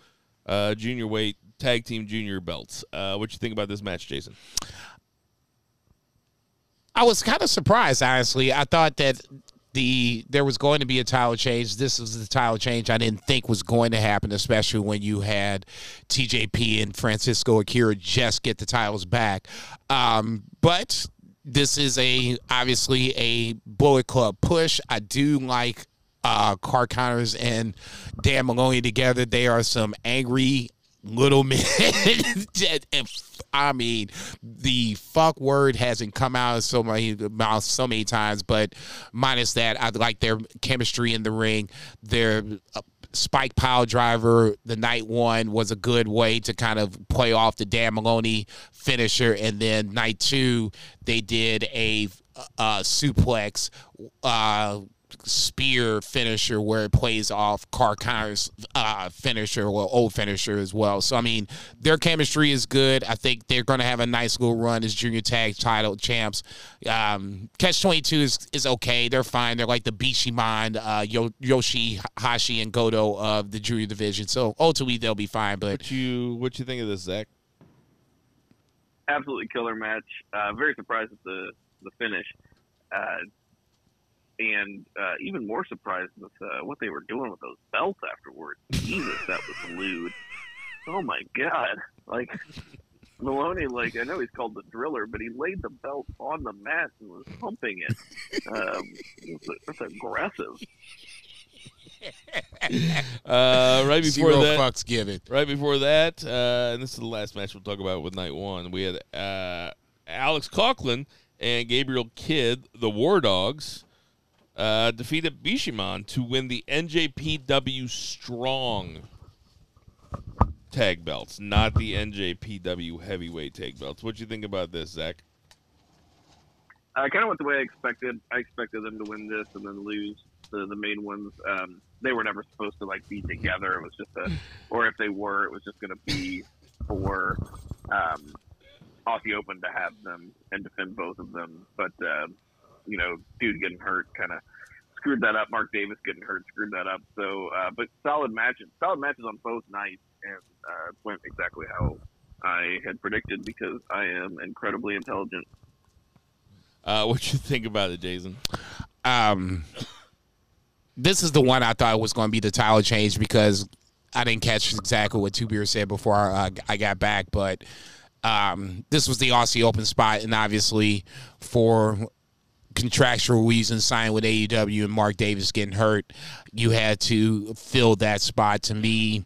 uh, Junior Weight Tag Team Junior belts. Uh, what you think about this match, Jason? I was kind of surprised, honestly. I thought that the there was going to be a title change. This was the title change I didn't think was going to happen, especially when you had TJP and Francisco Akira just get the titles back. Um, but this is a obviously a Bullet Club push. I do like uh Clark Connors and Dan Maloney together. They are some angry little men. I mean, the fuck word hasn't come out of so many mouths so many times, but minus that, I like their chemistry in the ring. Their uh, spike pile driver, the night one was a good way to kind of play off the Dan Maloney finisher, and then night two they did a uh, suplex. Uh, spear finisher where it plays off Clark Connors' uh, finisher well, old finisher as well. So I mean, their chemistry is good. I think they're going to have a nice little run as junior tag title champs. Um, Catch twenty two is is okay. They're fine. They're like the Bishamon, uh, Yo- Yoshi Hashi and Goto of the junior division. So ultimately they'll be fine. But What you what you think of this, Zach? absolutely killer match. Uh, very surprised at the the finish, uh, and uh, even more surprised with uh, what they were doing with those belts afterwards. Jesus, that was lewd. Oh my god! Like Maloney, like I know he's called the Driller, but he laid the belt on the mat and was pumping it. Um, that's aggressive. Uh, right before zero that, fucks given. right before that, uh, and this is the last match we'll talk about with night one. We had uh, Alex Coughlin and Gabriel Kidd, the War Dogs, uh, defeated Bishamon to win the NJPW Strong tag belts, not the NJPW Heavyweight tag belts. What do you think about this, Zach? I kind of went the way I expected. I expected them to win this and then lose the, the main ones. Um, they were never supposed to like be together. It was just a, or if they were, it was just going to be for um, Aussie Open to have them and defend both of them. But uh, you know, dude getting hurt kind of screwed that up. Mark Davis getting hurt screwed that up. So, uh, but solid matches, solid matches on both nights, and uh, went exactly how I had predicted because I am incredibly intelligent. Uh, what you think about it, Jason? um, this is the one I thought was going to be the title change because I didn't catch exactly what Two Beer said before I, I got back, but um, this was the Aussie Open spot, and obviously for contractual reasons, signed with AEW and Mark Davis getting hurt, you had to fill that spot. To me,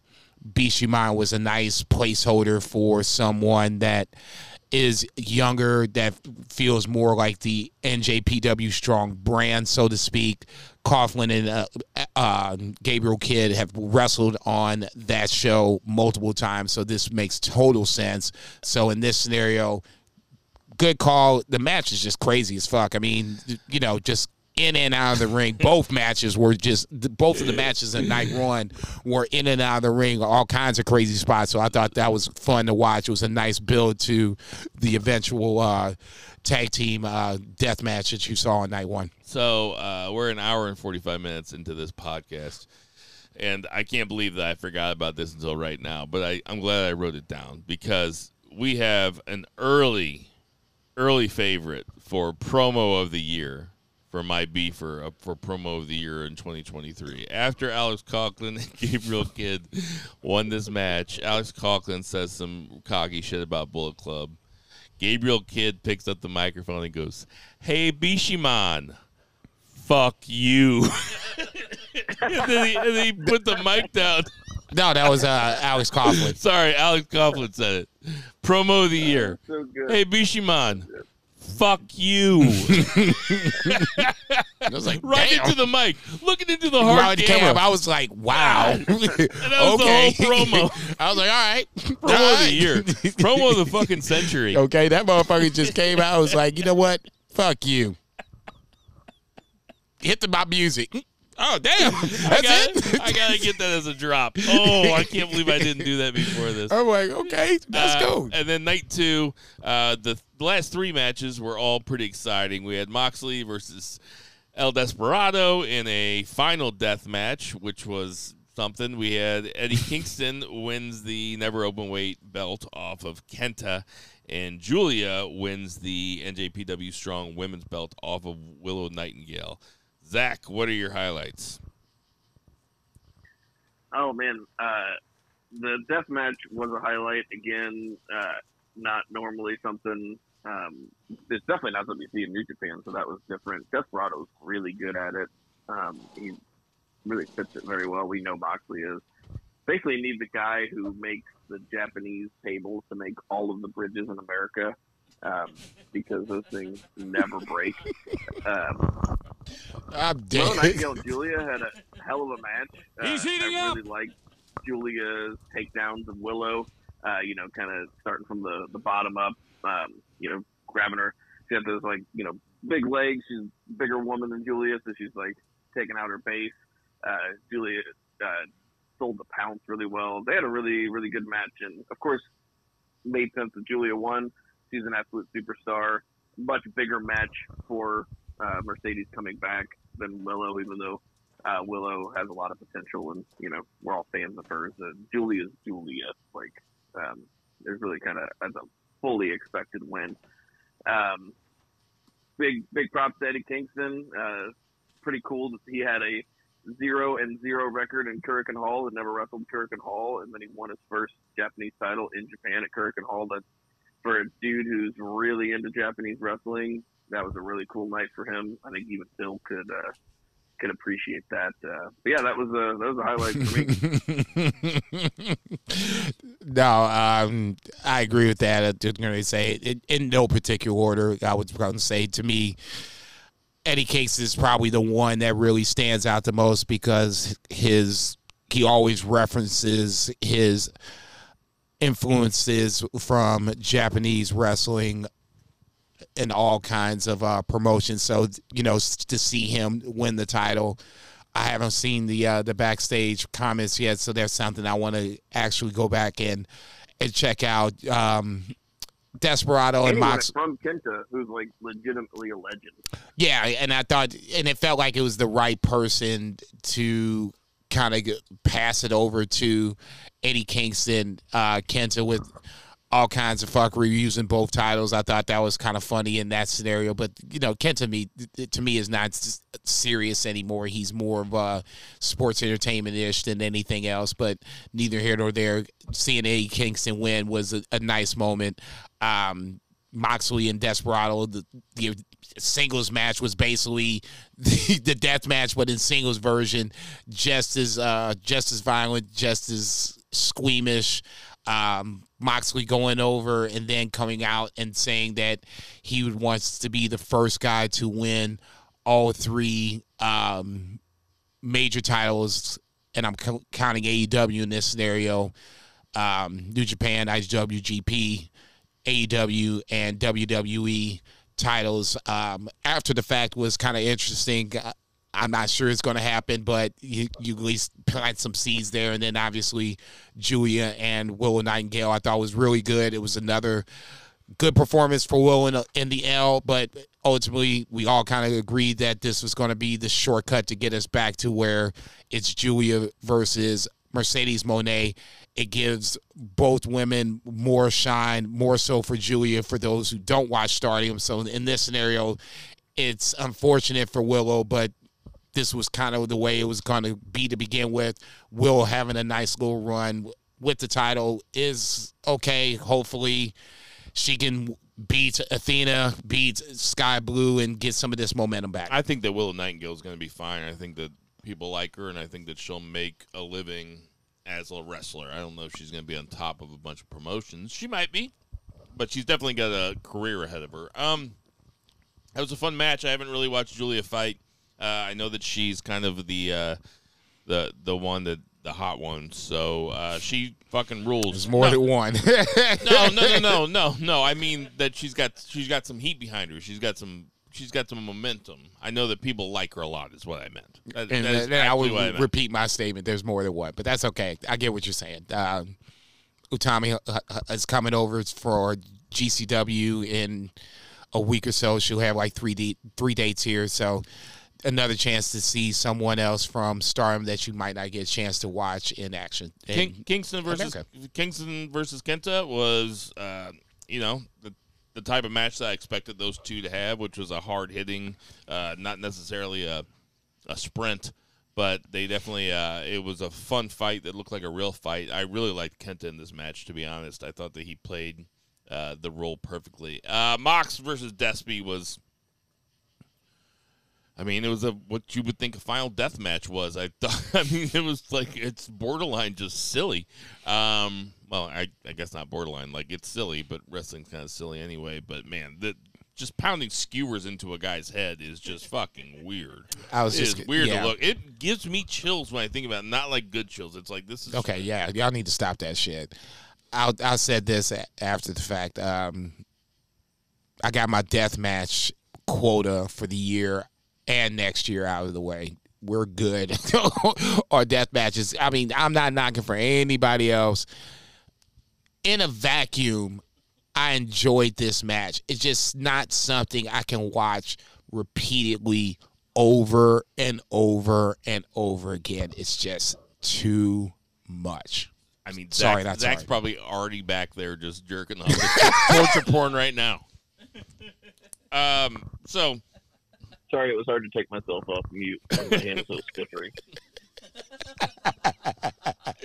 Bishamon was a nice placeholder for someone that is younger, that feels more like the NJPW strong brand, so to speak. Coughlin and uh, uh, Gabriel Kidd have wrestled on that show multiple times, so this makes total sense. So in this scenario, good call. The match is just crazy as fuck. I mean, you know, just in and out of the ring. Both matches were just both of the matches in night one were in and out of the ring, all kinds of crazy spots. So I thought that was fun to watch. It was a nice build to the eventual uh, tag team uh, death match that you saw in night one. So uh, we're an hour and 45 minutes into this podcast. And I can't believe that I forgot about this until right now. But I, I'm glad I wrote it down because we have an early, early favorite for promo of the year for my beefer uh, for promo of the year in 2023. After Alex Coughlin and Gabriel Kidd won this match, Alex Coughlin says some cocky shit about Bullet Club. Gabriel Kidd picks up the microphone and goes, "Hey Bishamon, fuck you." and, then he, and then he put the mic down. No, that was uh, Alex Coughlin. Sorry, Alex Coughlin said it. Promo of the year. So good. Hey Bishamon, fuck you. I was like, right damn. into the mic, looking into the Right hard camera. camera. I was like, wow. that was the okay. whole promo. I was like, all right. Promo of the year. Promo of the fucking century. Okay, that motherfucker just came out. I was like, you know what? Fuck you. Hit the my music. Oh damn, that's I got it. I gotta get that as a drop. Oh, I can't believe I didn't do that before this. I'm like, okay, let's Uh, go. And then night two, uh, the th- last three matches were all pretty exciting. We had Moxley versus El Desperado in a final death match, which was something. We had Eddie Kingston wins the never open weight belt off of Kenta, and Julia wins the NJPW Strong women's belt off of Willow Nightingale. Zach, what are your highlights? Oh man, uh, the death match was a highlight again. Uh, not normally something. Um, it's definitely not something you see in New Japan, so that was different. Desperado's really good at it. Um, he really fits it very well. We know Moxley is. Basically, you need the guy who makes the Japanese tables to make all of the bridges in America, um, because those things never break. Um, I'm Willow dead. Nightingale and Julia had a hell of a match. Uh, He's heating I up. really liked Julia's takedowns of Willow. Uh, you know, kind of starting from the, the bottom up. Um, you know, grabbing her. She had those like you know big legs. She's a bigger woman than Julia, so she's like taking out her base. Uh, Julia uh, sold the pounce really well. They had a really, really good match, and of course, made sense that Julia won. She's an absolute superstar. Much bigger match for uh, Mercedes coming back than Willow, even though uh, Willow has a lot of potential, and you know we're all fans of hers. Uh, Julia's Julia, like um, really kind of as a fully expected win. Um, big big props to Eddie Kingston. Uh, pretty cool that he had a zero and zero record in Korakuen Hall and never wrestled Korakuen Hall, and then he won his first Japanese title in Japan at Korakuen Hall. That's for a dude who's really into Japanese wrestling. That was a really cool night for him. I think even Phil could uh, could appreciate that. Uh, but yeah, that was a that was a highlight for me. no, um, I agree with that. I'm just going to say it, in no particular order. I would probably say to me, Eddie Case is probably the one that really stands out the most because his he always references his influences from Japanese wrestling in all kinds of uh, promotions. So you know, to see him win the title, I haven't seen the uh, the backstage comments yet. So there's something I want to actually go back and and check out. Um, Desperado and Mox from Kenta, who's like legitimately a legend. Yeah, and I thought, and it felt like it was the right person to kind of pass it over to Eddie Kingston, uh, Kenta with all kinds of fuckery using both titles. I thought that was kind of funny in that scenario. But you know, Kent to me to me is not serious anymore. He's more of a sports entertainment ish than anything else. But neither here nor there. Seeing Eddie Kingston win was a, a nice moment. Um, Moxley and Desperado, the, the singles match was basically the, the death match, but in singles version, just as uh, just as violent, just as squeamish. Um, Moxley going over and then coming out and saying that he would wants to be the first guy to win all three um, major titles, and I'm co- counting AEW in this scenario. Um, New Japan, IWGP, AEW, and WWE titles um, after the fact was kind of interesting. I'm not sure it's going to happen, but you, you at least plant some seeds there. And then obviously Julia and Willow Nightingale, I thought was really good. It was another good performance for Will in, in the L, but ultimately we all kind of agreed that this was going to be the shortcut to get us back to where it's Julia versus Mercedes Moné. It gives both women more shine, more so for Julia for those who don't watch Stardom. So in this scenario, it's unfortunate for Willow, but this was kind of the way it was going to be to begin with. Will having a nice little run with the title is okay. Hopefully, she can beat Athena, beat Skye Blue, and get some of this momentum back. I think that Willow Nightingale is going to be fine. I think that people like her, and I think that she'll make a living as a wrestler. I don't know if she's going to be on top of a bunch of promotions. She might be, but she's definitely got a career ahead of her. Um, that was a fun match. I haven't really watched Julia fight. Uh, I know that she's kind of the uh, the the one that the hot one. So uh, she fucking rules. There's more no, than one. no, no, no, no, no, no. I mean that she's got she's got some heat behind her. She's got some she's got some momentum. I know that people like her a lot. Is what I meant. That, and that I would I repeat my statement. There's more than one, but that's okay. I get what you're saying. Um, Utami uh, uh, is coming over for GCW in a week or so. She'll have like three de- three dates here, so another chance to see someone else from Stardom that you might not get a chance to watch in action. And- King, Kingston versus okay. Kingston versus Kenta was, uh, you know, the, the type of match that I expected those two to have, which was a hard hitting, uh, not necessarily a a sprint, but they definitely uh, it was a fun fight that looked like a real fight. I really liked Kenta in this match, to be honest. I thought that he played uh, the role perfectly. Uh, Mox versus Despy was. I mean, it was a what you would think a final death match was. I thought. I mean, it was like it's borderline just silly. Um, well, I, I guess not borderline. Like it's silly, but wrestling's kind of silly anyway. But man, that just pounding skewers into a guy's head is just fucking weird. I was It just weird yeah. to look. It gives me chills when I think about it. Not like good chills. It's like this is Okay, yeah, y'all need to stop that shit. I I said this after the fact. Um, I got my death match quota for the year and next year out of the way. we're good on death matches. I mean, I'm not knocking for anybody else. In a vacuum, I enjoyed this match. It's just not something I can watch repeatedly over and over and over again. It's just too much. I mean, Sorry, Zach, not Zach's sorry. probably already back there just jerking off to torture porn right now. Um, so Sorry, it was hard to take myself off mute. My hand so slippery.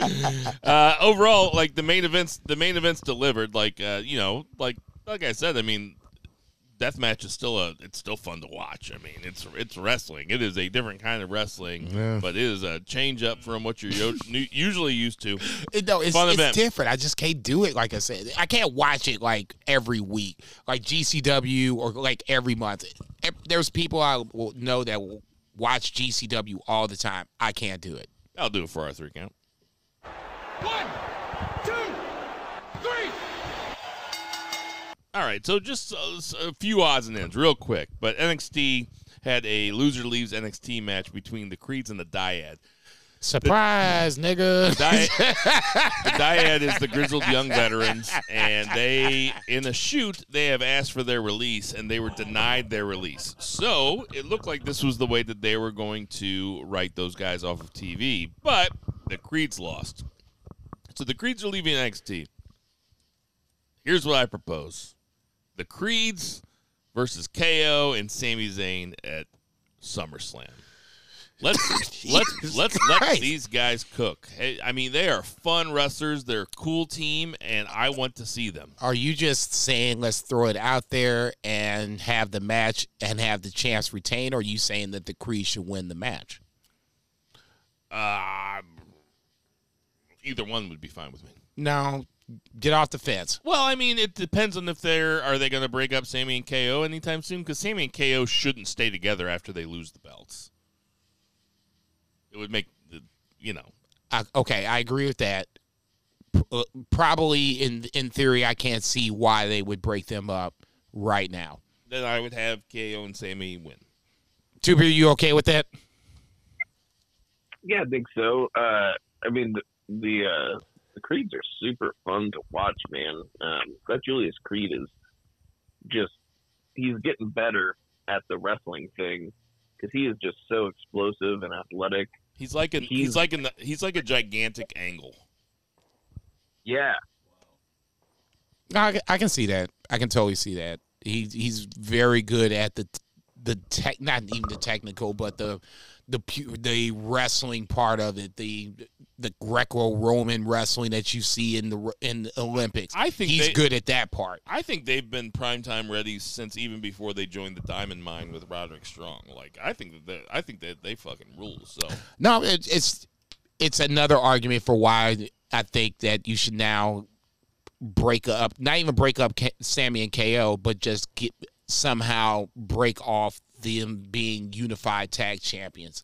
uh, overall, like the main events, the main events delivered. Like uh, you know, like like I said, I mean, deathmatch is still a it's still fun to watch. I mean, it's it's wrestling. It is a different kind of wrestling, Yeah. but it is a change up from what you're usually used to. It- no, it's, Fun it's different. I just can't do it. Like I said, I can't watch it like every week, like GCW or like every month. There's people I will know that will watch GCW all the time. I can't do it. I'll do it for our three count. One, two, three. All right, so just uh, a, a few odds and ends, real quick. But NXT had a loser leaves NXT match between the Creeds and the Dyad. Surprise, nigga. Dyad, the Dyad is the grizzled young veterans, and they, in a shoot, they have asked for their release, and they were denied their release. So it looked like this was the way that they were going to write those guys off of TV, but the Creeds lost. So the Creeds are leaving NXT. Here's what I propose: the Creeds versus KO and Sami Zayn at SummerSlam. Let's let's let's let these guys cook. Hey, I mean, they are fun wrestlers. They're a cool team, and I want to see them. Are you just saying let's throw it out there and have the match and have the chance retain, or are you saying that the Creed should win the match? Uh, either one would be fine with me. No, get off the fence. Well, I mean, it depends on if they're are they going to break up Sami and KO anytime soon? Because Sami and KO shouldn't stay together after they lose the belts. It would make the you know I, okay, I agree with that. P- uh, Probably in in theory, I can't see why they would break them up right now. then I would have KO and Sami win. Two Beer, you okay with that? Yeah, I think so. Uh, I mean, the the, uh, the Creeds are super fun to watch, man. Um, that Julius Creed is just he's getting better at the wrestling thing because he is just so explosive and athletic. He's like an he's, He's- like an he's like a gigantic angle. Yeah, I, can- I can see that. I can totally see that. He he's very good at the the tech, not even the technical, but the the pu- the wrestling part of it, the the Greco-Roman wrestling that you see in the in the Olympics. I think he's they- good at that part. I think they've been primetime ready since even before they joined the Diamond Mine with Roderick Strong. Like I think that they, I think that they fucking rule. So No, it, it's it's another argument for why I think that you should now break up, not even break up K- Sami and KO, but just get somehow break off them being unified tag champions.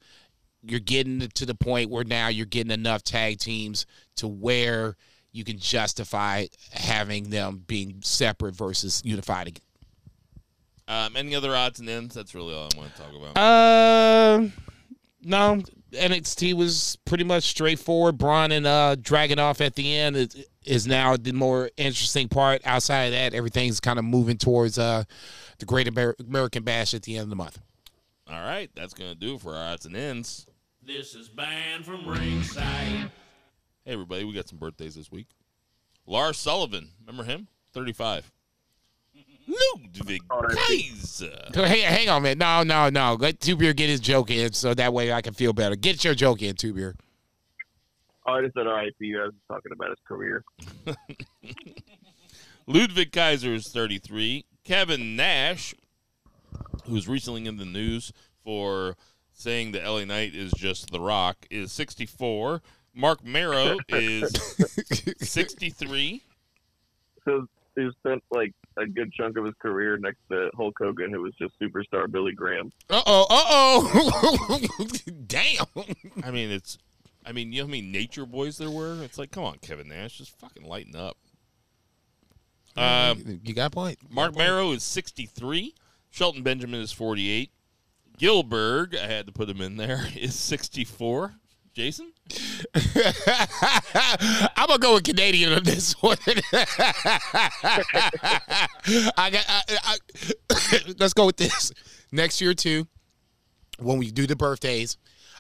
You're getting to the point where now you're getting enough tag teams to where you can justify having them being separate versus unified again. um, any other odds and ends? That's really all I want to talk about. Uh, no. NXT was pretty much straightforward. Braun and uh, Dragunov at the end is, is now the more interesting part. Outside of that, everything's kind of moving towards uh, the Great American Bash at the end of the month. All right, that's gonna do it for our odds and ends. This is banned from ringside. Hey everybody, we got some birthdays this week. Lars Sullivan, remember him? Thirty-five. Ludwig oh, Kaiser. Hey, hang on, man. No, no, no. Let Two Beer get his joke in so that way I can feel better. Get your joke in, Two Beer. oh, I just said all right to you. I was talking about his career. Ludwig Kaiser is 33. Kevin Nash, who's recently in the news for saying that LA Knight is just The Rock, is 64. Marc Mero is 63. So he spent like a good chunk of his career next to Hulk Hogan, who was just superstar Billy Graham. Uh oh, uh oh. Damn. I mean, it's. I mean, you know how many nature boys there were? It's like, come on, Kevin Nash, just fucking lighten up. Um, you got a point. Marc Mero is 63. Shelton Benjamin is 48. Gillberg, I had to put him in there, is 64. Jason? I'm gonna go with Canadian on this one. I got. I, I, let's go with this. Next year too, when we do the birthdays,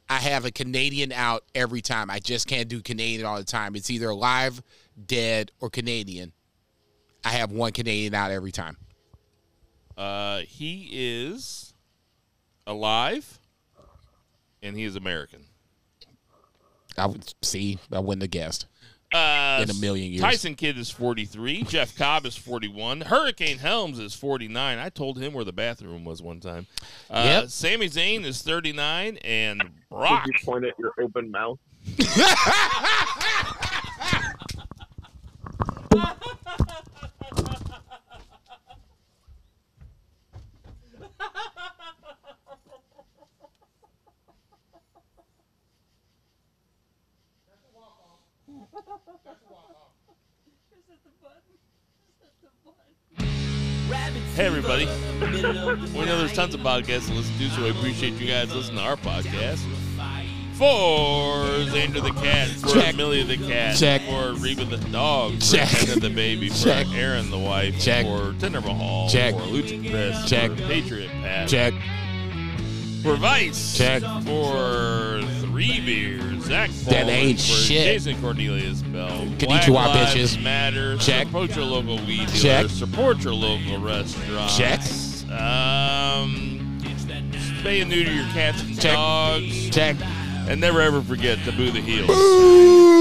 I have a Canadian out every time. I just can't do Canadian all the time. It's either alive, dead, or Canadian. I have one Canadian out every time. Uh, he is alive, and he is American. I would see. I wouldn't have guessed. Uh, In a million years. Tyson Kidd is 43. Jeff Cobb is 41. Hurricane Helms is 49. I told him where the bathroom was one time. Uh, Yep. Sami Zayn is 39. And Did Brock. you point at your open mouth? Hey, everybody. We know there's tons of podcasts to listen to, so we appreciate you guys listening to our podcast. For Xander the cat, for Check. Millie the cat, Check. for Reba the dog, for Check. Hannah the baby, for Check. Aaron the wife, Check. for Tinder Mahal, Check. for Lucha Chris, Check. for Patriot Pat, Check. for Vice, Check. for Three Beers, Zach That ain't for shit. Jason Cornelius Bell, Konnichiwa, Black Lives bitches. Matter, Check. support your local weed dealer, Check. support your local restaurant, Check. um, spay and neuter your cats and Check. dogs, Check. And never ever forget to boo the heels. Boo!